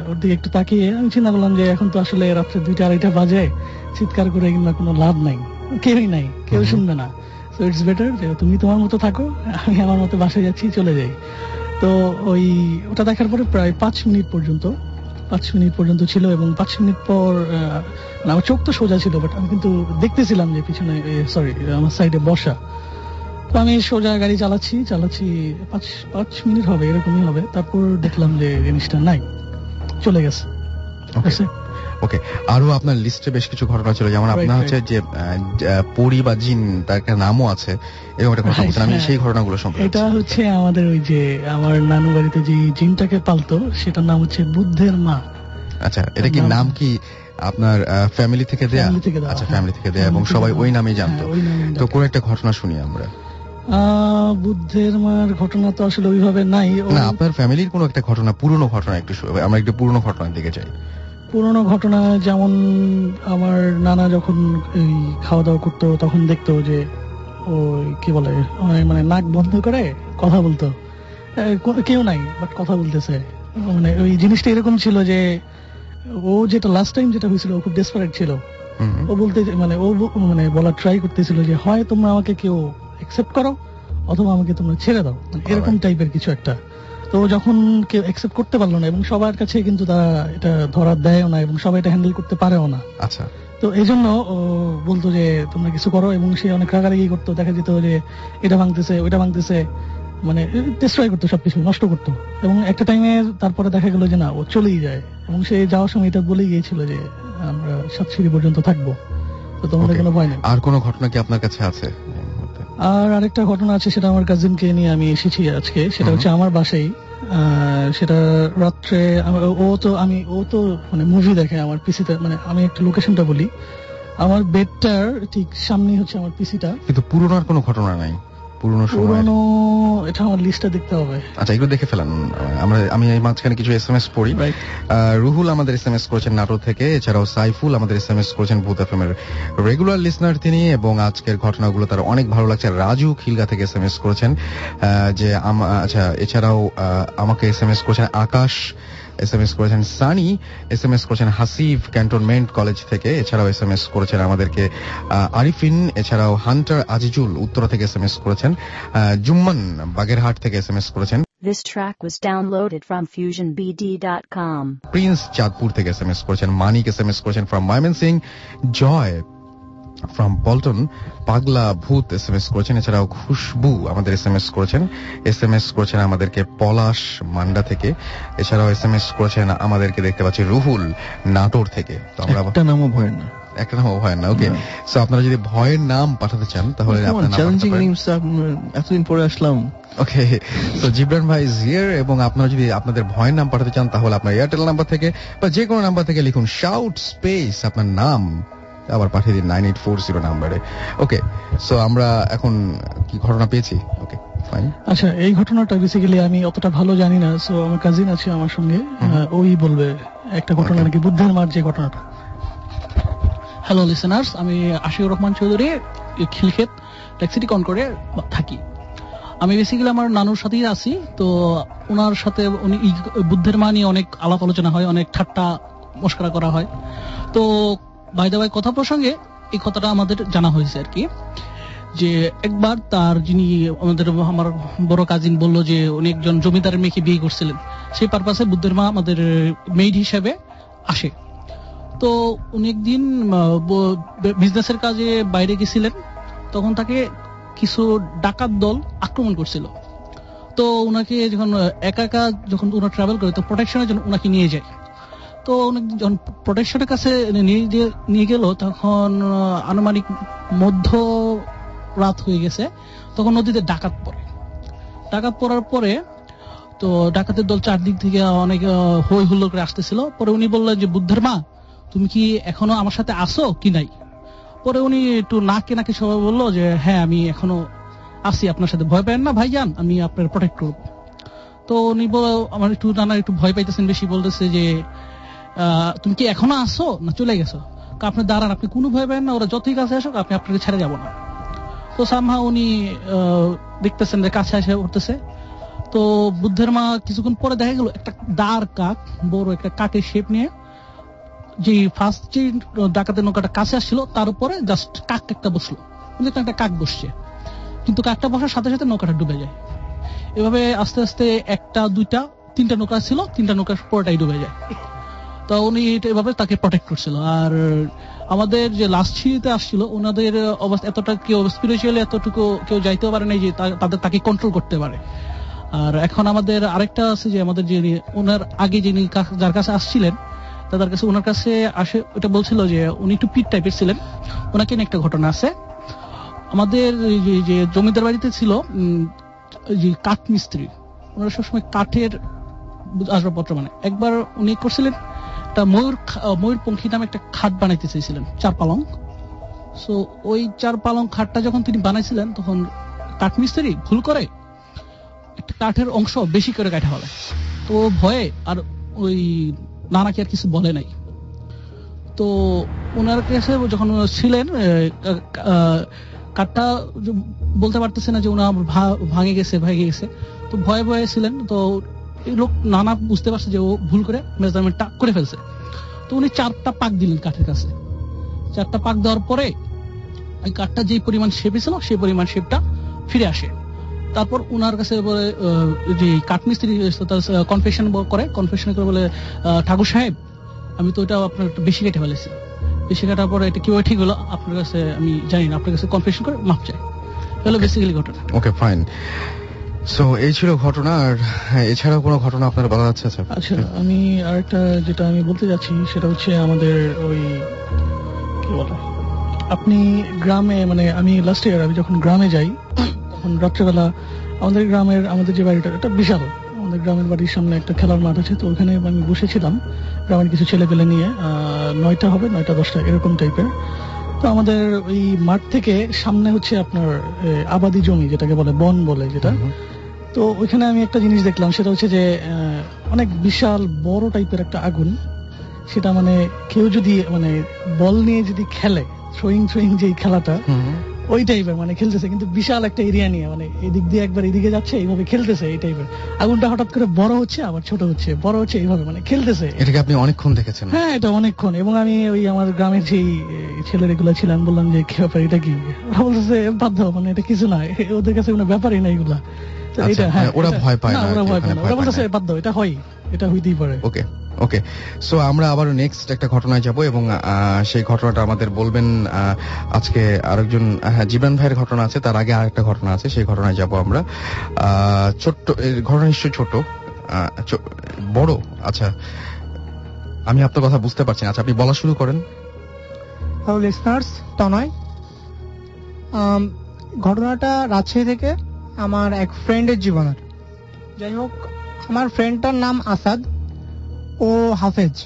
ওর দিকে একটু তাকিয়ে আমি চিন্তা করলাম যে এখন তো আসলে রাত্রে দুইটা আড়াইটা বাজে চিৎকার করে কিংবা কোনো লাভ নাই কেউই নাই কেউ শুনবে না। সো ইটস বেটার যে তুমি তোমার মতো থাকো আমি আমার মতো বাসায় যাচ্ছি চলে যাই। তো ওই ওটা দেখার পরে প্রায় পাঁচ মিনিট পর্যন্ত পাঁচ মিনিট পর্যন্ত ছিল এবং পাঁচ মিনিট পর আহ, আমার চোখ তো সোজা ছিল বাট আমি কিন্তু দেখতেছিলাম যে পিছনে সরি আমার সাইডে বসা। তো আমি সোজা গাড়ি চালাচ্ছি চালাচ্ছি পাঁচ পাঁচ মিনিট হবে এরকমই হবে। তারপর দেখলাম যে জিনিসটা নাই চলে গেছে। ওকে আরও আপনার লিস্টে বেশ কিছু ঘটনা ছিল যেমন আপনার হচ্ছে যে পরি বা জিন তার একটা নামও আছে এরকম একটা ঘটনা আমি হ্যাঁ। সেই ঘটনাগুলো সম্পর্কে এটা হচ্ছে আমাদের ওই যে আমার নানু বাড়িতে যে জিনটাকে পালতো সেটার নাম হচ্ছে বুদ্ধের মা। আচ্ছা এটা কি নাম- কি আপনার ফ্যামিলি থেকে দেয়া? আচ্ছা। ফ্যামিলি থেকে দেয়া এবং সবাই ওই নামেই জানতো। হ্যাঁ, তো। কোন একটা ঘটনা শুনি আমরা। বুদ্ধের মার ঘটনা তো আসলে ওইভাবে নাই না আপনার ফ্যামিলির কোনো একটা ঘটনা পুরনো ঘটনা একটু আমরা একটু পুরনো ঘটনার দিকে চাই পুরোনো ঘটনা যেমন আমার নানা যখন এই খাওয়া দাওয়া করতো তখন দেখতো যে ওই কি বলে মানে নাক বন্ধ করে কথা বলতো। কেউ নাই বাট কথা বলতেছে। মানে ওই জিনিসটা এরকম ছিল যে ও যেটা লাস্ট টাইম যেটা হয়েছিল ও খুব ডেসপারেট ছিল। ও বলতে মানে ও মানে বলার ট্রাই করতেছিল যে হয় তোমরা আমাকে কেউ অ্যাকসেপ্ট করো অথবা আমাকে তোমরা ছেড়ে দাও। এরকম টাইপের কিছু একটা। তো যখন কেউ অ্যাকসেপ্ট করতে পারল না এবং সবার কাছে কিন্তু তারা এটা ধরার দেয়ও না এবং সবাই এটা হ্যান্ডেল করতে পারেও না। আচ্ছা। তো এই জন্য বলতো যে তোমরা কিছু করো। এবং সে অনেক রাগারাগি করতো দেখা যেত যে এটা ভাঙতেছে ওইটা ভাঙতেছে। মানে ডিস্ট্রয় করতো সবকিছু নষ্ট করতো। এবং একটা টাইমে তারপরে দেখা গেল যে না ও চলেই যায়। এবং সে যাওয়ার সময় এটা বলেই গিয়েছিল যে আমরা সাত সিঁড়ি পর্যন্ত থাকব। তো তোমাদের কোনো ভয় নেই। আর কোনো ঘটনা কি আপনার কাছে আছে? আর আরেকটা ঘটনা আছে সেটা আমার কাজিনকে নিয়ে আমি এসেছি আজকে। সেটা হচ্ছে আমার বাসায়। আহ, সেটা রাত্রে ও তো আমি ও তো মানে মুভি দেখে আমার পিসিতে মানে আমি একটু লোকেশনটা বলি। আমার বেডটার ঠিক সামনেই হচ্ছে আমার পিসিটা কিন্তু পুরোনোর কোনো ঘটনা নাই। পুরনো পুরনো এটা আমার লিস্টটা দেখতে হবে। আচ্ছা এগুলো দেখে ফেলান। আমরা আমি এই মাঝখানে কিছু এস এম এস পড়ি রুহুল আমাদের এস এম এস করেছেন নাটোর থেকে এছাড়াও সাইফুল আমাদের এস এম এস করেছেন ভূত এফএমের রেগুলার লিসনার তিনি এবং আজকের ঘটনাগুলো তার অনেক ভালো লাগছে। রাজু খিলগা থেকে এস এম এস করেছেন যে আচ্ছা এছাড়াও আমাকে এস এম এস করেছেন আকাশ এস এম এস করেছেন সানি এস এম এস করেছেন হাসিফ ক্যান্টনমেন্ট কলেজ থেকে এছাড়াও এস এম এস করেছেন আমাদেরকে আরিফিন এছাড়াও হান্টার আজিজুল উত্তরা থেকে এস এম এস করেছেন জুম্মান বাগেরহাট থেকে এস এম এস করেছেন This track was downloaded from FusionBD.com. Prince Chandpur থেকে এস এম এস করেছেন মানিক এস এম এস করেছেন ফ্রম সিং জয় ফ্রম পল্টন পাগলা ভূত এস এম এস করেছেন এছাড়াও খুশবু আমাদের এস এম এস করেছেন। এস এম এস করেছেন আমাদেরকে পলাশ মান্ডা থেকে এছাড়াও এস এম এস করেছেন আমাদেরকে দেখতে পাচ্ছি রুহুল নাটোর থেকে। তো আমরা একটা নামও ভয়ের না। একটা নাম ভয়ের না ওকে সো আপনারা যদি ভয়ের নাম পাঠাতে চান তাহলে চ্যালেঞ্জিং এতদিন পরে আসলাম। ওকে তো জিবরান ভাই জিয়ার এবং আপনারা যদি আপনাদের ভয়ের নাম পাঠাতে চান তাহলে আপনার এয়ারটেল নাম্বার থেকে বা যে কোনো নাম্বার থেকে লিখুন শাউট স্পেস আপনার নাম। আবার পাঠিয়ে দিন নাইন এইট ফোর জিরো নাম্বারে ওকে সো আমরা এখন কি ঘটনা পেয়েছি? ওকে আচ্ছা এই ঘটনাটা বেসিক্যালি আমি অতটা ভালো জানি না সো আমার কাজিন আছে আমার সঙ্গে ওই বলবে একটা ঘটনা নাকি বুদ্ধের মার যে ঘটনাটা। হ্যালো লিসেনার্স আমি আশিউর রহমান চৌধুরী খিলক্ষেত ট্যাক্সিটি কন করে থাকি। আমি বেসিক্যালি আমার নানুর সাথেই আছি তো ওনার সাথে উনি বুদ্ধের মা নিয়ে অনেক আলাপ আলোচনা হয় অনেক ঠাট্টা মস্করা করা হয়। তো বাইদা বাই কথা প্রসঙ্গে এই কথাটা আমাদের জানা হয়েছে আর কি, যে একবার তার যিনি আমাদের আমার বড় কাজিন বলল যে উনি একজন জমিদারের মেয়েকে বিয়ে করছিলেন, সেই পারপাসে বুদ্ধের মা আমাদের মেইড হিসেবে আসে। তো উনি একদিন বিজনেসের কাজে বাইরে গেছিলেন, তখন তাকে কিছু ডাকাত দল আক্রমণ করছিল। তো ওনাকে যখন একা একা যখন ওনার ট্রাভেল করে, তো প্রোটেকশনের জন্য ওনাকে নিয়ে যায়। তো উনি যখন প্রোটেকশনের কাছে নিয়ে নিয়ে গেল, তখন আনুমানিক মধ্য রাত হয়ে গেছে। তখন নদীতে ডাকাত পড়ে। ডাকাত পড়ার পরে তো ডাকাতের দল চারদিক থেকে অনেক হই হুল্লোড় করে আসতেছিল। পরে উনি বললেন যে, বুদ্ধের মা, তুমি কি এখনও আমার সাথে আসো কি নাই? পরে উনি একটু নাকে নাকে সবাই বলল যে হ্যাঁ আমি এখনও আসি আপনার সাথে ভয় পাবেন না, ভাইজান, আমি আপনার প্রোটেক্ট করব। তো উনি বল- আমার একটু নানা একটু ভয় পাইতেছেন, বেশি বলতেছে যে তুমি কি এখনও আসো না চলে গেছো? আপনি দাঁড়ান, আপনি কোনো ভয় পাবেন না, ওরা যতই কাছে আসুক আপনি আপনাকে ছেড়ে যাব না। তো সামহা উনি দেখতেছেন যে কাছে এসে উঠতেছে। তো বুদ্ধের মা কিছুক্ষণ পরে দেখা গেল, একটা দাঁড় কাক, বড় একটা কাকের শেপ নিয়ে, যে ফার্স্ট যে ডাকাতের নৌকাটা কাছে আসছিল, তার উপরে জাস্ট কাক একটা বসল। একটা কাক বসছে। কিন্তু কাকটা বসার সাথে সাথে নৌকাটা ডুবে যায়। এভাবে আস্তে আস্তে একটা, দুইটা, তিনটা নৌকা ছিল, তিনটা নৌকার পুরোটাই ডুবে যায়। তো উনি এভাবে তাকে প্রোটেক্ট করছিল। আর আমাদের যে লাস্ট সিঁড়িতে আসছিল ওনাদের অবস্থা এতটা কেউ স্পিরিচুয়ালি এতটুকু কেউ যাইতেও পারে নাই যে তাদের তাকে কন্ট্রোল করতে পারে। আর এখন আমাদের আরেকটা আছে যে আমাদের যে ওনার আগে যিনি যার কাছে আসছিলেন তাদের কাছে ওনার কাছে আসে, ওটা বলছিল যে উনি একটু পিট টাইপের ছিলেন। ওনাকে নিয়ে একটা ঘটনা আছে। আমাদের যে- জমিদার বাড়িতে ছিল যে কাঠ মিস্ত্রি ওনারা সবসময় কাঠের আসবাবপত্র মানে একবার উনি করছিলেন একটা ময়ূর ময়ূর পঙ্খী নামে একটা খাট বানাইতে চেয়েছিলেন চার পালং। সো ওই চার পালং খাটটা যখন তিনি বানাইছিলেন, তখন কাঠমিস্ত্রি ভুল করে একটা কাঠের অংশ বেশি করে কাঠা ফেলে তো ভয়ে আর ওই নানাকে আর কিছু বলে নাই। তো ওনার কাছে যখন ছিলেন কাঠটা বলতে পারতেছে না যে ওনার ভাঙে গেছে, ভেঙে গেছে। তো ভয়ে ভয়ে ছিলেন। তো লোক নানা বুঝতে পারছে যে ও ভুল করে মেজারমেন্টটা করে ফেলছে। তো উনি চারটা পাক দিলেন কাঠের কাছে। চারটা পাক দেওয়ার পরে ওই কাঠটা যে পরিমাণ শেপে ছিল সেই পরিমাণ শেপটা ফিরে আসে। তারপর উনার কাছে বলে যে কাঠমিস্ত্রি তার কনফেশন করে। কনফেশন করে বলে ঠাকুর সাহেব, আমি তো ওটা আপনার একটু বেশি কেটে ফেলেছি। বেশি কাটার পরে এটা কীভাবে ঠিক হলো? আপনার কাছে আমি জানি না। আপনার কাছে কনফেশন করে মাপ চাই। হলো বেসিক্যালি ঘটনা। ওকে ফাইন সো এই ছিল ঘটনা, আর এছাড়াও কোনো ঘটনা আপনার বলা যাচ্ছে, স্যার? আচ্ছা আমি আরেকটা যেটা আমি বলতে যাচ্ছি, সেটা হচ্ছে আমাদের ওই, কি বলে, আপনি গ্রামে মানে আমি লাস্ট ইয়ার আমি যখন গ্রামে যাই, তখন রাত্রেবেলা আমাদের গ্রামের, আমাদের যে বাড়িটা, এটা বিশাল। আমাদের গ্রামের বাড়ির সামনে একটা খেলার মাঠ আছে, তো ওখানে আমি বসেছিলাম। গ্রামের কিছু ছেলে পেলে নিয়ে নয়টা হবে, নয়টা, দশটা, এরকম টাইপের তো আমাদের ওই মাঠ থেকে সামনে হচ্ছে আপনার আবাদি জমি যেটাকে বলে বন বলে যেটা। তো ওইখানে আমি একটা জিনিস দেখলাম সেটা হচ্ছে যে আহ, অনেক বিশাল বড় টাইপের একটা আগুন। সেটা মানে কেউ যদি মানে বল নিয়ে যদি খেলে থ্রোয়িং থ্রোয়িং যে খেলাটা ওই টাইপের মানে খেলতেছে কিন্তু বিশাল একটা এরিয়া নিয়ে মানে এদিক দিয়ে একবার এদিকে যাচ্ছে এইভাবে খেলতেছে এই টাইপের আগুনটা হঠাৎ করে বড় হচ্ছে আবার ছোট হচ্ছে বড় হচ্ছে এইভাবে মানে খেলতেছে। এটাকে আপনি অনেকক্ষণ দেখেছেন। হ্যাঁ এটা অনেকক্ষণ এবং আমি ওই আমার গ্রামের যেই ছেলের এগুলো ছিলাম বললাম যে কি ব্যাপার এটা কি? বলতেছে বাধ্য মানে এটা কিছু না ওদের কাছে কোনো ব্যাপারই না এগুলা। এটা আচ্ছা, হ্যাঁ মানে ওরা ভয় পায় না ওরা ভয় পায় না। ওরা বলতেছে দাও এটা হয়। এটা হইতেই পারে। ওকে ওকে সো আমরা আবার নেক্সট একটা ঘটনায় যাব এবং সেই ঘটনাটা আমাদের বলবেন আজকে আরেকজন হ্যাঁ জীবন ভাইয়ের ঘটনা আছে তার আগে আরেকটা ঘটনা আছে সেই ঘটনায় যাব আমরা। ছোট্ট এর ঘটনা নিশ্চয়ই ছোট বড় আচ্ছা। আমি আপনার কথা বুঝতে পারছি না। আচ্ছা আপনি বলা শুরু করেন। Hello listeners Tonoy. ঘটনাটা রাজশাহী থেকে আমার এক ফ্রেন্ডের জীবনের। যাই হোক আমার ফ্রেন্ডটার নাম আসাদ। ও হাফেজ।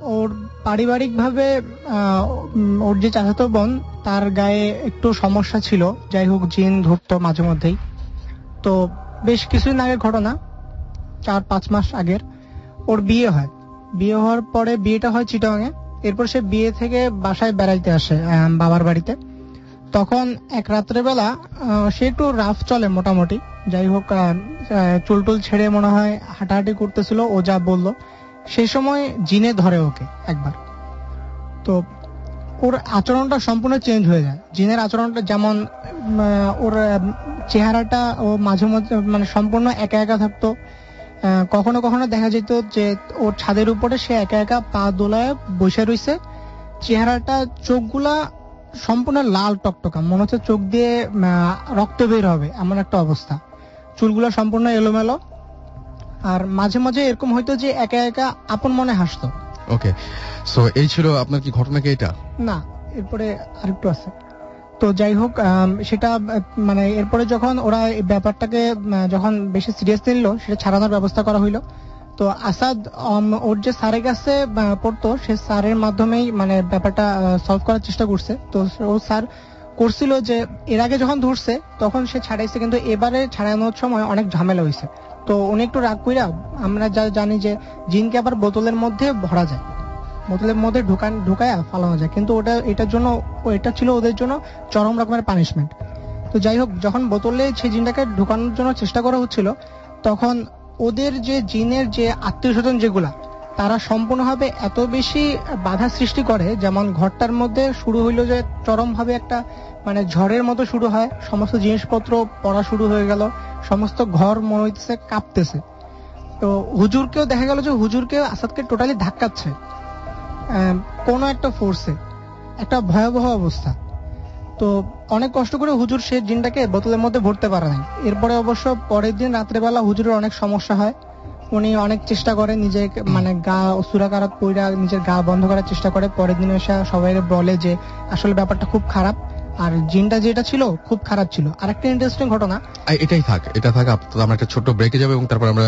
ওর পারিবারিকভাবে ওর যে চাচাতো বোন, তার গায়ে একটু সমস্যা ছিল। যাই হোক, জিন ধরতো মাঝে মধ্যেই। তো বেশ কিছুদিন আগের ঘটনা, চার পাঁচ মাস আগের। ওর বিয়ে হয়। বিয়ে হওয়ার পরে বিয়েটা হয় চিটাঙে এরপর সে বিয়ে থেকে বাসায় বেড়াইতে আসে বাবার বাড়িতে। তখন এক রাত্রেবেলা সে একটু রাফ চলে মোটামুটি। যাই হোক চুলটুল ছেড়ে মনে হয় হাঁটাহাঁটি করতেছিল, ও যা বলল। সেই সময় জিনে ধরে ওকে একবার। তো ওর আচরণটা সম্পূর্ণ চেঞ্জ হয়ে যায়। জিনের আচরণটা যেমন ওর চেহারাটা ও মাঝে মধ্যে মানে সম্পূর্ণ একা একা থাকতো। কখনো কখনো দেখা যেত যে ওর ছাদের উপরে সে একা একা পা দোলায় বসে রইছে। চেহারাটা, চোখগুলা সম্পূর্ণ লাল টকটকা। মনে হচ্ছে চোখ দিয়ে রক্ত বের হবে এমন একটা অবস্থা। চুলগুলা সম্পূর্ণ এলোমেলো। আর মাঝে মাঝে এরকম হয়তো যে একা একা আপন মনে হাসতো। ওকে সো এই ছিল আপনার কি ঘটনা কি এটা? না এরপরে আরেকটু আছে। তো যাই হোক সেটা মানে এরপরে যখন ওরা এই ব্যাপারটাকে যখন বেশি সিরিয়াস নিল সেটা ছাড়ানোর ব্যবস্থা করা হইল। তো আসাদ ওর যে স্যারের কাছে পড়তো, সে স্যারের মাধ্যমেই মানে ব্যাপারটা সলভ করার চেষ্টা করছে। তো ও স্যার করছিল যে, এর আগে যখন ধরছে, তখন সে ছাড়াইছে, কিন্তু এবারে ছাড়ানোর সময় অনেক ঝামেলা হয়েছে। তো উনি একটু রাগ কইরা, আমরা যা জানি যে, জিনকে আবার বোতলের মধ্যে ভরা যায়। বোতলের মধ্যে ঢুকান, ঢুকায় ফালানো যায়। কিন্তু ওটা, এটার জন্য, এটা ছিল ওদের জন্য চরম রকমের পানিশমেন্ট তো যাই হোক, যখন বোতলে সেই জিনটাকে ঢুকানোর জন্য চেষ্টা করা হচ্ছিল, তখন ওদের যে জিনের যে আত্মীয় স্বজন যেগুলা, তারা সম্পূর্ণভাবে এত বেশি বাধা সৃষ্টি করে, যেমন ঘরটার মধ্যে শুরু হইল যে চরম ভাবে একটা মানে ঝড়ের মতো শুরু হয়, সমস্ত জিনিসপত্র পড়া শুরু হয়ে গেল, সমস্ত ঘর মনে হইতেছে কাঁপতেছে। তো হুজুরকেও দেখা গেল যে হুজুরকে আসাদকে টোটালি ধাক্কাচ্ছে কোনো একটা ফোর্সে একটা ভয়াবহ অবস্থা। তো অনেক কষ্ট করে হুজুর সে জিনটাকে বোতলের মধ্যে ভরতে পারে নাই। এরপরে অবশ্য পরের দিন রাত্রেবেলা হুজুরের অনেক সমস্যা হয়। উনি অনেক চেষ্টা করে নিজে মানে গা সুরাকারাত পইরা নিজের গা বন্ধ করার চেষ্টা করে। পরের দিন এসে সবাই বলে যে, আসলে ব্যাপারটা খুব খারাপ। আর জিনটা যেটা ছিল, খুব খারাপ ছিল। আর একটা ইন্টারেস্টিং ঘটনা এটাই থাক, এটা থাক আমরা একটা ছোট্ট ব্রেকে যাব এবং তারপর আমরা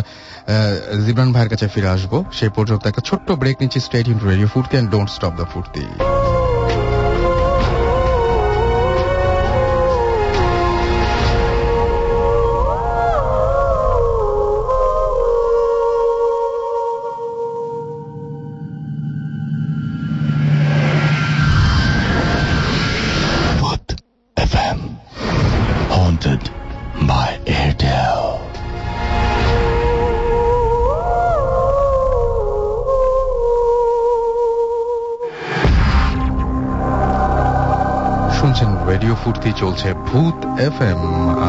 জিবরান ভাইয়ের কাছে ফিরে আসব। সেই পর্যন্ত একটা ছোট্ট ব্রেক নিচ্ছি। Stay tuned in radio Foorti and don't stop the Foorti Foorti চলছে ভূত এফএম।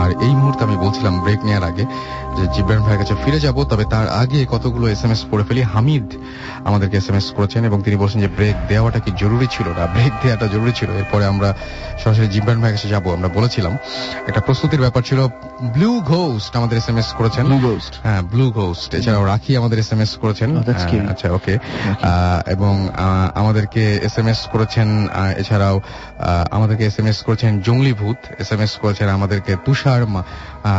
আর এই মুহূর্তে আমি বলছিলাম ব্রেক নেওয়ার আগে যে জিব্রান ভাইয়ের কাছে ফিরে যাব তবে তার আগে কতগুলো এসএমএস পড়ে ফেলি। হামিদ আমাদেরকে এসএমএস করেছেন এবং তিনি বলছেন যে ব্রেক দেওয়াটা কি জরুরি ছিল না? ব্রেক দেওয়াটা জরুরি ছিল। এরপরে আমরা সরাসরি জিব্রান ভাইয়ের কাছে যাব। আমরা বলেছিলাম একটা প্রস্তুতির ব্যাপার ছিল ব্লু ঘোস্ট আমাদের এস করেছেন। Blue Ghost. হ্যাঁ ব্লু ঘোস্ট এছাড়াও রাখি আমাদের এসএমএস করেছেন। Oh, that's ah, scary. আচ্ছা ওকে এবং আমাদেরকে এসএমএস করেছেন আহ, এছাড়াও এস এম এস করেছেন জঙ্গলি এম এস করেছেন আমাদেরকে তুষার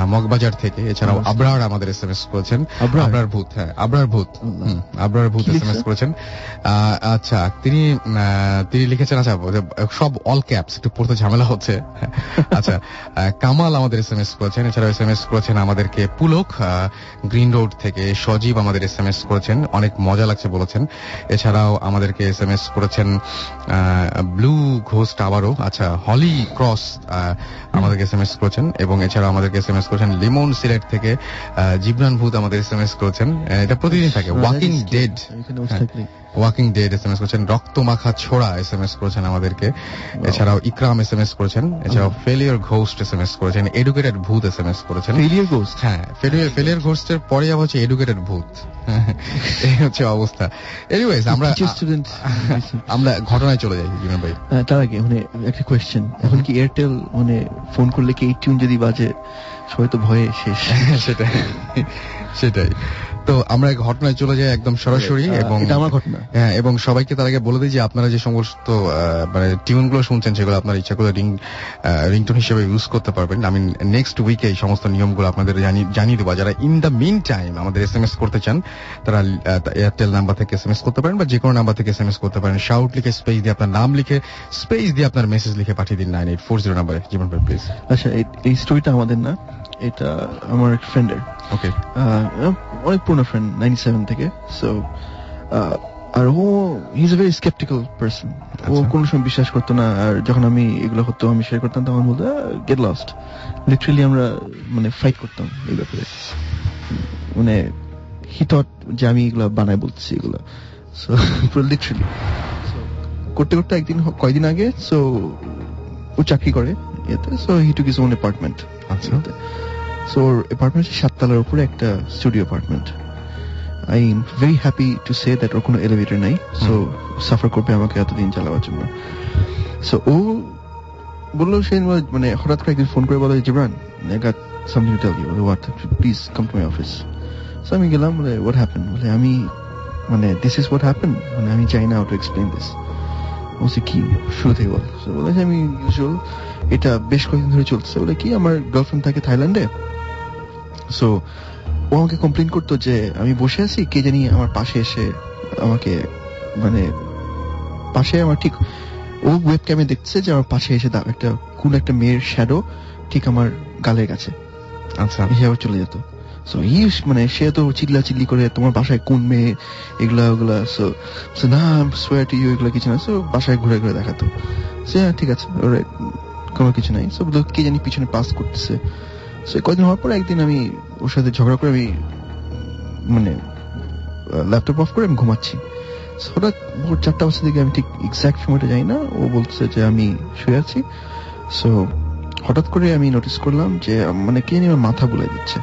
মগবাজার থেকে। এছাড়াও আচ্ছা। আবরার আমাদের এস করেছেন। আবরার? ভূত হ্যাঁ আবরার ভূত। আবরার ভূত কি লিখছে? এসএমএস করেছেন। আচ্ছা তিনি তিনি লিখেছেন আচ্ছা সব অল ক্যাপস একটু পড়তে ঝামেলা হচ্ছে। আচ্ছা কামাল আমাদের এস এম এস করেছেন। এছাড়াও এসএমএস করেছেন আমাদেরকে পুলক গ্রিন রোড থেকে সজীব আমাদের এসএমএস করেছেন। অনেক মজা লাগছে বলেছেন। এছাড়াও আমাদেরকে এস এম এস করেছেন ব্লু ঘোস্ট আবারও আচ্ছা হলি ক্রস আমাদেরকে এস এম এস করছেন এবং এছাড়া আমাদেরকে এস এম এস করছেন লিমন সিলেট থেকে আহ, জিবরান ভূত আমাদের এস এসএমএস করেছেন। করছেন এটা প্রতিদিন থাকে। ওয়াকিং ডেড বসে থাকলে walking dead S M S করেছেন রক্ত মাখা ছোড়া এস এম এস করেছেন আমাদেরকে। এছাড়াও ইকরাম এস এম এস করেছেন এছাড়াও failure ghost S M S করেছেন এডুকেটেড ভূত এস এম এস করেছেন। ফেলিয়ার গোস্ট হ্যাঁ ফেলিয়ার ফেলিয়ার ঘোস্টের পরে আবার হচ্ছে এডুকেটেড ভূত। এই হচ্ছে অবস্থা। এনিওয়েজ আমরা স্টুডেন্ট আমরা ঘটনায় চলে যাই বিমান ভাই। তার আগে মানে একটা কোয়েশ্চেন এখন কি এয়ারটেল মানে ফোন করলে কি এই টিউন যদি বাজে সবাই তো ভয়ে শেষ। সেটাই। সেটাই। তো আমরা ঘটনায় চলে যাই একদম সরাসরি এবং এটা আমার ঘটনা। হ্যাঁ এবং সবাইকে তার আগে বলে দিই যে আপনারা যে সমস্ত মানে টিউনগুলো শুনছেন সেগুলো আপনার ইচ্ছা করে রিং রিংটোন হিসেবে ইউজ করতে পারবেন। আমি নেক্সট উইকে এই সমস্ত নিয়মগুলো আপনাদের জানিয়ে দেবো। যারা ইন দ্য মিন টাইম আমাদের এস এম এস করতে চান তারা এয়ারটেল নাম্বার থেকে এস এম এস করতে পারেন বা যে কোনো নাম্বার থেকে এস এম এস করতে পারেন। শাউট লিখে স্পেস দিয়ে আপনার নাম লিখে স্পেস দিয়ে আপনার মেসেজ লিখে পাঠিয়ে দিন নাইন এইট ফোর জিরো নাম্বারে জীবন প্লিজ আচ্ছা এই- এই স্টোরিটা আমাদের না? এটা আমার এক ফ্রেন্ডের ওকে অনেক পুরনো ফ্রেন্ড নাইনটি সেভেন থেকে সো আর ও he is a very sceptical person ও আচ্ছা। কোনো সময় বিশ্বাস করতো না আর যখন আমি এগুলো হতো আমি শেয়ার করতাম তখন বলতো গেট লস্ট লিটারেলি আমরা মানে ফাইট করতাম এই ব্যাপারে। মানে হি থট যে আমি এগুলো বানাই বলছি এগুলো। সো পুরো লিটারেলি করতে করতে একদিন কয়দিন আগে সো ও চাকরি করে এতে। So he took his own apartment আচ্ছা। সো ওর অ্যাপার্টমেন্ট সাততলার উপরে একটা studio apartment I am very happy to say that ওর কোনো এলিভেটর নাই সো সাফার করবে আমাকে এতদিন চালাবার জন্য। সো ও বলল সে মানে হঠাৎ করে একদিন ফোন করে বলো Jibran I got something to tell you what please come to my office so আমি গেলাম বলে হোয়াট হ্যাপেন বলে আমি মানে দিস ইজ হোয়াট হ্যাপেন মানে আমি চাই না টু এক্সপ্লেন দিস বলছে কি? শুরু থেকে বল। So বলে আমি ইউজুয়াল এটা বেশ কয়েকদিন ধরে চলছে বলে কি? আমার গার্লফ্রেন্ড থাকে থাইল্যান্ডে সো ও আমাকে কমপ্লেন করতো যে আমি বসে আছি কে জানি আমার পাশে এসে আমাকে মানে পাশে আমার ঠিক ও ওয়েব ক্যামে দেখছে যে আমার পাশে এসে একটা কোন একটা মেয়ের শ্যাডো ঠিক আমার গালের কাছে। আচ্ছা। এসে আবার চলে যেত। সো মানে সে তো চিল্লা চিল্লি করে তোমার বাসায় কোন মেয়ে? এগুলা ওগুলা। সো সো না সোয়ার টু ইউ এগুলো কিছু না। সো বাসায় ঘুরে ঘুরে দেখাতো। সে ঠিক আছে ওর কোনো কিছু নাই। সো কে জানি পিছনে পাস করতেছে। সে কয়দিন হওয়ার পর একদিন আমি ওর সাথে ঝগড়া করে আমি মানে ল্যাপটপ অফ করে আমি ঘুমাচ্ছি। হঠাৎ ভোর চারটা বাজে দিকে আমি ঠিক এক্সাক্ট সময়টা জানি না। ও বলছে যে আমি শুয়ে আছি। সো হঠাৎ করে আমি নোটিস করলাম যে মানে কে আমার মাথা বুলাই দিচ্ছে।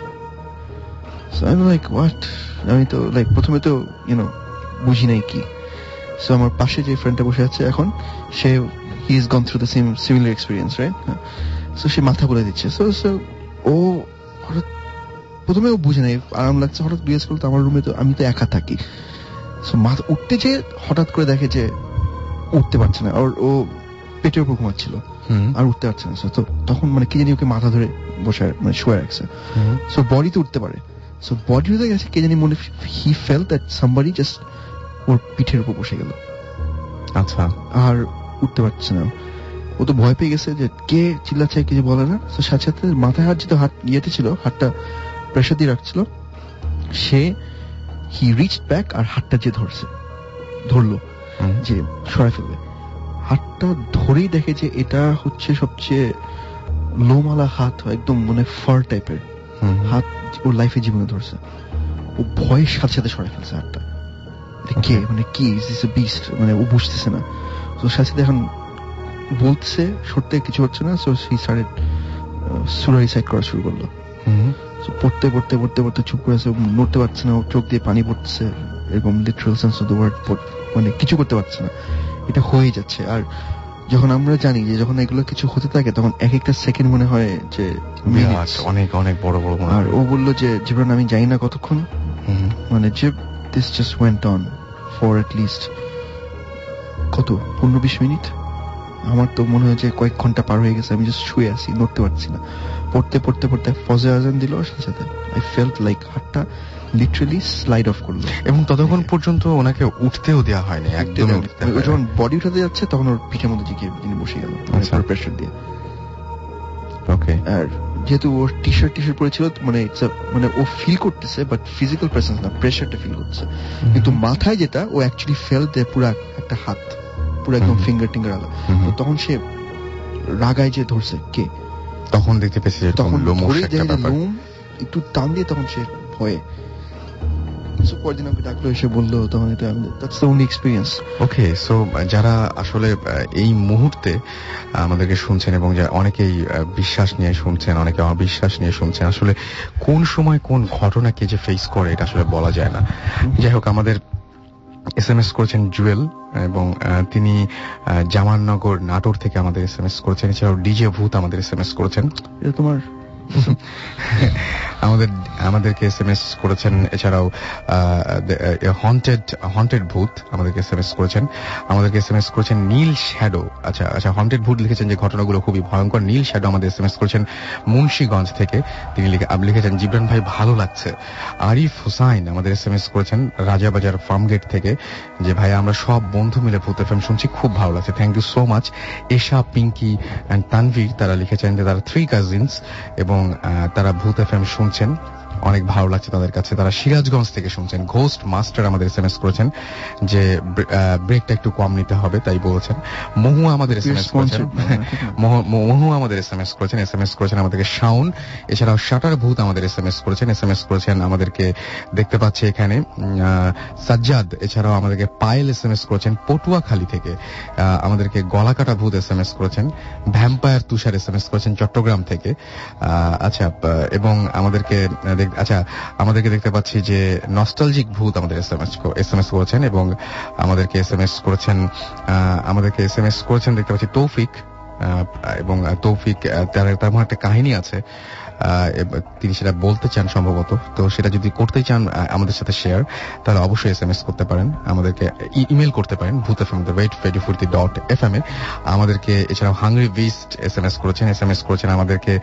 আমি লাইক হোয়াট আমি তো লাইক প্রথমে তো ইউনো বুঝি নাই কি। সো আমার পাশে যে ফ্রেন্ডটা বসে আছে এখন, সে he is gone through the same similar experience right so সে মাথা বলে দিচ্ছে। সো সো ও হঠাৎ প্রথমে ও বুঝে নাই আরাম লাগছে হঠাৎ জিজ্ঞেস করল আমার রুমে তো আমি তো একা থাকি। মাথা উঠতে যে হঠাৎ করে দেখে যে উঠতে পারছে না আর ও পেটের উপর ঘুমাচ্ছিল। আর উঠতে পারছে না তো তখন মানে কি জানি ওকে মাথা ধরে বসে মানে শুয়ে রাখছে। সো বডিতে উঠতে পারে। সো বডি উঠে গেছে কে জানি মনে he fell that somebody just ওর পিঠের উপর বসে গেল। আচ্ছা। আর উঠতে পারছে না। ও তো ভয় পেয়ে গেছে যে কে চিল্লাচ্ছে কিছু বলে না। তো সাথে সাথে মাথায় হাত যেহেতু হাত ইয়েতে ছিল হাতটা প্রেশার দিয়ে রাখছিল। সে হি রিচ ব্যাক আর হাতটা যে ধরছে ধরলো যে সরাই ফেলবে। হাতটা ধরেই দেখে যে এটা হচ্ছে সবচেয়ে লোমালা হাত একদম মানে ফার টাইপের। হাত ওর লাইফে জীবনে ধরছে। ও ভয়ের সাথে সাথে সরাই ফেলছে হাতটা। কে? মানে কি? বিস্ট মানে ও বুঝতেছে না। তো সাথে সাথে এখন বলছে সত্যি কিছু হচ্ছে না সো সি স্টার্টেড সুরা রিসাইড করা শুরু করল। হুম। পড়তে পড়তে পড়তে পড়তে চুপ করে আছে নড়তে পারছে না চোখ দিয়ে পানি পড়ছে এরকম literal sense of the word মানে কিছু করতে পারছে না। এটা হয়ে যাচ্ছে। আর যখন আমরা জানি যে যখন এগুলো কিছু হতে থাকে তখন এক একটা সেকেন্ড মনে হয় যে অনেক অনেক বড় বড় আর ও বলল যে জীবন আমি জানি না কতক্ষণ। মানে যে this just went on for at least কত? পনেরো বিশ মিনিট? আমার তো মনে হয় যে কয়েক ঘণ্টা পার হয়ে গেছে আমি জাস্ট শুয়ে আছি নড়তে পারছি না। পড়তে পড়তে পড়তে ফজে আজান দিল সাথে সাথে আই ফেল্ট লাইক হাতটা লিটারালি স্লাইড অফ করল। এবং ততক্ষণ পর্যন্ত ওনাকে উঠতেও দেওয়া হয়নি একদমই হয়নি। যখন বডি উঠাতে যাচ্ছে তখন ওর পিঠের মধ্যে জিকে তিনি বসে গেল আচ্ছা। প্রেশার দিয়ে। ওকে আর যেহেতু ওর টি শার্ট টি শার্ট পরেছিল মানে মানে ও ফিল করতেছে বাট ফিজিক্যাল প্রেসেন্স না প্রেশারটা ফিল করছে। কিন্তু মাথায় যেটা ও অ্যাকচুয়ালি ফেল দে পুরা একটা হাত। পুরো একদম ফিঙ্গার টিঙ্গার আলা। তো তখন সে রাগায় যে ধরছে কে? তখন দেখতে পেয়েছি যে তখন ধরে যে লোম একটু টান দিয়ে তখন সে ভয়ে সো পরদিন আমাকে ডাকলো এসে বলল তখন এটা that's the only experience okay so যারা আসলে এই মুহূর্তে আমাদেরকে শুনছেন এবং যারা অনেকেই বিশ্বাস নিয়ে শুনছেন অনেকে অবিশ্বাস নিয়ে শুনছেন আসলে কোন সময় কোন ঘটনাকে যে ফেস করে এটা আসলে বলা যায় না। যাই হোক আমাদের এস এম এস করেছেন জুয়েল, এবং তিনি জামাননগর নাটোর থেকে আমাদের এস এম এস করেছেন। এছাড়াও ডিজে ভূত আমাদের এস এম এস করেছেন। তোমার আমাদের, আমাদেরকে এস এম এস করেছেন এছাড়াও হন্টেড হন্টেড ভূত আমাদেরকে এস এম এস করেছেন। আমাদেরকে এস এম এস করেছেন নীল শ্যাডো। আচ্ছা আচ্ছা হন্টেড ভূত লিখেছেন যে ঘটনাগুলো খুবই ভয়ঙ্কর। নীল শ্যাডো আমাদের এস এম এস করেছেন মুন্সীগঞ্জ থেকে। তিনি লিখে- লিখেছেন, জিবরান ভাই, ভালো লাগছে। আরিফ হুসাইন আমাদের এস এম এস করেছেন রাজাবাজার ফার্মগেট থেকে, যে ভাই আমরা সব বন্ধু মিলে ভূত এফএম শুনছি, খুব ভালো লাগছে। Thank you so much Esha, Pinky and Tanvir, তারা লিখেছেন যে তারা থ্রি কাজিনস এবং আহ, তারা ভূত এফ এম শুনছেন। অনেক ভালো লাগছে তাদের কাছে। তারা সিরাজগঞ্জ থেকে শুনছেন। ঘোস্ট মাস্টার আমাদের এস এম এস করেছেন যে ব্রেকটা একটু কম নিতে হবে তাই বলেছেন। মহু আমাদের এস এম এস করেছেন মহ- আমাদের এস এম এস করেছেন। এস এম এস করেছেন আমাদেরকে শাউন এছাড়াও শাটার ভূত আমাদের এস এম এস করেছেন। এস এম এস করেছেন আমাদেরকে দেখতে পাচ্ছি এখানে সাজ্জাদ। এছাড়াও আমাদেরকে পায়েল এস এম এস করেছেন পটুয়াখালী থেকে। আহ, আমাদেরকে গলাকাটা ভূত এস এম এস করেছেন। Vampire Tushar S M S করেছেন চট্টগ্রাম থেকে। আহ, আচ্ছা এবং আমাদেরকে আচ্ছা আমাদেরকে দেখতে পাচ্ছি যে নস্টালজিক ভূত আমাদের S M S S M S করেছেন এবং আমাদেরকে এস এম এস করেছেন আমাদেরকে এস এম এস করেছেন দেখতে পাচ্ছি তৌফিক এবং তৌফিক তার মধ্যে একটা কাহিনী আছে তিনি সেটা বলতে চান সম্ভবত। তো সেটা যদি করতে চান আমাদের সাথে শেয়ার তাহলে অবশ্যই এস এম এস করতে পারেন। আমাদেরকে ইমেল করতে পারেন ভূত এফ এম ওয়েট ফেডি ফুর্তি ডট এফ এম এ আমাদেরকে এছাড়াও hungry beast S M S করেছেন এস এম এস করেছেন আমাদেরকে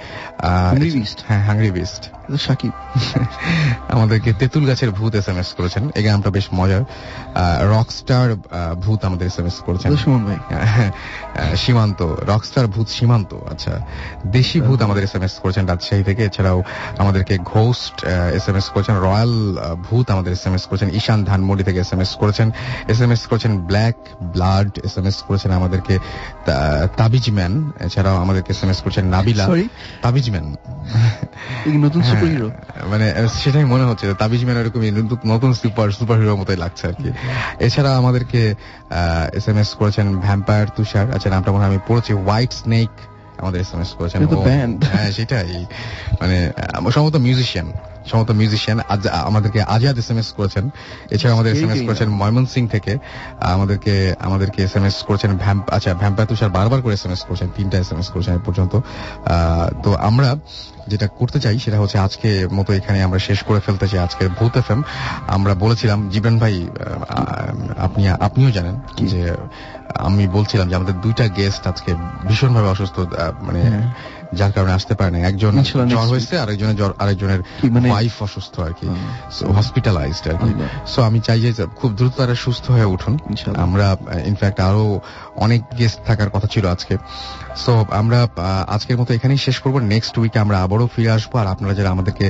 হ্যাঁ হাংরি বিস্ট সাকিব। আমাদেরকে তেঁতুল গাছের ভূত এস এম এস করেছেন। এই গানটা বেশ মজার। রকস্টার ভূত আমাদের এস এম এস করেছেন। সুমন ভাই। সীমান্ত রকস্টার ভূত সীমান্ত। আচ্ছা দেশি ভূত আমাদের এস এম এস করেছেন রাজশাহী থেকে। এছাড়াও আমাদেরকে ঘোস্ট এস এম এস করেছেন। রয়্যাল ভূত আমাদের এস এম এস করেছেন। ঈশান ধানমন্ডি থেকে এস এম এস করেছেন। এস এম এস করেছেন Black Blood S M S করেছেন আমাদেরকে তাবিজ ম্যান। এছাড়াও আমাদেরকে এস এম এস করেছেন নাবিলা। তাবিজ ম্যান। নতুন সুপার হিরো মানে সেটাই মনে হচ্ছে তাবিজ ম্যান এরকমই নতুন- সুপার সুপার হিরোর মতোই লাগছে আর কি। এছাড়া আমাদেরকে এস এম এস করেছেন ভ্যাম্পায়ার তুষার আচ্ছা নামটা মনে হয় আমি পড়েছি হোয়াইট স্নেক আমাদের এস এম এস করেছেন। হ্যাঁ সেটাই। মানে সম্ভবত মিউজিশিয়ান সম্ভবত মিউজিশিয়ান আমাদেরকে আজাদ এস এম এস করেছেন। এছাড়া আমাদের এস এম এস করেছেন ময়মনসিং থেকে। আমাদেরকে আমাদেরকে এস এম এস করেছেন আচ্ছা ভ্যাম্পায়ার তুষার বারবার করে এস এম এস করেছেন তিনটা এস এম এস করেছেন পর্যন্ত তো আমরা যেটা করতে চাই সেটা হচ্ছে আজকে মতো এখানে আমরা শেষ করে ফেলতে চাই আজকের ভূত এফ এম আমরা বলেছিলাম জীবন ভাই আপনি আপনিও জানেন যে আমি বলছিলাম যে আমাদের দুইটা গেস্ট আজকে ভীষণভাবে অসুস্থ মানে হ্যাঁ। যার কারণে আসতে পারে না একজন জ্বর হয়েছে আরেকজনের জ্বর আরেকজনের মানে- ওয়াইফ অসুস্থ আর কি। হসপিটালাইজড আর কি। সো আমি চাই যে খুব দ্রুত তারা সুস্থ হয়ে উঠুন। আমরা ইনফ্যাক্ট আরও অনেক গেস্ট থাকার কথা ছিল আজকে। সো আমরা আজকের মতো এখানেই শেষ করব। নেক্সট উইকে আমরা আবারও ফিরে আসব। আর আপনারা যারা আমাদেরকে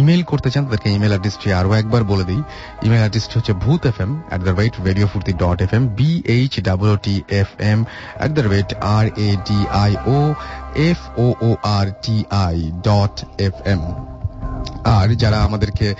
ইমেল করতে চান, তাদেরকে ইমেল অ্যাড্রেসটি আরও একবার বলে দিই। ইমেল অ্যাড্রেসটি হচ্ছে Bhoot F M at the rate radio Foorti dot F M B H W T F M at the rate R A D I O F O O R T I dot F M আর যারা আমাদেরকে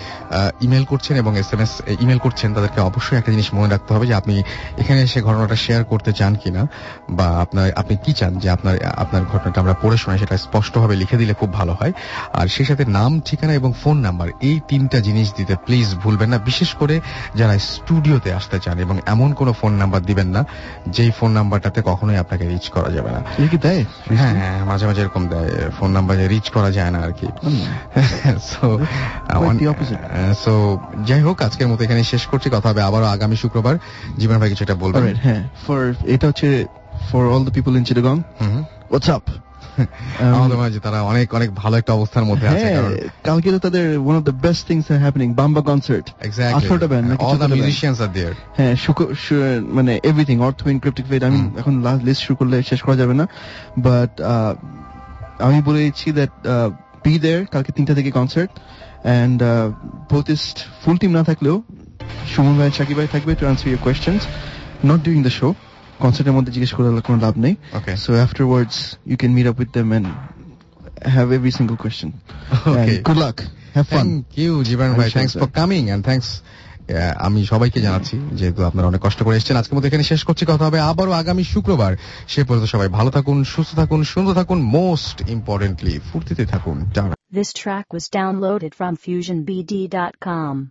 email করছেন এবং S M S email করছেন তাদেরকে অবশ্যই একটা জিনিস মনে রাখতে হবে যে আপনি এখানে এসে ঘটনাটা শেয়ার করতে চান কিনা বা আপনার আপনি কি চান যে আপনার আপনার ঘটনাটা আমরা পড়ে শোনাই সেটা স্পষ্টভাবে লিখে দিলে খুব ভালো হয়। আর সেই সাথে নাম ঠিকানা এবং ফোন নাম্বার এই তিনটা জিনিস দিতে প্লিজ ভুলবেন না। বিশেষ করে যারা স্টুডিওতে আসতে চান এবং এমন কোনো ফোন নাম্বার দিবেন না যেই ফোন নাম্বারটাতে কখনোই আপনাকে রিচ করা যাবে না। কি দেয়? হ্যাঁ হ্যাঁ মাঝে মাঝে এরকম দেয় ফোন নাম্বারে রিচ করা যায় না আর কি। So opposite. সো যাই হোক আজকের মতো এখানে শেষ করছি। কথা হবে আবারও আগামী শুক্রবার। জীবন ভাই কিছু একটা বলবেন হ্যাঁ ফর এটা হচ্ছে for all the people in Chittagong hmm. What's up আমাদের তারা অনেক অনেক ভালো একটা অবস্থার মধ্যে আছে হ্যাঁ কালকে তো তাদের one of the best things are happening Bamba concert আঠারোটা band all the musicians are there হ্যাঁ মানে এভরিথিং অর্থ ইনক্রিপ্টিক ফেড আমি। এখন লাস্ট লিস্ট শুরু করলে শেষ করা যাবে না। বাট আমি বলে দিচ্ছি দ্যাট বি দেয়ার কালকে তিনটা থেকে কনসার্ট অ্যান্ড বোথিস্ট ফুল টিম না থাকলেও সুমন ভাই সাকিব ভাই থাকবে to answer your questions not during the show কনসার্টের মধ্যে জিজ্ঞেস করে কোনো লাভ নেই okay So afterwards, you can meet up with them and have every single question. Okay. And good luck. Have fun. Thank you Jibon ভাই I'm sure thanks that- for coming and thanks ah, আমি সবাইকে জানাচ্ছি, যেহেতু আপনারা অনেক কষ্ট করে এসেছেন, আজকের মধ্যে এখানে শেষ করছি। কথা হবে আবারও আগামী শুক্রবার। সে পর্যন্ত সবাই ভালো থাকুন, সুস্থ থাকুন, সুন্দর থাকুন মোস্ট ইম্পর্টেন্টলি ফুর্তিতে থাকুন। This track was downloaded from FusionBD.com.